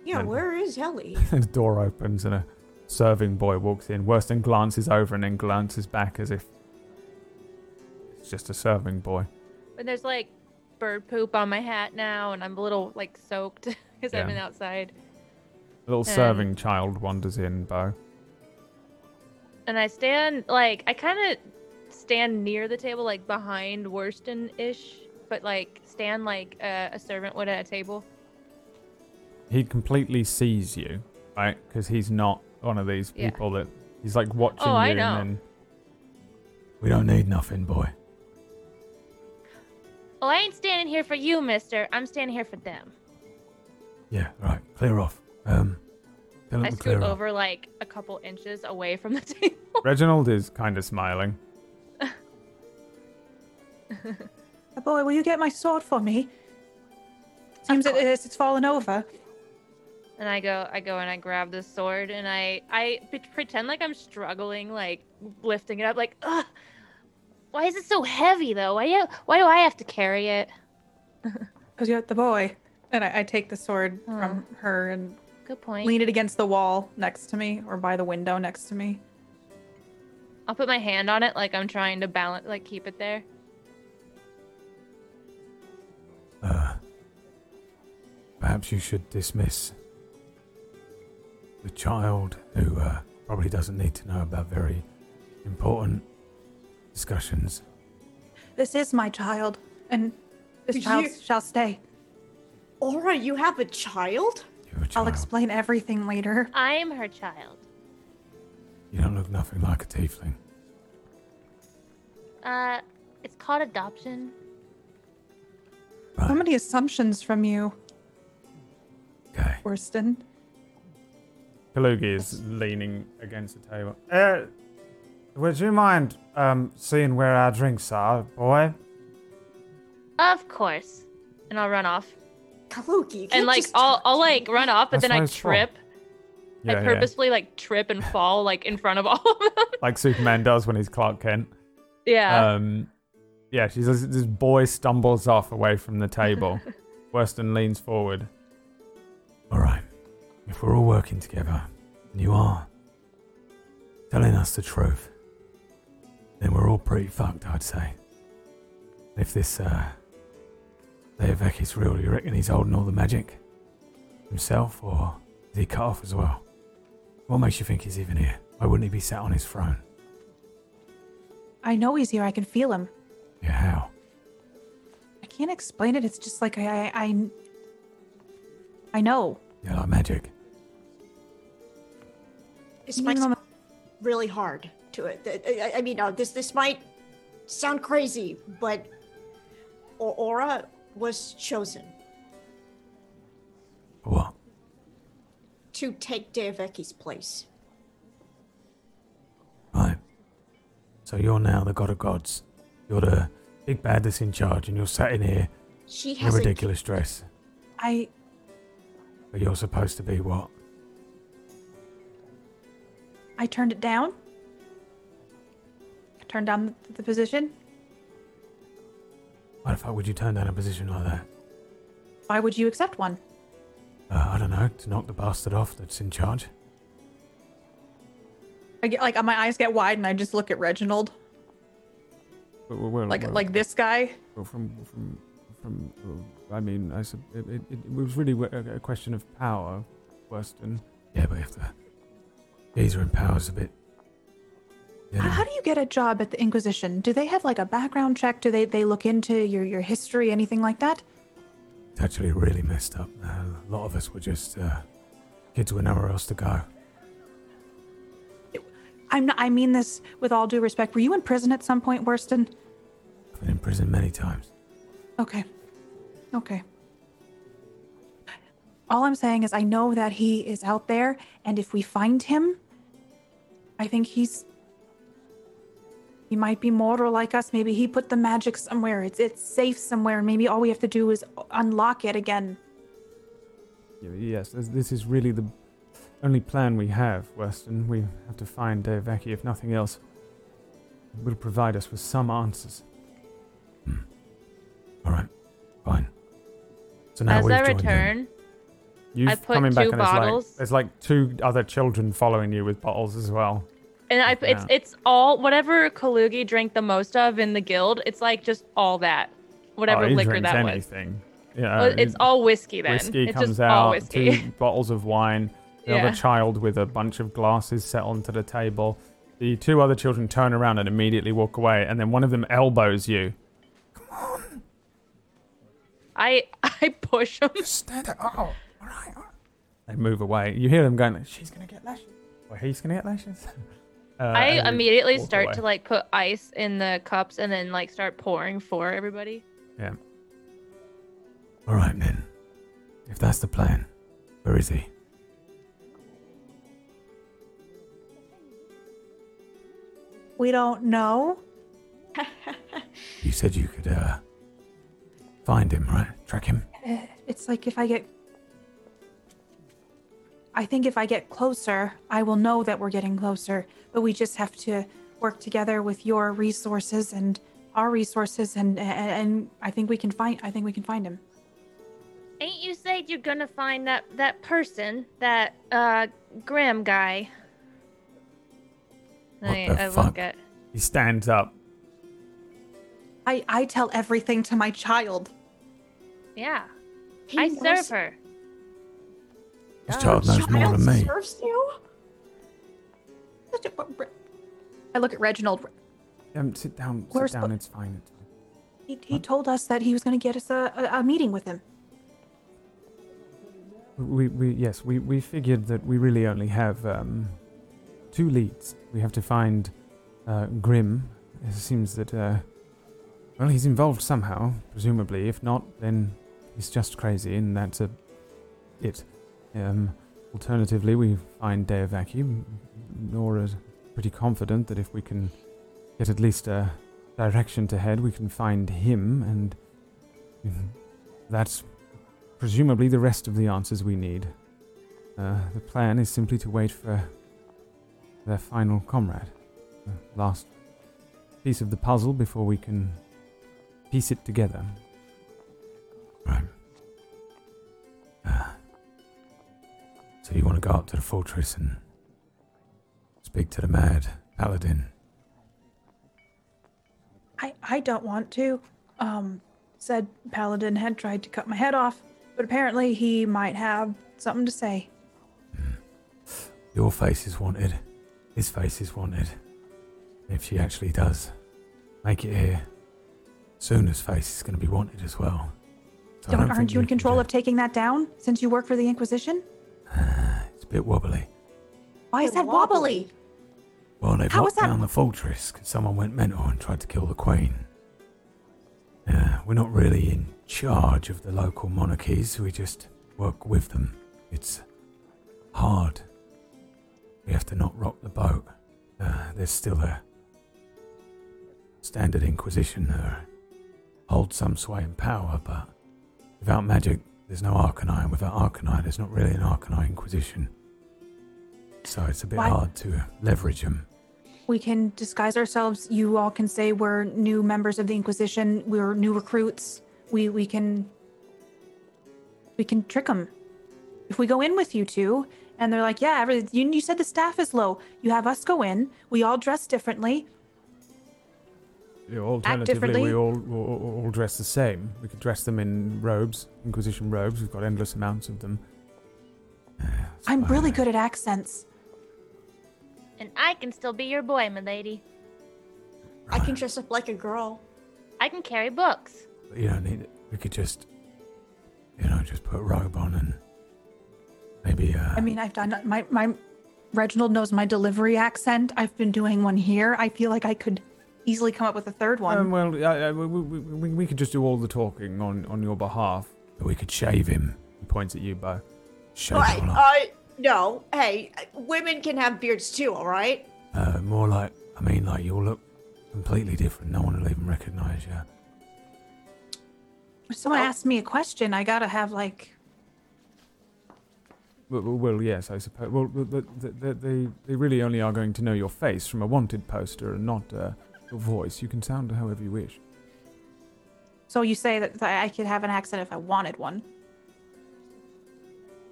Yeah,
And-
where is Ellie? (laughs)
the door opens and a serving boy walks in. Worston glances over and then glances back as if it's just a serving boy.
But there's like bird poop on my hat now, and I'm a little like soaked (laughs) because I've
Yeah.
been outside.
A little
Um,
serving child wanders in, Bo.
And I stand like I kind of stand near the table, like behind Worston ish, but like stand like a, a servant would at a table.
He completely sees you, right? Because he's not one of these
Yeah.
people that he's like watching
Oh,
you
I know.
and then
We don't need nothing, boy.
Well, I ain't standing here for you, Mister. I'm standing here for them.
Yeah, right. Clear off. Um,
I
them to clear
scoot
off.
over like a couple inches away from the (laughs) table.
Reginald is kind of smiling.
Uh, (laughs) Boy, will you get my sword for me? Seems it is, it's fallen over.
And I go, I go and I grab the sword and I, I p- pretend like I'm struggling, like lifting it up, like, ugh. Why is it so heavy though? Why, you, why do I have to carry it? (laughs)
Because you're the boy. And I, I take the sword
Oh.
from her and
Good point.
lean it against the wall next to me or by the window next to me.
I'll put my hand on it, like I'm trying to balance, like keep it there.
Uh, perhaps you should dismiss the child who uh, probably doesn't need to know about very important discussions.
This is my child, and this
You-
child shall stay.
Aura, you have a child?
You have a
I'll explain everything later.
I'm her child.
You don't look nothing like a tiefling.
Uh, it's called adoption.
So many assumptions from you,
Okay.
Worston.
Kalugi is leaning against the table. Uh, would you mind um seeing where our drinks are, boy?
Of course. And I'll run off.
Kalugi, you
And
can't
like
just
I'll I'll like run off, but
That's
then I trip.
Yeah,
I
yeah.
purposefully like trip and fall like in front of all of them. (laughs)
Like Superman does when he's Clark Kent.
yeah.
Um, yeah, she's this boy stumbles off away from the table. (laughs) Weston leans forward.
All right. If we're all working together, and you are telling us the truth, then we're all pretty fucked, I'd say. If this, uh, Leoveki's real, you reckon he's holding all the magic himself, or is he cut off as well? What makes you think he's even here? Why wouldn't he be sat on his throne?
I know he's here. I can feel him.
Yeah, how?
I can't explain it. It's just like I, I, I, I know.
Yeah, like magic.
This
You
might sound really hard to it. I- I, I mean, uh, this this might sound crazy, but O- Aura was chosen
What?
to take Deveki's place.
Right. So you're now the god of gods. You're the big bad that's in charge, and you're sat in here
She
in a ridiculous dress.
I,
But you're supposed to be what?
I turned it down. I turned down the, the position.
Why the fuck would you turn down a position like that?
Why would you accept one?
Uh, I don't know, to knock the bastard off that's in charge.
I get like my eyes get wide and I just look at Reginald,
Well, well,
like
well,
like this guy.
well, from from from. I mean, I sub- it, it, it was really a, a question of power, Weston.
Yeah, but if the geezer in power's a bit.
How, how do you get a job at the Inquisition? Do they have like a background check? Do they they look into your your history, anything like that?
it's actually really messed up. Uh, a lot of us were just uh, kids with nowhere else to go.
I'm not. I mean this with all due respect. Were you in prison at some point, Worston?
I've been in prison many times.
Okay. Okay. All I'm saying is I know that he is out there, and if we find him, I think he's he might be mortal like us. Maybe he put the magic somewhere. It's it's safe somewhere. and Maybe all we have to do is unlock it again.
Yes, this, this is really the only plan we have, Weston. We have to find Devaki, if nothing else. It will provide us with some answers. Hmm.
All right, fine. So now
As
we've
I
joined in.
return,
You've
I put
coming back
two
and there's
bottles.
like, there's like two other children following you with bottles as well.
And I it's
Yeah.
it's all whatever Kalugi drank the most of in the guild. It's like just all that, whatever
oh,
liquor that was.
anything. Yeah,
Well, it's all whiskey then.
whiskey
it's
comes
just
out.
all whiskey.
Two (laughs) bottles of wine. The
Yeah.
other child with a bunch of glasses set onto the table. The two other children turn around and immediately walk away, and then one of them elbows you. Come on.
I (laughs) I push him.
Just stand up. Oh, all right. all right.
They move away. You hear them going, "She's gonna get lashes." Or he's gonna get lashes. (laughs) Uh,
I immediately start
away.
to like put ice in the cups and then like start pouring for everybody.
Yeah.
All right, then. If that's the plan, where is he?
We don't know. (laughs)
You said you could uh, find him, right? Track him.
Uh, It's like if I get. I think if I get closer, I will know that we're getting closer. But we just have to work together with your resources and our resources, and and, and I think we can find. I think we can find him.
Ain't you said you're gonna find that that person, that uh Graham guy?
What
I,
the
I
fuck?
look at.
He stands up.
I I tell everything to my child.
Yeah,
He
I
knows-
serve her.
This child knows more than me.
serves you?
I look at Reginald.
Um, sit down.
We're
sit down. It's fine. It's fine.
He, he told us that he was going to get us a, a, a meeting with him.
we, we yes, we, we figured that we really only have um, two leads. We have to find uh, Grim. It seems that, uh, well, he's involved somehow, presumably. If not, then he's just crazy, and that's a, it. Um, alternatively, we find Deovaki. Nora's pretty confident that if we can get at least a direction to head, we can find him, and that's presumably the rest of the answers we need. Uh, the plan is simply to wait for their final comrade, the last piece of the puzzle before we can piece it together.
Right. So you want to go up to the fortress and speak to the mad paladin?
I, I don't want to. Um, said Paladin had tried to cut my head off, but apparently he might have something to say.
Your face is wanted. His face is wanted. If she actually does make it here, Suna's face is going to be wanted as well. So I
don't, aren't you in control of taking that down since you work for the Inquisition?
Ah, it's a bit wobbly.
Why is that wobbly?
Well, they've
How
locked
that-
down the fortress because someone went mental and tried to kill the queen. Yeah, we're not really in charge of the local monarchies. We just work with them. It's hard. We have to not rock the boat. Uh, there's still a standard inquisition uh, that holds some sway and power, but without magic, there's no Arcanine. Without Arcanine, there's not really an Arcanine inquisition. So it's a bit
Why-
hard to leverage them.
We can disguise ourselves. You all can say we're new members of the Inquisition. We're new recruits. We we can we can trick them. If we go in with you two, and they're like, "Yeah, every, you, you said the staff is low. You have us go in. We all dress differently.
Yeah, alternatively, we all, all all dress the same. We could dress them in robes, Inquisition robes. We've got endless amounts of them. (sighs)
I'm really good at accents.
And I can still be your boy, my milady.
I can dress up like a girl.
I can carry books.
But you don't need it. We could just, you know, just put a robe on and maybe, uh,
I mean, I've done my my. Reginald knows my delivery accent. I've been doing one here. I feel like I could easily come up with a third one.
Um, well, uh, uh, we, we, we, we could just do all the talking on, on your behalf.
we could shave him.
He points at you, Bo.
Shave
Right,
him off.
uh, no. Hey, women can have beards too, all right?
Uh, more like, I mean, like you'll look completely different. No one will even recognize you.
if someone asks me a question, I gotta have like
Well, well, well, yes, I suppose. Well, the, the, the, they they really only are going to know your face from a wanted poster and not uh, your voice. You can sound however you wish.
So you say that that I could have an accent if I wanted one.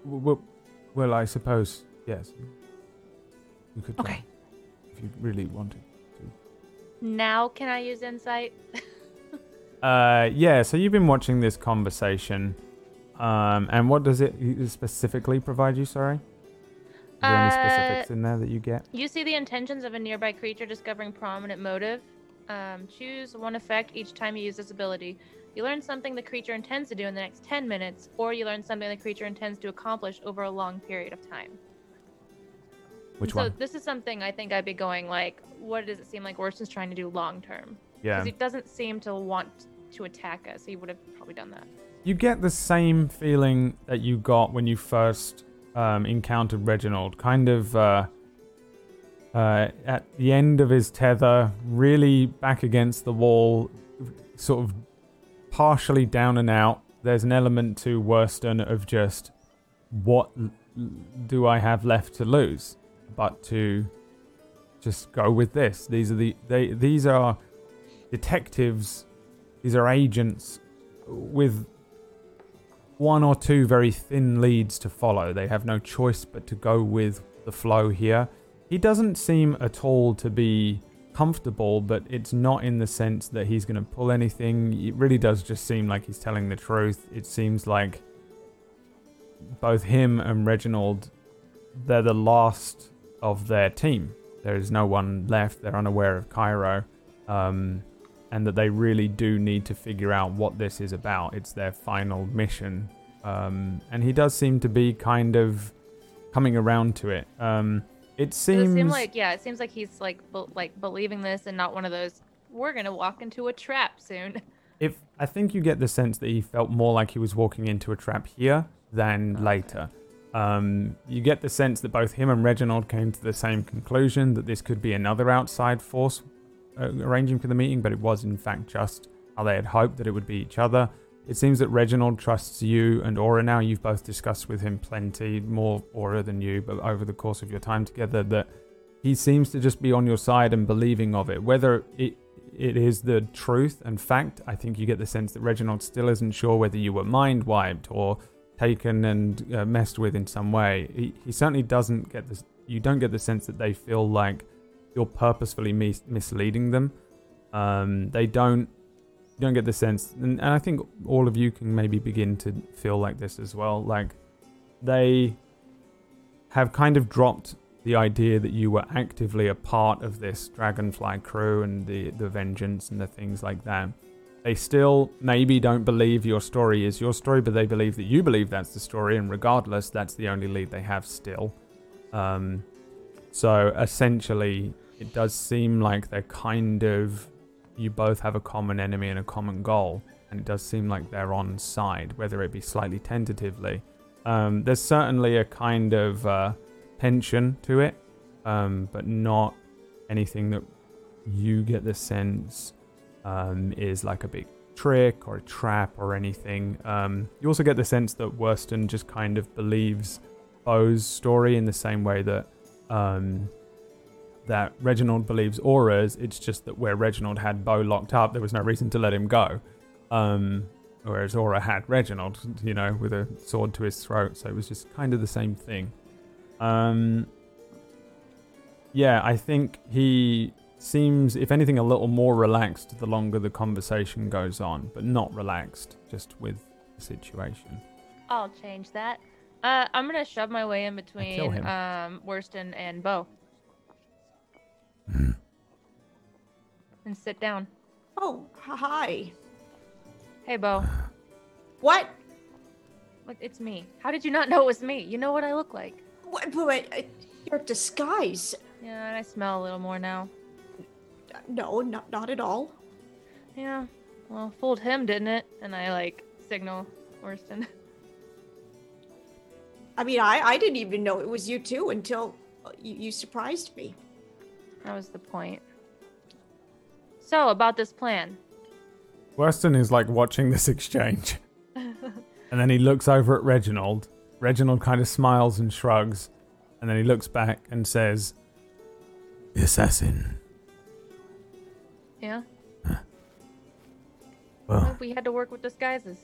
Well, well, well I suppose yes. You, you could.
Okay.
if you really wanted.
Now can I use insight? (laughs)
Uh, yeah. So you've been watching this conversation, um, and what does it specifically provide you? Sorry. Is there any
Uh,
specifics in there that you get?
You see the intentions of a nearby creature discovering prominent motive. Um, choose one effect each time you use this ability. You learn something the creature intends to do in the next 10 minutes, or you learn something the creature intends to accomplish over a long period of time.
Which
so
one?
So this is something I think I'd be going like, what does it seem like Orson's trying to do long term?
Yeah.
Because he doesn't seem to want to attack us. He would have probably done that.
You get the same feeling that you got when you first um, encountered Reginald. Kind of uh, uh, at the end of his tether, really back against the wall, sort of partially down and out. There's an element to Worston of just what do I have left to lose, but to just go with this. These are the they these are detectives. These are agents with one or two very thin leads to follow. They have no choice but to go with the flow here. He doesn't seem at all to be comfortable, but it's not in the sense that he's going to pull anything. It really does just seem like he's telling the truth. It seems like both him and Reginald, they're the last of their team. There is no one left. They're unaware of Cairo. Um, and that they really do need to figure out what this is about. It's their final mission um, and he does seem to be kind of coming around to it. Um, it seems
seem like yeah, it seems like he's like be- like believing this and not one of those we're gonna walk into a trap soon. (laughs)
if I think you get the sense that he felt more like he was walking into a trap here than later. Um, you get the sense that both him and Reginald came to the same conclusion that this could be another outside force uh, arranging for the meeting, but it was in fact just how they had hoped that it would be each other. It seems that Reginald trusts you and Aura now. You've both discussed with him plenty, more Aura than you, but over the course of your time together, that he seems to just be on your side and believing of it. Whether it it is the truth and fact, I think you get the sense that Reginald still isn't sure whether you were mind wiped or taken and uh, messed with in some way. He, he certainly doesn't get this. You don't get the sense that they feel like you're purposefully mis- misleading them. Um, they don't. You don't get the sense, and, and I think all of you can maybe begin to feel like this as well. Like they have kind of dropped the idea that you were actively a part of this dragonfly crew and the the vengeance and the things like that they still maybe don't believe your story is your story but they believe that you believe that's the story and regardless that's the only lead they have still um, so essentially it does seem like they're kind of you both have a common enemy and a common goal and it does seem like they're on side whether it be slightly tentatively um, there's certainly a kind of uh, tension to it, um, but not anything that you get the sense um, is like a big trick or a trap or anything. Um, you also get the sense that Worston just kind of believes Bo's story in the same way that um, that Reginald believes Aura's. It's just that where Reginald had Bo locked up, there was no reason to let him go. Um, whereas Aura had Reginald, you know, with a sword to his throat. So it was just kind of the same thing. Um, yeah, I think he seems, if anything, a little more relaxed the longer the conversation goes on, but not relaxed, just with the situation.
I'll change that. Uh, I'm gonna shove my way in between
him.
um Worston and Bo
Hmm.
and sit down.
Oh, hi.
Hey, Bo.
What?
It's me. How did you not know it was me? You know what I look like.
What? But uh, your disguise?
Yeah, and I smell a little more now.
No, not not at all.
Yeah. Well, fooled him, didn't it? And I like signal Worston. (laughs)
I mean, I I didn't even know it was you too until uh, you, you surprised me.
That was the point. So about this plan.
Weston is like watching this exchange, (laughs) and then he looks over at Reginald. Reginald kind of smiles and shrugs, and then he looks back and says,
The assassin.
Yeah.
Well,
We had to work with disguises.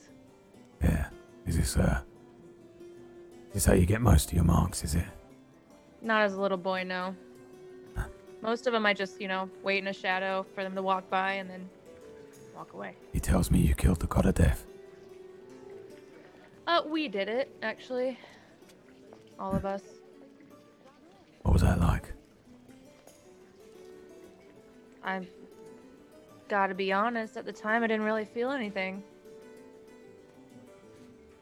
yeah. Is this, uh. Is this how you get most of your marks, is it?
Not as a little boy, no. Most of them, I just, you know, wait in a shadow for them to walk by and then walk away.
He tells me you killed the god of death.
Uh, we did it, actually. All of us.
What was that like?
I gotta be honest, at the time I didn't really feel anything.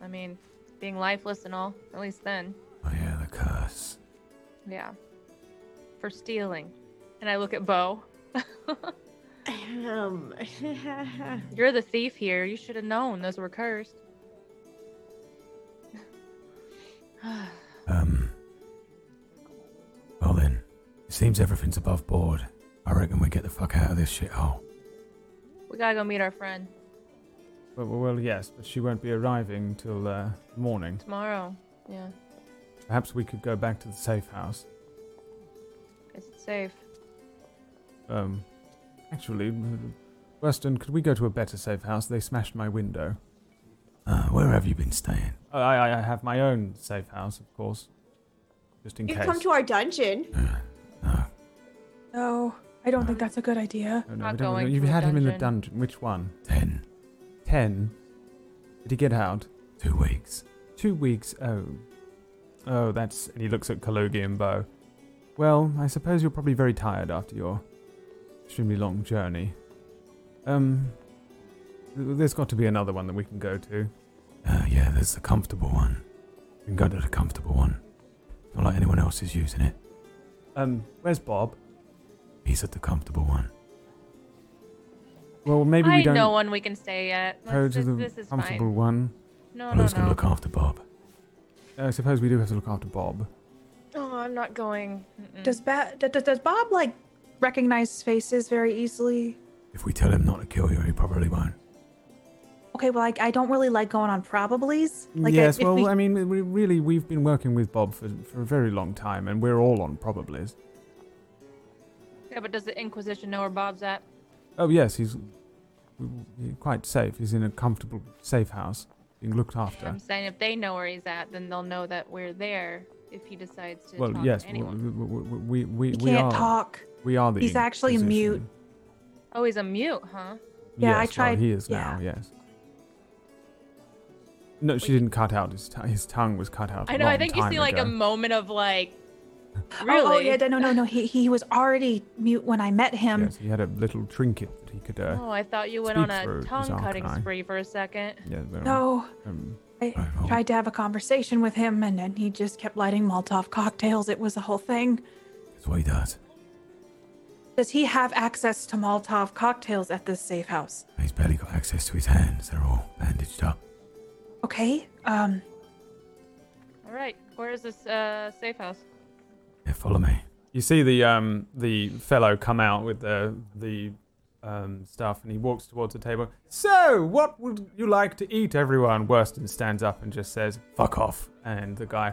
I mean, being lifeless and all, at least then.
Oh, yeah, the curse.
Yeah. For stealing. And I look at Bo.
Um, (laughs)
You're the thief here. You should have known those were cursed. (sighs)
Um. Well then, it seems everything's above board. I reckon we get the fuck out of this shithole.
we gotta go meet our friend
well, well, well, yes, but she won't be arriving till uh, morning.
tomorrow. Yeah.
Perhaps we could go back to the safe house.
Is it safe?
Um, actually, Weston, could we go to a better safe house? They smashed my window.
Uh, where have you been staying?
Oh, I, I- I have my own safe house, of course, just in case.
you
case.
come to our dungeon.
No, I don't think that's a good idea.
Oh, no,
Not
we don't-
going
You've
to a
had him in the
dungeon.
dungeon. Which one?
Ten.
Ten. Did he get out?
Two weeks.
Two weeks. Oh. Oh, that's. And he looks at Kalugi and Bo. Well, I suppose you're probably very tired after your extremely long journey. Um. There's got to be another one that we can go to.
Uh, yeah, there's the comfortable one. We can go to the comfortable one. Not like anyone else is using it.
Um, where's Bob?
He's at the comfortable one.
Well, maybe
I
we don't I
know one we can stay at.
go
Let's-
to
this,
the
this is
comfortable
fine.
one.
No,
Well,
no,
who's going to
no.
look after Bob?
I suppose we do have to look after Bob.
Oh, I'm not going. Mm-mm.
Does ba- d- d- does Bob like recognize faces very easily?
If we tell him not to kill you, he probably won't.
Okay, well, like I don't really like going on probablys. Like
yes,
if
well,
we-
I mean, we really we've been working with Bob for for a very long time, and we're all on probablys.
Yeah, but does the Inquisition know where Bob's at?
Oh yes, he's, he's quite safe. He's in a comfortable, safe house, being looked after.
I'm saying if they know where he's at, then they'll know that we're there if he decides to
Well,
talk
yes,
to anyone.
w- w- we we
he
we
can't
are
talk.
We are the.
He's actually
Inquisition.
mute.
Oh, he's a mute, huh?
Yeah, I
Yes, well,
tried-
he is
yeah.
now. Yes. No, she didn't cut out his tongue. His tongue was cut out. I
I know. I think you see like a moment of like. Really?
Oh, oh yeah, no, no, no. He he was already mute when I met him.
Yes, he had a little trinket that he could. Uh,
Oh, I thought you went on a tongue cutting spree for a second.
yeah, well,
No,
um,
I
Right,
tried to have a conversation with him, and then he just kept lighting Molotov cocktails. It was a whole thing.
That's what he does.
Does he have access to Molotov cocktails at this safe house?
He's barely got access to his hands. They're all bandaged up.
Okay. Um.
All right, where is this uh, safe house?
Yeah, follow me.
You see the um the fellow come out with the the um stuff, and he walks towards the table. So, what would you like to eat, everyone? Worston stands up and just says, "Fuck off!" And the guy,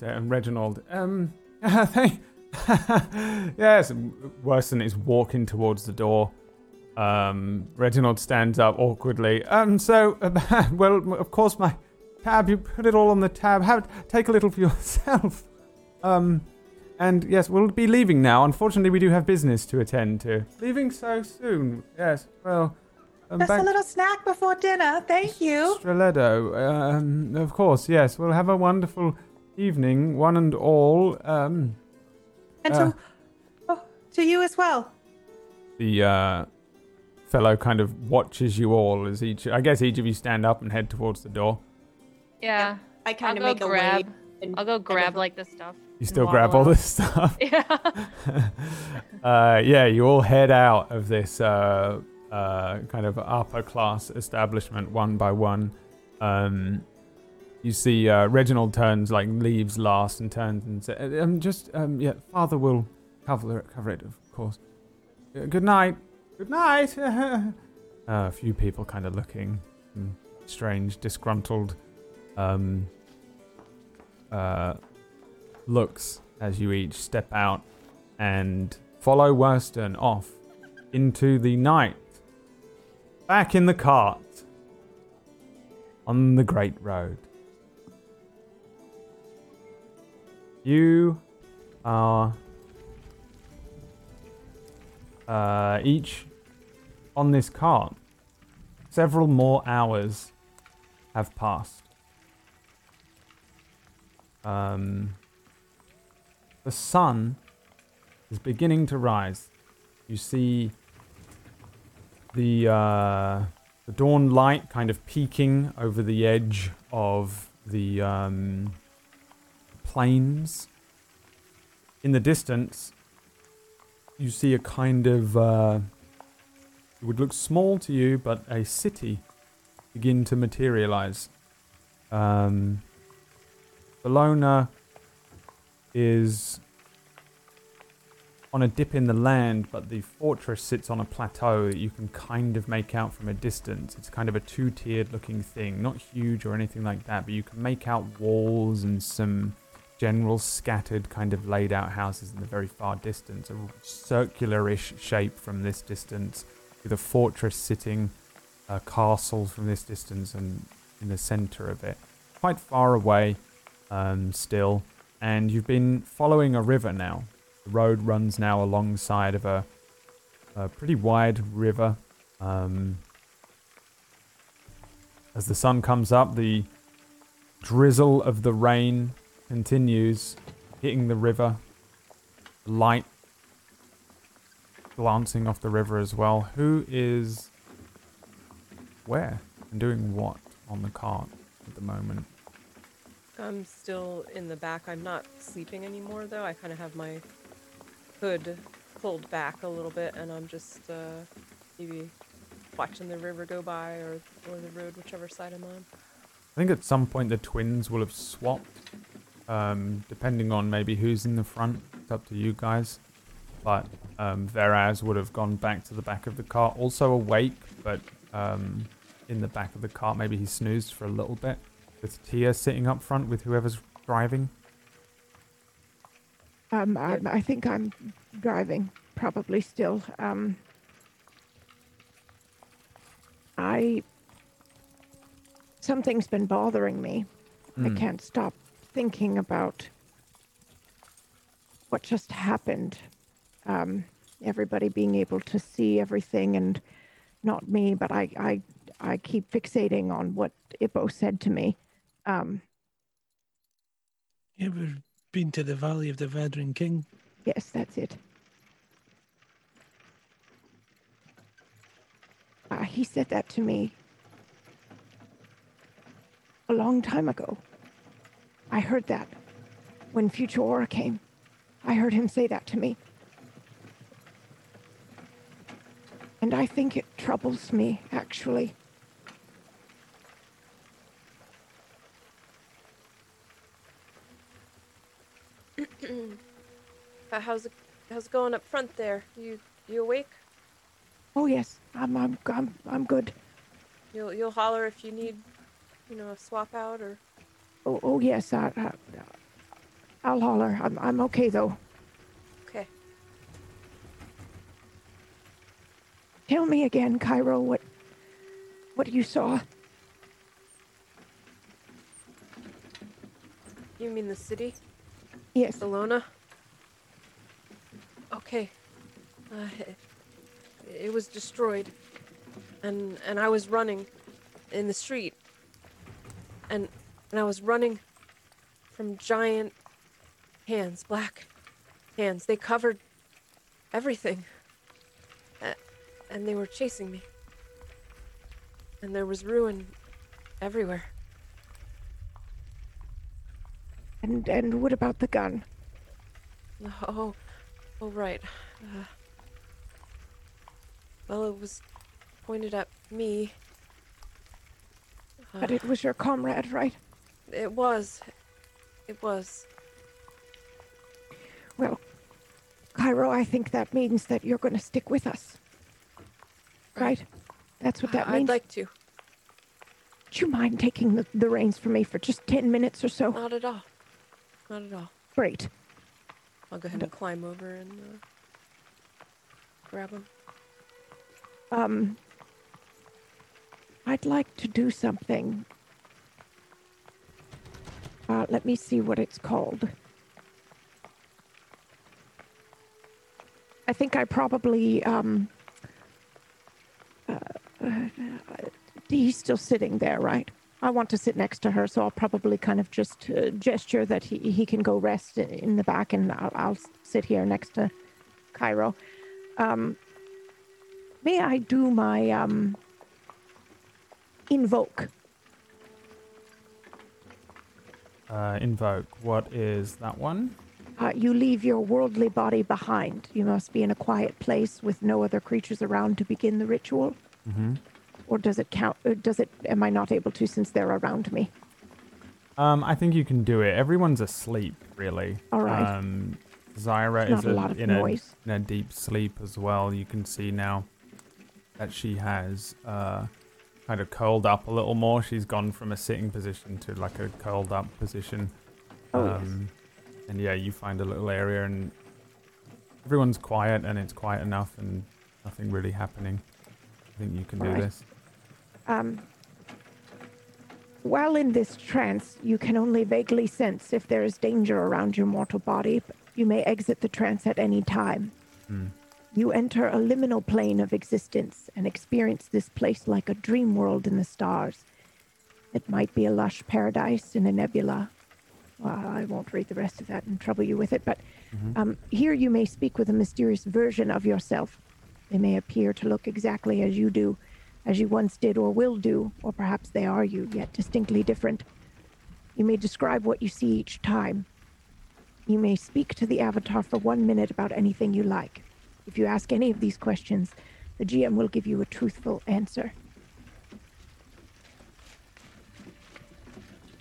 and (gasps) Reginald, um, (laughs) thank. (laughs) yes, Worston is walking towards the door. Um, Reginald stands up awkwardly. Um, so, (laughs) well, of course, my tab. You put it all on the tab. Have take a little for (laughs) yourself. Um, and yes, we'll be leaving now. Unfortunately, we do have business to attend to. Leaving so soon. Yes. Well, um,
Just
back
a little snack before dinner. Thank you.
Streledo. Um, of course. Yes. We'll have a wonderful evening, one and all. Um,
And
Uh.
to, oh, to you as well.
the uh, fellow kind of watches you all as each. I guess each of you stand up and head towards the door.
Yeah,
I kind
I'll
of
go
make a
grab.
wave. And
I'll go grab like the stuff.
You still grab all this stuff. (laughs)
Yeah. (laughs)
uh, yeah, you all head out of this uh, uh, kind of upper class establishment one by one. Um, you see uh, Reginald turns like leaves last and turns and says, um, "Just um, yeah, Father will cover it, cover it, of course. Uh, good night. Good night." (laughs) uh, a few people kind of looking strange, disgruntled um, uh, looks as you each step out and follow Worston off into the night. Back in the cart on the Great Road. You are uh, each on this cart. Several more hours have passed. Um, the sun is beginning to rise. You see the uh, the dawn light kind of peeking over the edge of the um, plains. In the distance, you see a kind of uh, it would look small to you, but a city begin to materialize. Um, Bellona is on a dip in the land, but the fortress sits on a plateau that you can kind of make out from a distance. It's kind of a two tiered looking thing, not huge or anything like that, but you can make out walls and some general scattered, kind of laid out houses in the very far distance. A circular ish shape from this distance, with a fortress sitting, a castle from this distance, and in the center of it. Quite far away, um, still. And you've been following a river now. The road runs now alongside of a, a pretty wide river. Um, as the sun comes up, the drizzle of the rain continues, hitting the river. Light glancing off the river as well. Who is where and doing what? on the cart at the moment.
I'm still in the back. I'm not sleeping anymore, though. I kind of have my hood pulled back a little bit, and I'm just uh, maybe watching the river go by or, or the road, whichever side I'm on.
I think at some point the twins will have swapped, um, depending on maybe who's in the front. It's up to you guys. But um, Veraz would have gone back to the back of the cart, also awake, but um, in the back of the cart. Maybe he snoozed for a little bit. With Tia sitting up front with whoever's driving.
Um, I, I think I'm driving, probably still. Um, I. Something's been bothering me. I
Hmm.
can't stop thinking about what just happened. Um, everybody being able to see everything and not me, but I, I, I keep fixating on what Ippo said to me. Um,
You ever been to the Valley of the Vedran King?
yes, that's it. Uh, he said that to me a long time ago. I heard that when Future Aura came. I heard him say that to me. And I think it troubles me, actually. (clears throat)
Uh, how's it how's it going up front there? You you awake?
Oh yes, I'm I'm I'm, I'm good.
You'll you'll holler if you need, you know, a swap out or
Oh, oh yes, I, I, I'll holler. I'm I'm okay though.
okay.
Tell me again, Cairo, what what you saw.
You mean the city?
Yes.
Salona? Okay. Uh, it, it was destroyed. And and I was running in the street. And and I was running from giant hands, black hands. They covered everything. And they were chasing me. And there was ruin everywhere.
And and what about the gun?
Oh, oh, right. Uh, well, it was pointed at me.
But
Uh,
it was your comrade, right?
It was. It was.
Well, Cairo, I think that means that you're going to stick with us. Right? That's what that
I-
means.
I'd like to.
Would you mind taking the, the reins from me for just 10 minutes or so?
Not at all. Not at all.
Great.
I'll go ahead and climb over and uh, grab him.
Um, I'd like to do something. Uh, let me see what it's called. I think I probably um. Uh, uh, he's still sitting there, right? I want to sit next to her, so I'll probably kind of just uh, gesture that he, he can go rest in the back, and I'll, I'll sit here next to Cairo. Um, may I do my um invoke?
Uh, invoke. What is that one?
Uh, you leave your worldly body behind. You must be in a quiet place with no other creatures around to begin the ritual.
Mm-hmm.
Or does it count? Or does it? Am I not able to since they're around me?
Um, I think you can do it. Everyone's asleep, really.
All right.
Um, Zyra
It's
is
a
a- in. A, in a deep sleep as well. You can see now that she has uh, kind of curled up a little more. She's gone from a sitting position to like a curled up position.
Oh, yes.
And yeah, you find a little area and everyone's quiet and it's quiet enough and nothing really happening. I think you can do
Alright.
this.
Um, while in this trance, you can only vaguely sense if there is danger around your mortal body. But you may exit the trance at any time.
Hmm.
You enter a liminal plane of existence and experience this place like a dream world in the stars. It might be a lush paradise in a nebula. Well, I won't read the rest of that and trouble you with it, but um, here you may speak with a mysterious version of yourself. They may appear to look exactly as you do, as you once did or will do, or perhaps they are you, yet distinctly different. You may describe what you see each time. You may speak to the avatar for one minute about anything you like. If you ask any of these questions, the GM will give you a truthful answer.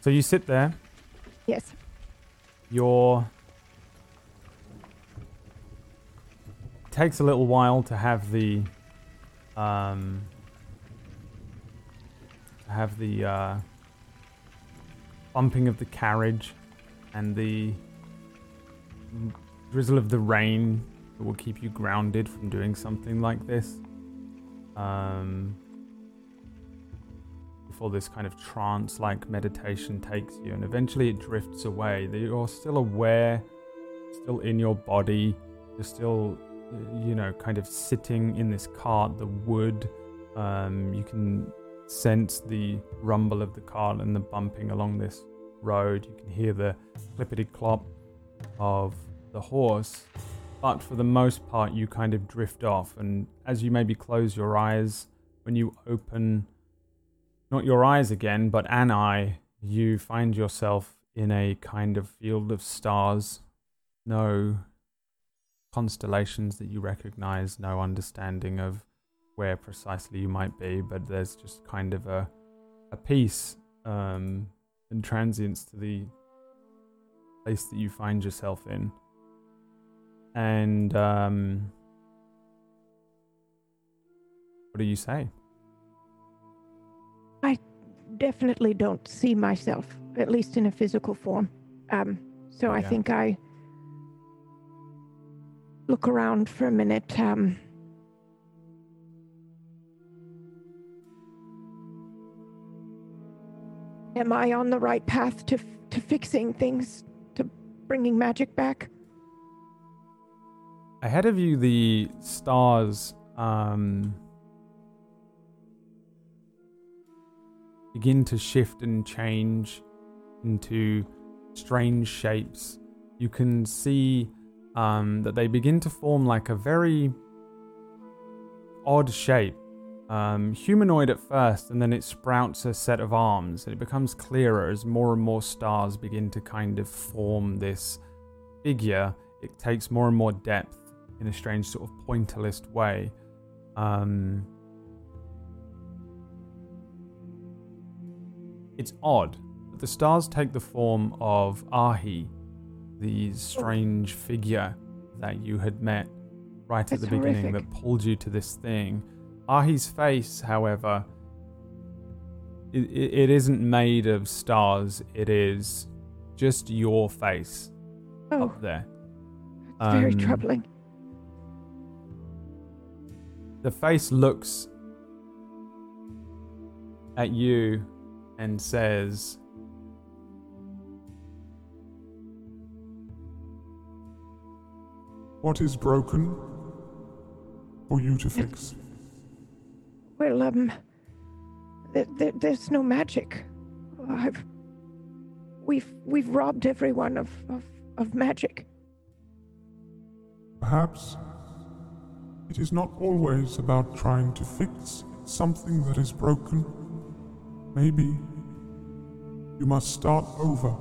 So you sit there.
Yes.
You're. Takes a little while to have the. Um. Have the uh, bumping of the carriage and the drizzle of the rain that will keep you grounded from doing something like this. Um, before this kind of trance like meditation takes you, and eventually it drifts away. You're still aware, still in your body, you're still, you know, kind of sitting in this cart, the wood. Um, you can sense the rumble of the cart and the bumping along this road. You can hear the clippity clop of the horse. But for the most part, you kind of drift off. And as you maybe close your eyes, when you open not your eyes again, but an eye, you find yourself in a kind of field of stars. No constellations that you recognize, no understanding of where precisely you might be, but there's just kind of a, a peace um, and transience to the place that you find yourself in. And um, what do you say?
I definitely don't see myself, at least in a physical form. Um, so I
Yeah.
think I look around for a minute. Um, am I on the right path to f- to fixing things, to bringing magic back?
Ahead of you, the stars um, begin to shift and change into strange shapes. You can see um, that they begin to form like a very odd shape. Um, humanoid at first, and then it sprouts a set of arms, and it becomes clearer as more and more stars begin to kind of form this figure. It takes more and more depth in a strange sort of pointillist way. Um, it's odd that the stars take the form of Ahi, the strange figure that you had met right at the beginning
horrific.
that pulled you to this thing. Ahi's face, however, it, it, it isn't made of stars. It is just your face
Oh,
up there.
it's very
Um,
troubling.
The face looks at you and says,
What is broken for you to fix?
Well, um, there, there, there's no magic. I've, we've we've robbed everyone of, of, of magic.
Perhaps it is not always about trying to fix something that is broken. Maybe you must start over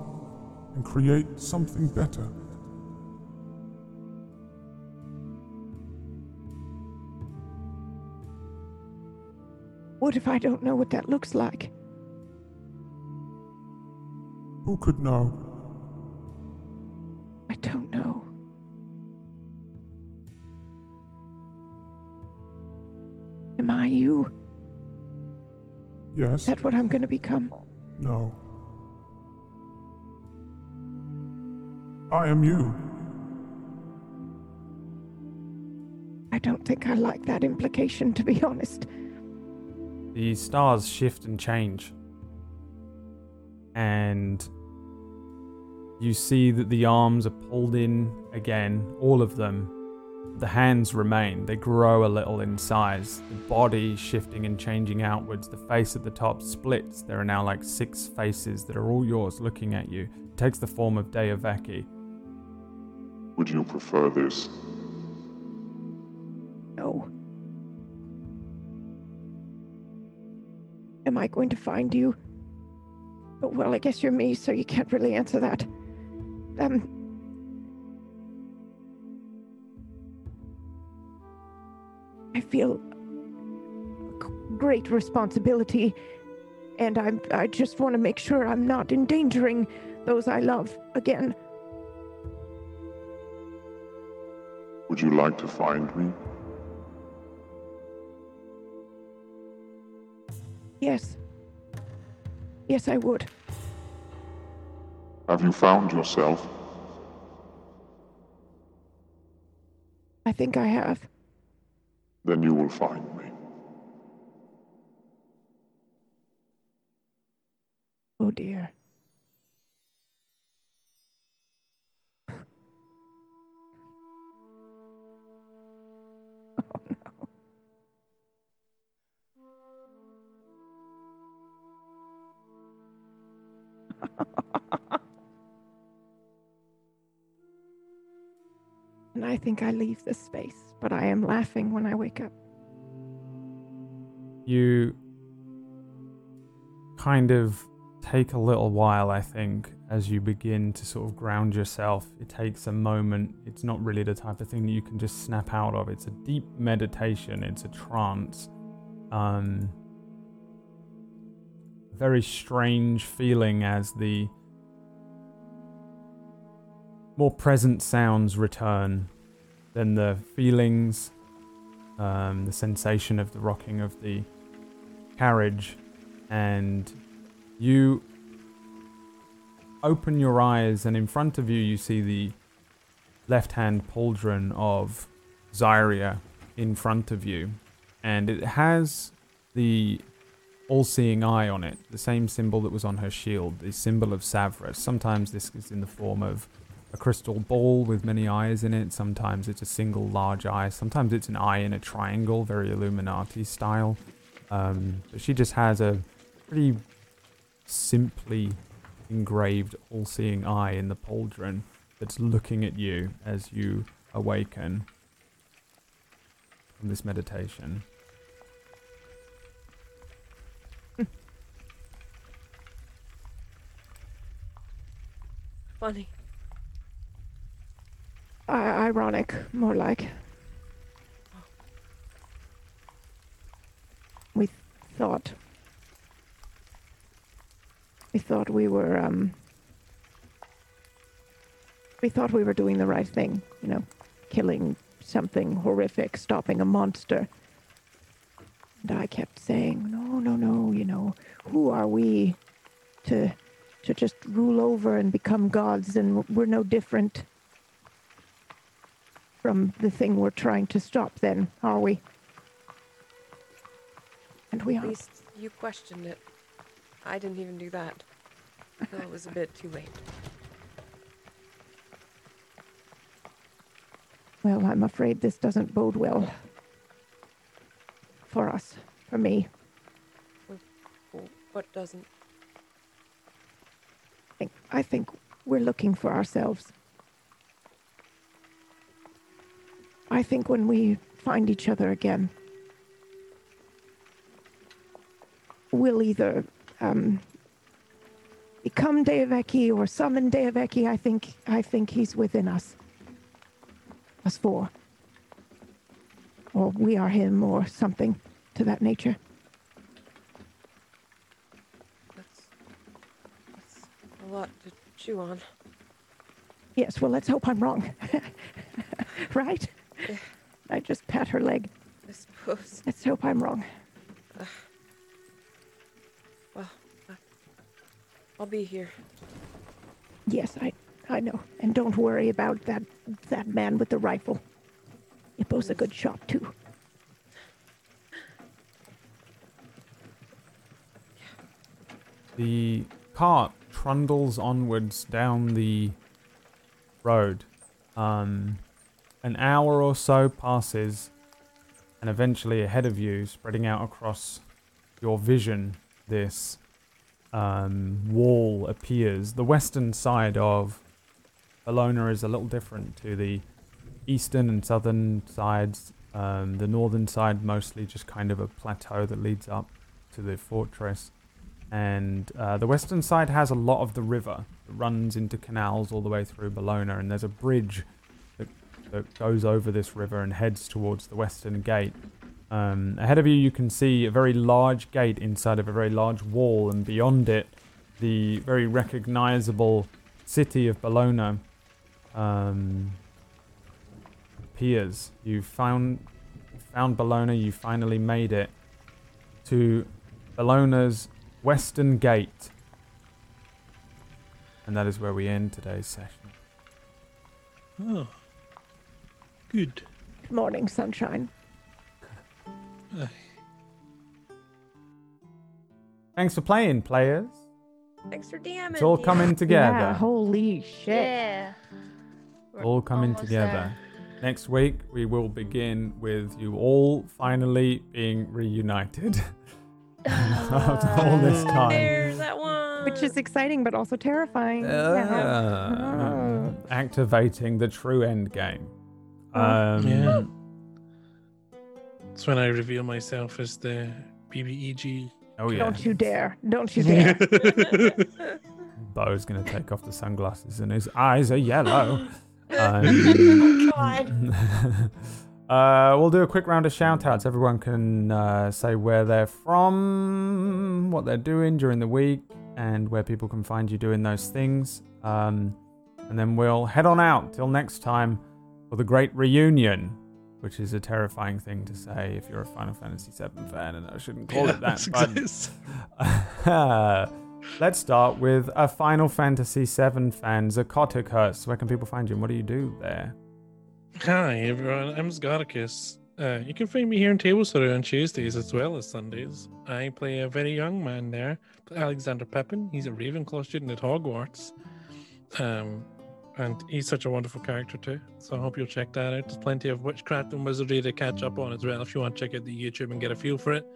and create something better.
What if I don't know what that looks like?
Who could know?
I don't know. Am I you?
Yes?
Is that what I'm going to become?
No. I am you.
I don't think I like that implication, to be honest.
the stars shift and change. And you see that the arms are pulled in again, all of them. The hands remain, they grow a little in size. The body shifting and changing outwards. The face at the top splits. There are now like six faces that are all yours looking at you. It takes the form of Deaveki.
Would you prefer this?
No. am I going to find you? Well, I guess you're me, so you can't really answer that. Um. I feel great responsibility, and I'm, I just want to make sure I'm not endangering those I love again.
Would you like to find me?
Yes. Yes, I would.
Have you found yourself?
I think I have.
Then you will find me.
Think I leave this space, but I am laughing when I wake up.
You kind of take a little while, I think, as you begin to sort of ground yourself. It takes a moment. It's not really the type of thing that you can just snap out of. It's a deep meditation, it's a trance. Um, very strange feeling as the more present sounds return. Then the feelings, um, the sensation of the rocking of the carriage, and you open your eyes, and in front of you, you see the left hand pauldron of Zyria in front of you, and it has the all seeing eye on it, the same symbol that was on her shield, the symbol of Savras. Sometimes this is in the form of a crystal ball with many eyes in it, sometimes it's a single large eye, sometimes it's an eye in a triangle, very Illuminati style. Um, but she just has a pretty simply engraved all seeing eye in the pauldron that's looking at you as you awaken from this meditation. (laughs)
Funny.
I- ironic, more like. We thought. We thought we were, um. We thought we were doing the right thing, you know, killing something horrific, stopping a monster. And I kept saying, no, no, no, you know, who are we to to just rule over and become gods and we're no different from the thing we're trying to stop then, are we? And we are.
At
are.
least you questioned it. I didn't even do that. Though it was a bit too late.
Well, I'm afraid this doesn't bode well for us, for me.
What doesn't?
I think, I think we're looking for ourselves. I think when we find each other again, we'll either um, become Deaveki or summon Deaveki. I think I think he's within us. Us four. Or we are him or something to that nature.
That's, that's a lot to chew on.
Yes, well let's hope I'm wrong. (laughs) right?
Yeah.
I just pat her leg.
I suppose.
Let's hope I'm wrong.
Well, I, I'll be here.
Yes, I I know. And don't worry about that that man with the rifle. Ippo's a good shot too.
The cart trundles onwards down the road. Um, an hour or so passes, and eventually, ahead of you, spreading out across your vision, this um, wall appears. The western side of Bellona is a little different to the eastern and southern sides. Um, the northern side, mostly just kind of a plateau that leads up to the fortress. And uh, the western side has a lot of the river. that runs into canals all the way through Bellona, and there's a bridge that, goes over this river and heads towards the western gate. Um, ahead of you, you can see a very large gate inside of a very large wall, and beyond it, the very recognizable city of Bellona um, appears. You found found Bellona. You finally made it to Bellona's western gate, and that is where we end today's session.
Oh. Good.
Good morning, sunshine.
Aye.
Thanks for playing, players.
Thanks for DMing.
It's all coming together.
Yeah, holy shit.
Yeah. We're
all coming
almost
together. Next week, we will begin with you all finally being reunited. (laughs) After all this time.
There's that one.
Which is exciting, but also terrifying.
Uh, activating the true end game. Um,
Yeah. That's when I reveal myself as the BBEG.
Oh, yeah.
Don't you dare. Don't you (laughs) dare.
Bo's going to take off the sunglasses and his eyes are yellow. (laughs) Um,
God. (laughs)
uh, we'll do a quick round of shout outs. Everyone can uh, say where they're from, what they're doing during the week, and where people can find you doing those things. Um, and then we'll head on out till next time for the great reunion, which is a terrifying thing to say if you're a Final Fantasy VII fan, and I shouldn't call it that. But (laughs) Let's start with a Final Fantasy VII fan, Zakoticus. Where can people find you and what do you do there?
Hi everyone, I'm Sgaricus. Uh, you can find me here in Tablesore on Tuesdays as well as Sundays. I play a very young man there, Alexander Pepin. He's a Ravenclaw student at Hogwarts. Um, and he's such a wonderful character too. So I hope you'll check that out. There's plenty of witchcraft and wizardry to catch up on as well if you want to check out the YouTube and get a feel for it.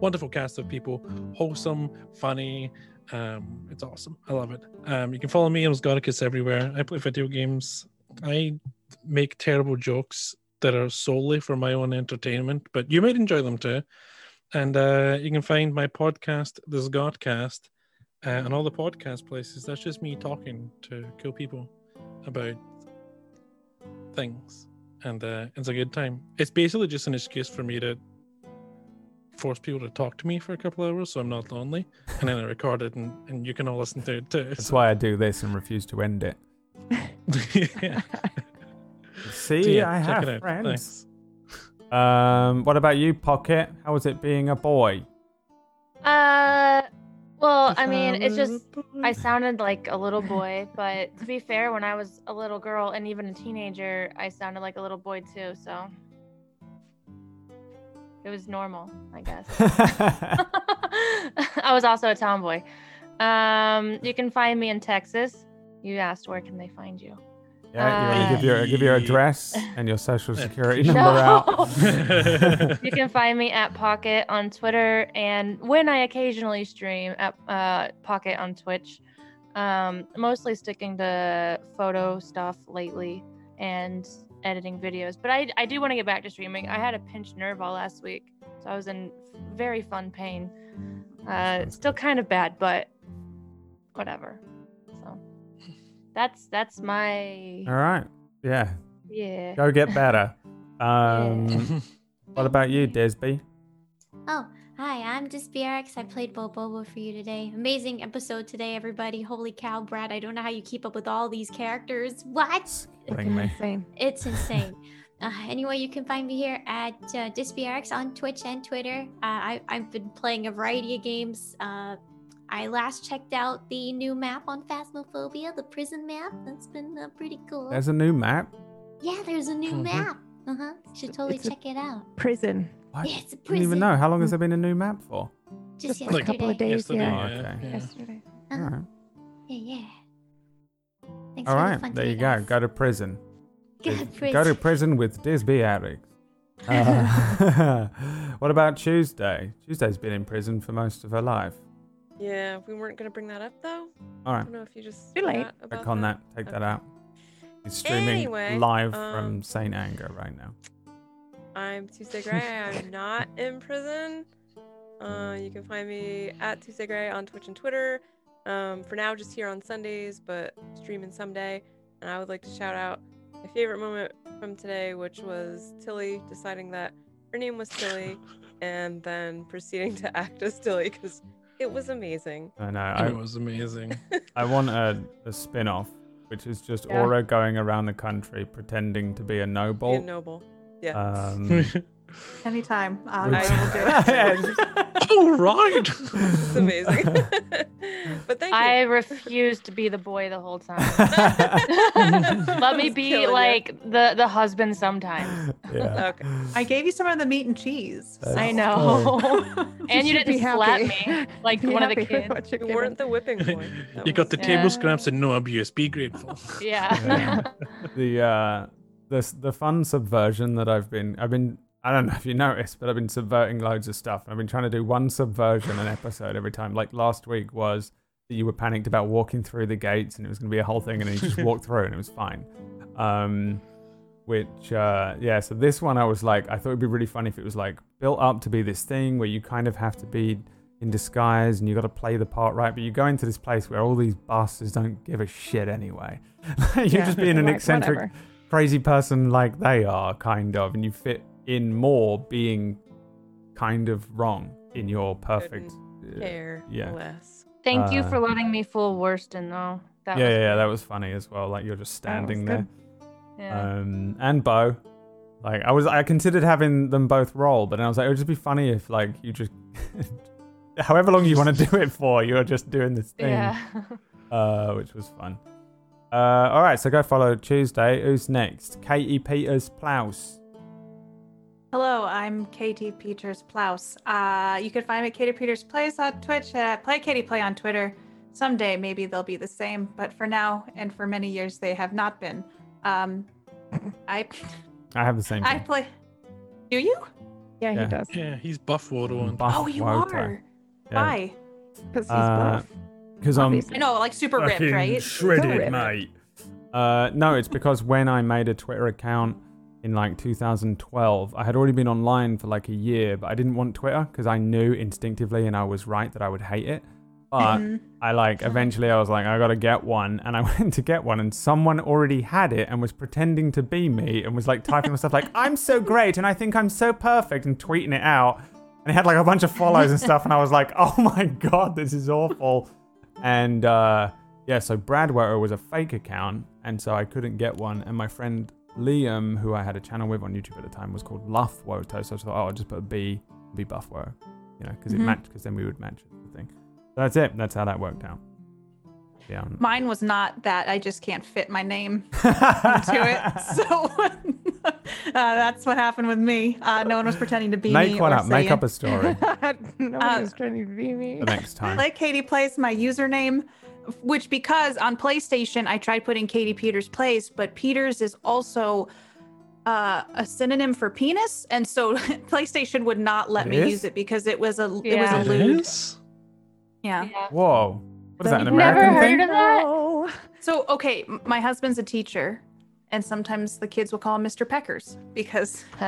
Wonderful cast of people, wholesome, funny. Um, it's awesome. I love it. Um, you can follow me on Sgaricus everywhere. I play video games. I make terrible jokes that are solely for my own entertainment, but you might enjoy them too. And uh, you can find my podcast, The Zgodcast, uh, and all the podcast places. That's just me talking to cool people about things, and uh, it's a good time. It's basically just an excuse for me to force people to talk to me for a couple hours, so I'm not lonely. And then I record it, and, and you can all listen to it too.
That's why I do this and refuse to end it.
yeah. (laughs)
See,
So, yeah,
I have friends.
Thanks.
Um, what about you, Pocket? How was it being a boy?
Uh, well, I mean, it's just I sounded like a little boy, but to be fair, when I was a little girl and even a teenager, I sounded like a little boy too. So it was normal, I guess. (laughs) I was also a tomboy. Um, you can find me in Texas. You asked where can they find you?
Yeah, you want
Uh,
to give your give your address (laughs) and your social security (laughs) number out.
you can find me at Pocket on Twitter, and when I occasionally stream at uh, Pocket on Twitch, um, mostly sticking to photo stuff lately and editing videos. But I, I do want to get back to streaming. I had a pinched nerve all last week, so I was in very fun pain. Uh, still kind of bad, but whatever. So that's that's my
All right. Yeah.
yeah.
Go get better. (laughs) Um, (laughs) what about you, Desby?
Oh, hi, I'm just BRX. I played Bobobo for you today. Amazing episode today, everybody. Holy cow, Brad. I don't know how you keep up with all these characters. What?
Bring me.
Insane.
It's insane. (laughs) Uh, anyway, you can find me here at uh, DisBRX on Twitch and Twitter. Uh, I, I've been playing a variety of games. Uh, I last checked out the new map on Phasmophobia, the prison map. That's been uh, pretty cool.
There's a new map.
yeah, there's a new
Mhm.
map. Uh huh. Should totally
It's
check it out.
Prison.
What?
Yeah, it's a
I didn't even know. How long has there been a new map for?
Just,
Just a couple of days,
Yesterday,
yeah.
Oh,
yeah,
okay.
yeah.
Yesterday.
Uh-huh.
All right.
Yeah, yeah. Thanks
All
for the
There you go.
guys.
Go to prison.
Go
Dis-
to prison.
Go to prison with Disby Alex. Uh, what about Tuesday? Tuesday's been in prison for most of her life.
Yeah, we weren't gonna bring that up though.
All
I
right.
don't know if you just
Too late.
forgot about
Click on that. Take that
Okay.
out. He's streaming
Anyway,
live from
um,
Saint Anger right now.
I'm Tuesday (laughs) Gray. I'm not in prison. Uh, you can find me at Tuesday Gray on Twitch and Twitter. Um, for now, just here on Sundays, but streaming someday. And I would like to shout out my favorite moment from today, which was Tilly deciding that her name was Tilly (laughs) and then proceeding to act as Tilly because it was amazing.
I know. I,
it was amazing. (laughs)
I want a, a spin off, which is just
Yeah.
Aura going around the country pretending to be a
Be
noble.
a noble. Yeah.
Um, (laughs)
Anytime. Um, (laughs) I will do it.
All right.
it's amazing. (laughs) but thank you.
I refuse to be the boy the whole time. (laughs) Let me be
killing ya.
like the the husband sometimes.
yeah.
Okay.
I gave you some of the meat and cheese.
That's
I know. (laughs) and you
should be
didn't slap
happy.
me like
Be
one of the kids.
you're
You
given.
weren't the whipping boy. That
you got
was-
the table scraps and no abuse. Be grateful.
Yeah.
Yeah. the uh the the fun subversion that I've been I've been I don't know if you noticed, but I've been subverting loads of stuff. I've been trying to do one subversion an episode every time. Like last week was that you were panicked about walking through the gates and it was going to be a whole thing, and then you just (laughs) walked through and it was fine. Um, which uh, yeah, so this one I was like, I thought it'd be really funny if it was like built up to be this thing where you kind of have to be in disguise and you got to play the part right, but you go into this place where all these bastards don't give a shit anyway. (laughs) You're
Yeah,
just being an
like,
eccentric
whatever.
crazy person like they are, kind of, and you fit in more being kind of wrong in your perfect. uh,
Care
yeah.
less.
Thank you
Uh,
for letting me fool Worston though. That
yeah,
was
yeah, yeah, that was funny as well. Like you're just standing there.
Yeah.
um, and Bo. Like I was, I considered having them both roll, but then I was like, it would just be funny if like you just, (laughs) however long you want to do it for, you're just doing this thing,
yeah. (laughs)
uh, which was fun. Uh, all right, so go follow Tuesday. Who's next? Katie Peters Plouse.
Hello, I'm Katie Peters Plaus. Uh, you can find me at Katie Peters Plays on Twitch, uh, Play Katie Play on Twitter. Someday maybe they'll be the same, but for now and for many years they have not been. Um, I
I have the same.
I
thing.
play. Do you?
Yeah,
Yeah.
he does.
Yeah, he's buff Water one.
Buff
oh, you
Woto.
are.
Yeah.
Why?
Because he's
Uh,
buff.
Because I'm
Obviously.
I know, like super ripped,
fucking
right?
shredded,
ripped.
mate. Uh, no, it's because when I made a Twitter account in like 2012, I had already been online for like a year, but I didn't want Twitter because I knew instinctively and I was right that I would hate it. But
Mhm.
I like eventually I was like, I gotta get one, and I (laughs) went to get one, and someone already had it and was pretending to be me and was like typing stuff like, (laughs) I'm so great and I think I'm so perfect and tweeting it out. And it had like a bunch of follows and stuff, and I was like, (laughs) oh my god, this is awful. And uh, yeah, so Brad Woto was a fake account, and so I couldn't get one. And my friend Liam, who I had a channel with on YouTube at the time, was called Luff Woto. So I thought, oh, I'll just put a B, B Buff Woto, you know, because it
Mhm.
matched, because then we would match the thing. So that's it. That's how that worked out. Yeah.
Mine was not that. I just can't fit my name (laughs) into it. So (laughs) uh, that's what happened with me. Uh, no one was pretending to be me.
Make one
or
up. Make
saying-
up a story (laughs)
no
Uh,
one was trying to be me.
the next time.
Like Katie Plays my username, which because on PlayStation I tried putting Katie Peters Plays, but Peters is also uh, a synonym for penis, and so (laughs) PlayStation would not let
It
me
is?
use it because it was a it was a lewd.
is?
Yeah.
Yeah.
Whoa. What is that, an
You've never
American
heard
thing?
of that?
No.
So okay, my husband's a teacher, and sometimes the kids will call him Mr. Peckers because (laughs)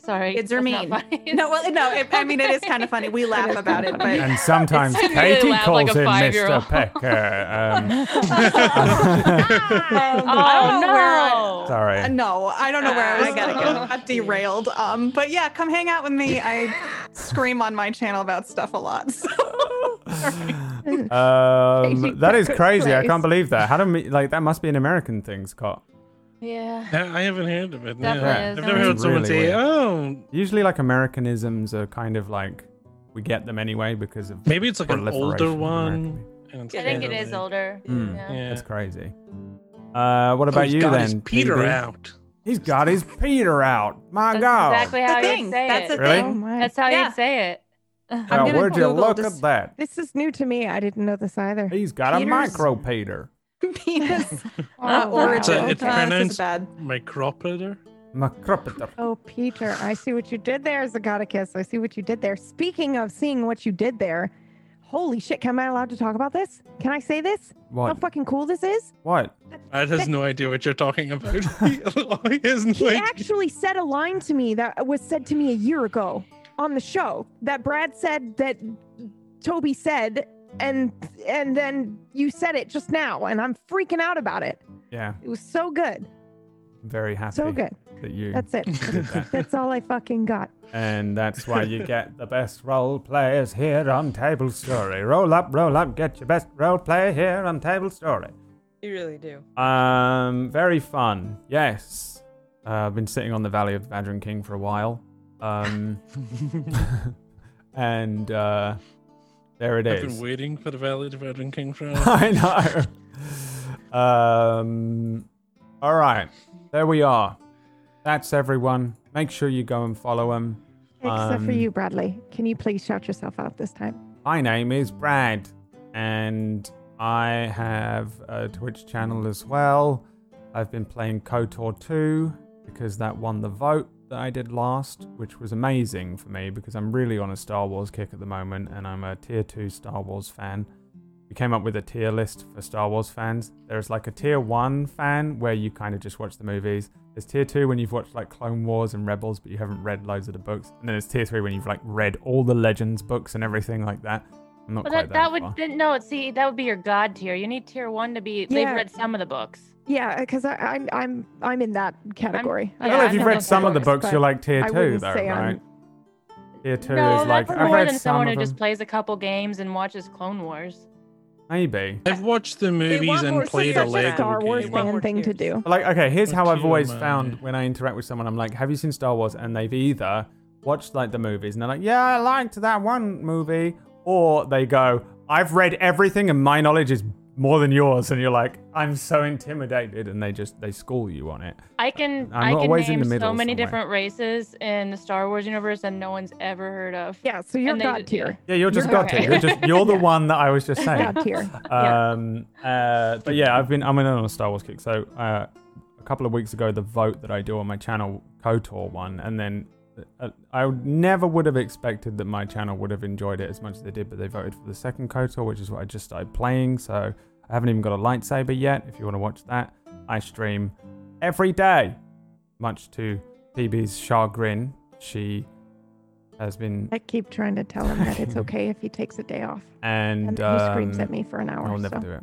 Sorry.
kids are mean. no, well, no. It, I mean, it is kind of funny. We laugh about it, but
And sometimes
It's-
Katie
really
calls
like
him Mr.
five-year-old.
Pecker. Um,
Um, (laughs) (laughs) I
oh
don't know where I-
no.
sorry.
Uh, no, I don't know where I was gonna go. (laughs) Got derailed. Um, but yeah, come hang out with me. I scream on my channel about stuff a lot. So.
Um, that is
Pecker's
crazy. I can't believe that. How do we like that? Must be an American thing, Scott.
Yeah.
Yeah, I haven't heard of it.
Definitely
no.
is.
I've never
It's
heard someone
really
say,
weird.
"Oh,
Usually, like Americanisms are kind of like we get them anyway because of
maybe it's like an older one." And
I think it
kind of
is
like-
older.
Mm.
Yeah.
Yeah.
That's crazy. Uh, what
Oh,
about
he's
you
got
then?
his Peter
PB?
out.
He's got his Peter out. My
That's
God.
exactly how you'd
thing.
say
That's
it.
the
Really?
Oh my.
That's how
Yeah.
you'd say it.
Now,
gonna
would you look
this-
at that?
This is new to me. I didn't know this either.
He's got a
Peter's-
micro Peter. (laughs)
Penis (laughs)
Oh,
uh, origin.
It's a- it's
Uh, this is
pronounced-
bad.
Micropeter.
Macropeter.
Oh, Peter, I see what you did there, Zagaticus. I see what you did there. Speaking of seeing what you did there, holy shit, am I allowed to talk about this? Can I say this?
What?
How fucking cool this is?
What?
I has no idea what you're talking about. (laughs) he has no
He
idea.
actually said a line to me that was said to me a year ago. on the show that Brad said that Toby said, and and then you said it just now, and I'm freaking out about it.
Yeah,
It was so good,
I'm very happy
so good.
that you
That's it.
that. (laughs)
That's all I fucking got.
And that's why you get the best role players here on Table Story. Roll up, roll up, get your best role play here on Table Story.
You really do.
Um, very fun. Yes. Uh, I've been sitting on the Valley of the Vadran King for a while. Um, (laughs) and uh, there it
I've
is.
been waiting for the Valley of the Veteran King for. (laughs)
I know. Um, all right, there we are. That's everyone. Make sure you go and follow them.
Except for
Um,
you, Bradley. Can you please shout yourself out this time?
My name is Brad, and I have a Twitch channel as well. I've been playing KOTOR 2 because that won the vote that I did last, which was amazing for me because I'm really on a Star Wars kick at the moment and I'm a tier 2 Star Wars fan. We came up with a tier list for Star Wars fans. There's like a tier 1 fan where you kind of just watch the movies. There's tier 2 when you've watched like Clone Wars and Rebels but you haven't read loads of the books. And then there's tier 3 when you've like read all the Legends books and everything like that. I'm not
Well,
quite
that,
that
that would
far.
no. See, that would be your god tier. You need tier one to be. They've read some of the books.
Yeah, because I'm I'm I'm in that category. I
yeah,
well,
read
if you've read some of the books, you're like tier
I
two, though,
say I'm-
right? Tier two
no,
is like
that's
I've
more
read
than
some
someone
of
who just plays a couple games and watches Clone Wars.
Maybe.
I've watched the movies and played a
such a
Lego
Star Wars
game.
They want
fan thing to do.
Like, okay, here's how I've always found when I interact with someone. I'm like, "Have you seen Star Wars?" And they've either watched like the movies, and they're like, "Yeah, I liked that one movie," or they go, "I've read everything, and my knowledge is more than yours," and you're like, "I'm so intimidated," and they just they school you on it.
I can
I'm
I can
always in
name
the middle
so many
somewhere.
different races in the Star Wars universe that no one's ever heard of.
Yeah, so you're
And they
god
did-
tier.
Yeah, you're just
You're
got to.
okay.
You're just you're the (laughs) one that I was just saying.
God tier. (laughs)
Um, uh, but yeah, I've been I'm in on a Star Wars kick. So uh, a couple of weeks ago, the vote that I do on my channel, Kotor won, and then uh, I never would have expected that my channel would have enjoyed it as much as they did. But they voted for the second Kotor, which is what I just started playing. So I haven't even got a lightsaber yet. If you want to watch that, I stream every day, much to PB's chagrin. She has been
I keep trying to tell him that it's (laughs) okay if he takes a day off.
and,
And then he screams
um,
at me for an hour.
I'll never
so.
do it.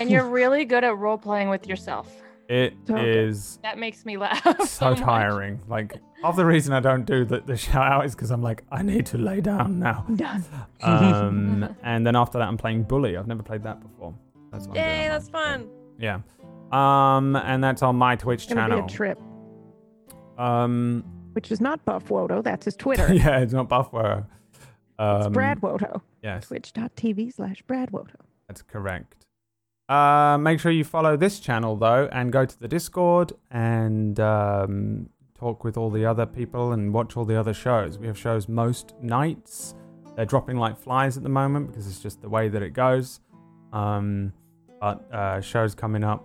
And you're really good at role playing with yourself.
It is
Okay.
That makes me laugh (laughs) so,
so
much.
tiring. Like half the reason I don't do the, the shout out is because I'm like, I need to lay down now.
I'm done.
Um, (laughs) and then after that, I'm playing Bully. I've never played that before. That's what I'm
Yay, that's fun.
Yeah. Um, and that's on my Twitch
It's gonna
channel.
be a trip,
Um,
which is not Buff Wodo. That's his Twitter. (laughs)
yeah, it's not Buffalo. Um,
it's Brad Wodo.
Yes,
Twitch.tv slash Brad Wodo.
that's correct. Uh, make sure you follow this channel though, and go to the Discord and um, talk with all the other people and watch all the other shows. We have shows most nights. They're dropping like flies at the moment because it's just the way that it goes. Um, but uh, shows coming up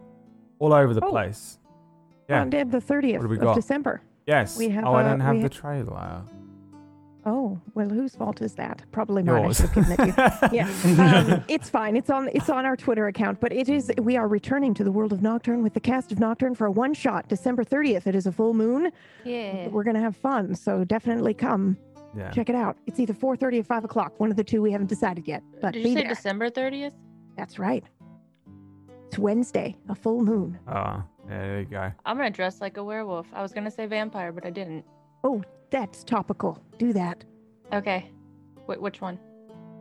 all over the
Oh.
place. Yeah.
On the 30th
What we
of
got?
December.
Yes.
we have,
oh, I
uh,
don't have the
ha-
trailer.
Oh, well, whose fault is that? Probably mine. I
Yours.
should have given it to you. (laughs) Yeah, um, it's fine. It's on. It's on our Twitter account. But it is. We are returning to the world of Nocturne with the cast of Nocturne for a one shot, December thirtieth. It is a full moon.
Yeah.
We're gonna have fun. So definitely come
yeah.
check it out. It's either four thirty or five o'clock. One of the two. We haven't decided yet. But
Did
be
you say
there.
December 30th?
That's right. It's Wednesday, a full moon.
Oh, yeah, there you go.
I'm gonna dress like a werewolf. I was gonna say vampire, but I didn't.
Oh, that's topical. Do that.
Okay. Wh- which one?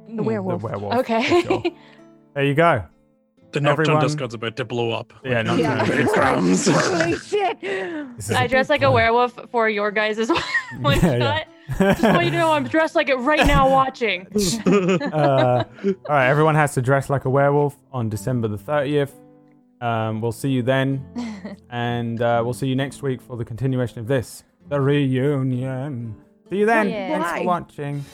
The werewolf.
The werewolf.
Okay.
sure. (laughs) There you go.
The Nocturne
Everyone-
Discord's about to blow up.
Yeah, not
Yeah.
to
Crumbs.
Holy shit!
I dress like a werewolf for your guys' (laughs) one one (laughs)
Yeah, yeah.
Shot. Just want you to know I'm dressed like it right now watching. (laughs)
uh, all right, everyone has to dress like a werewolf on December the 30th. Um, we'll see you then. (laughs) and uh, we'll see you next week for the continuation of this the reunion. See you then.
Yeah.
Thanks for
Bye.
watching.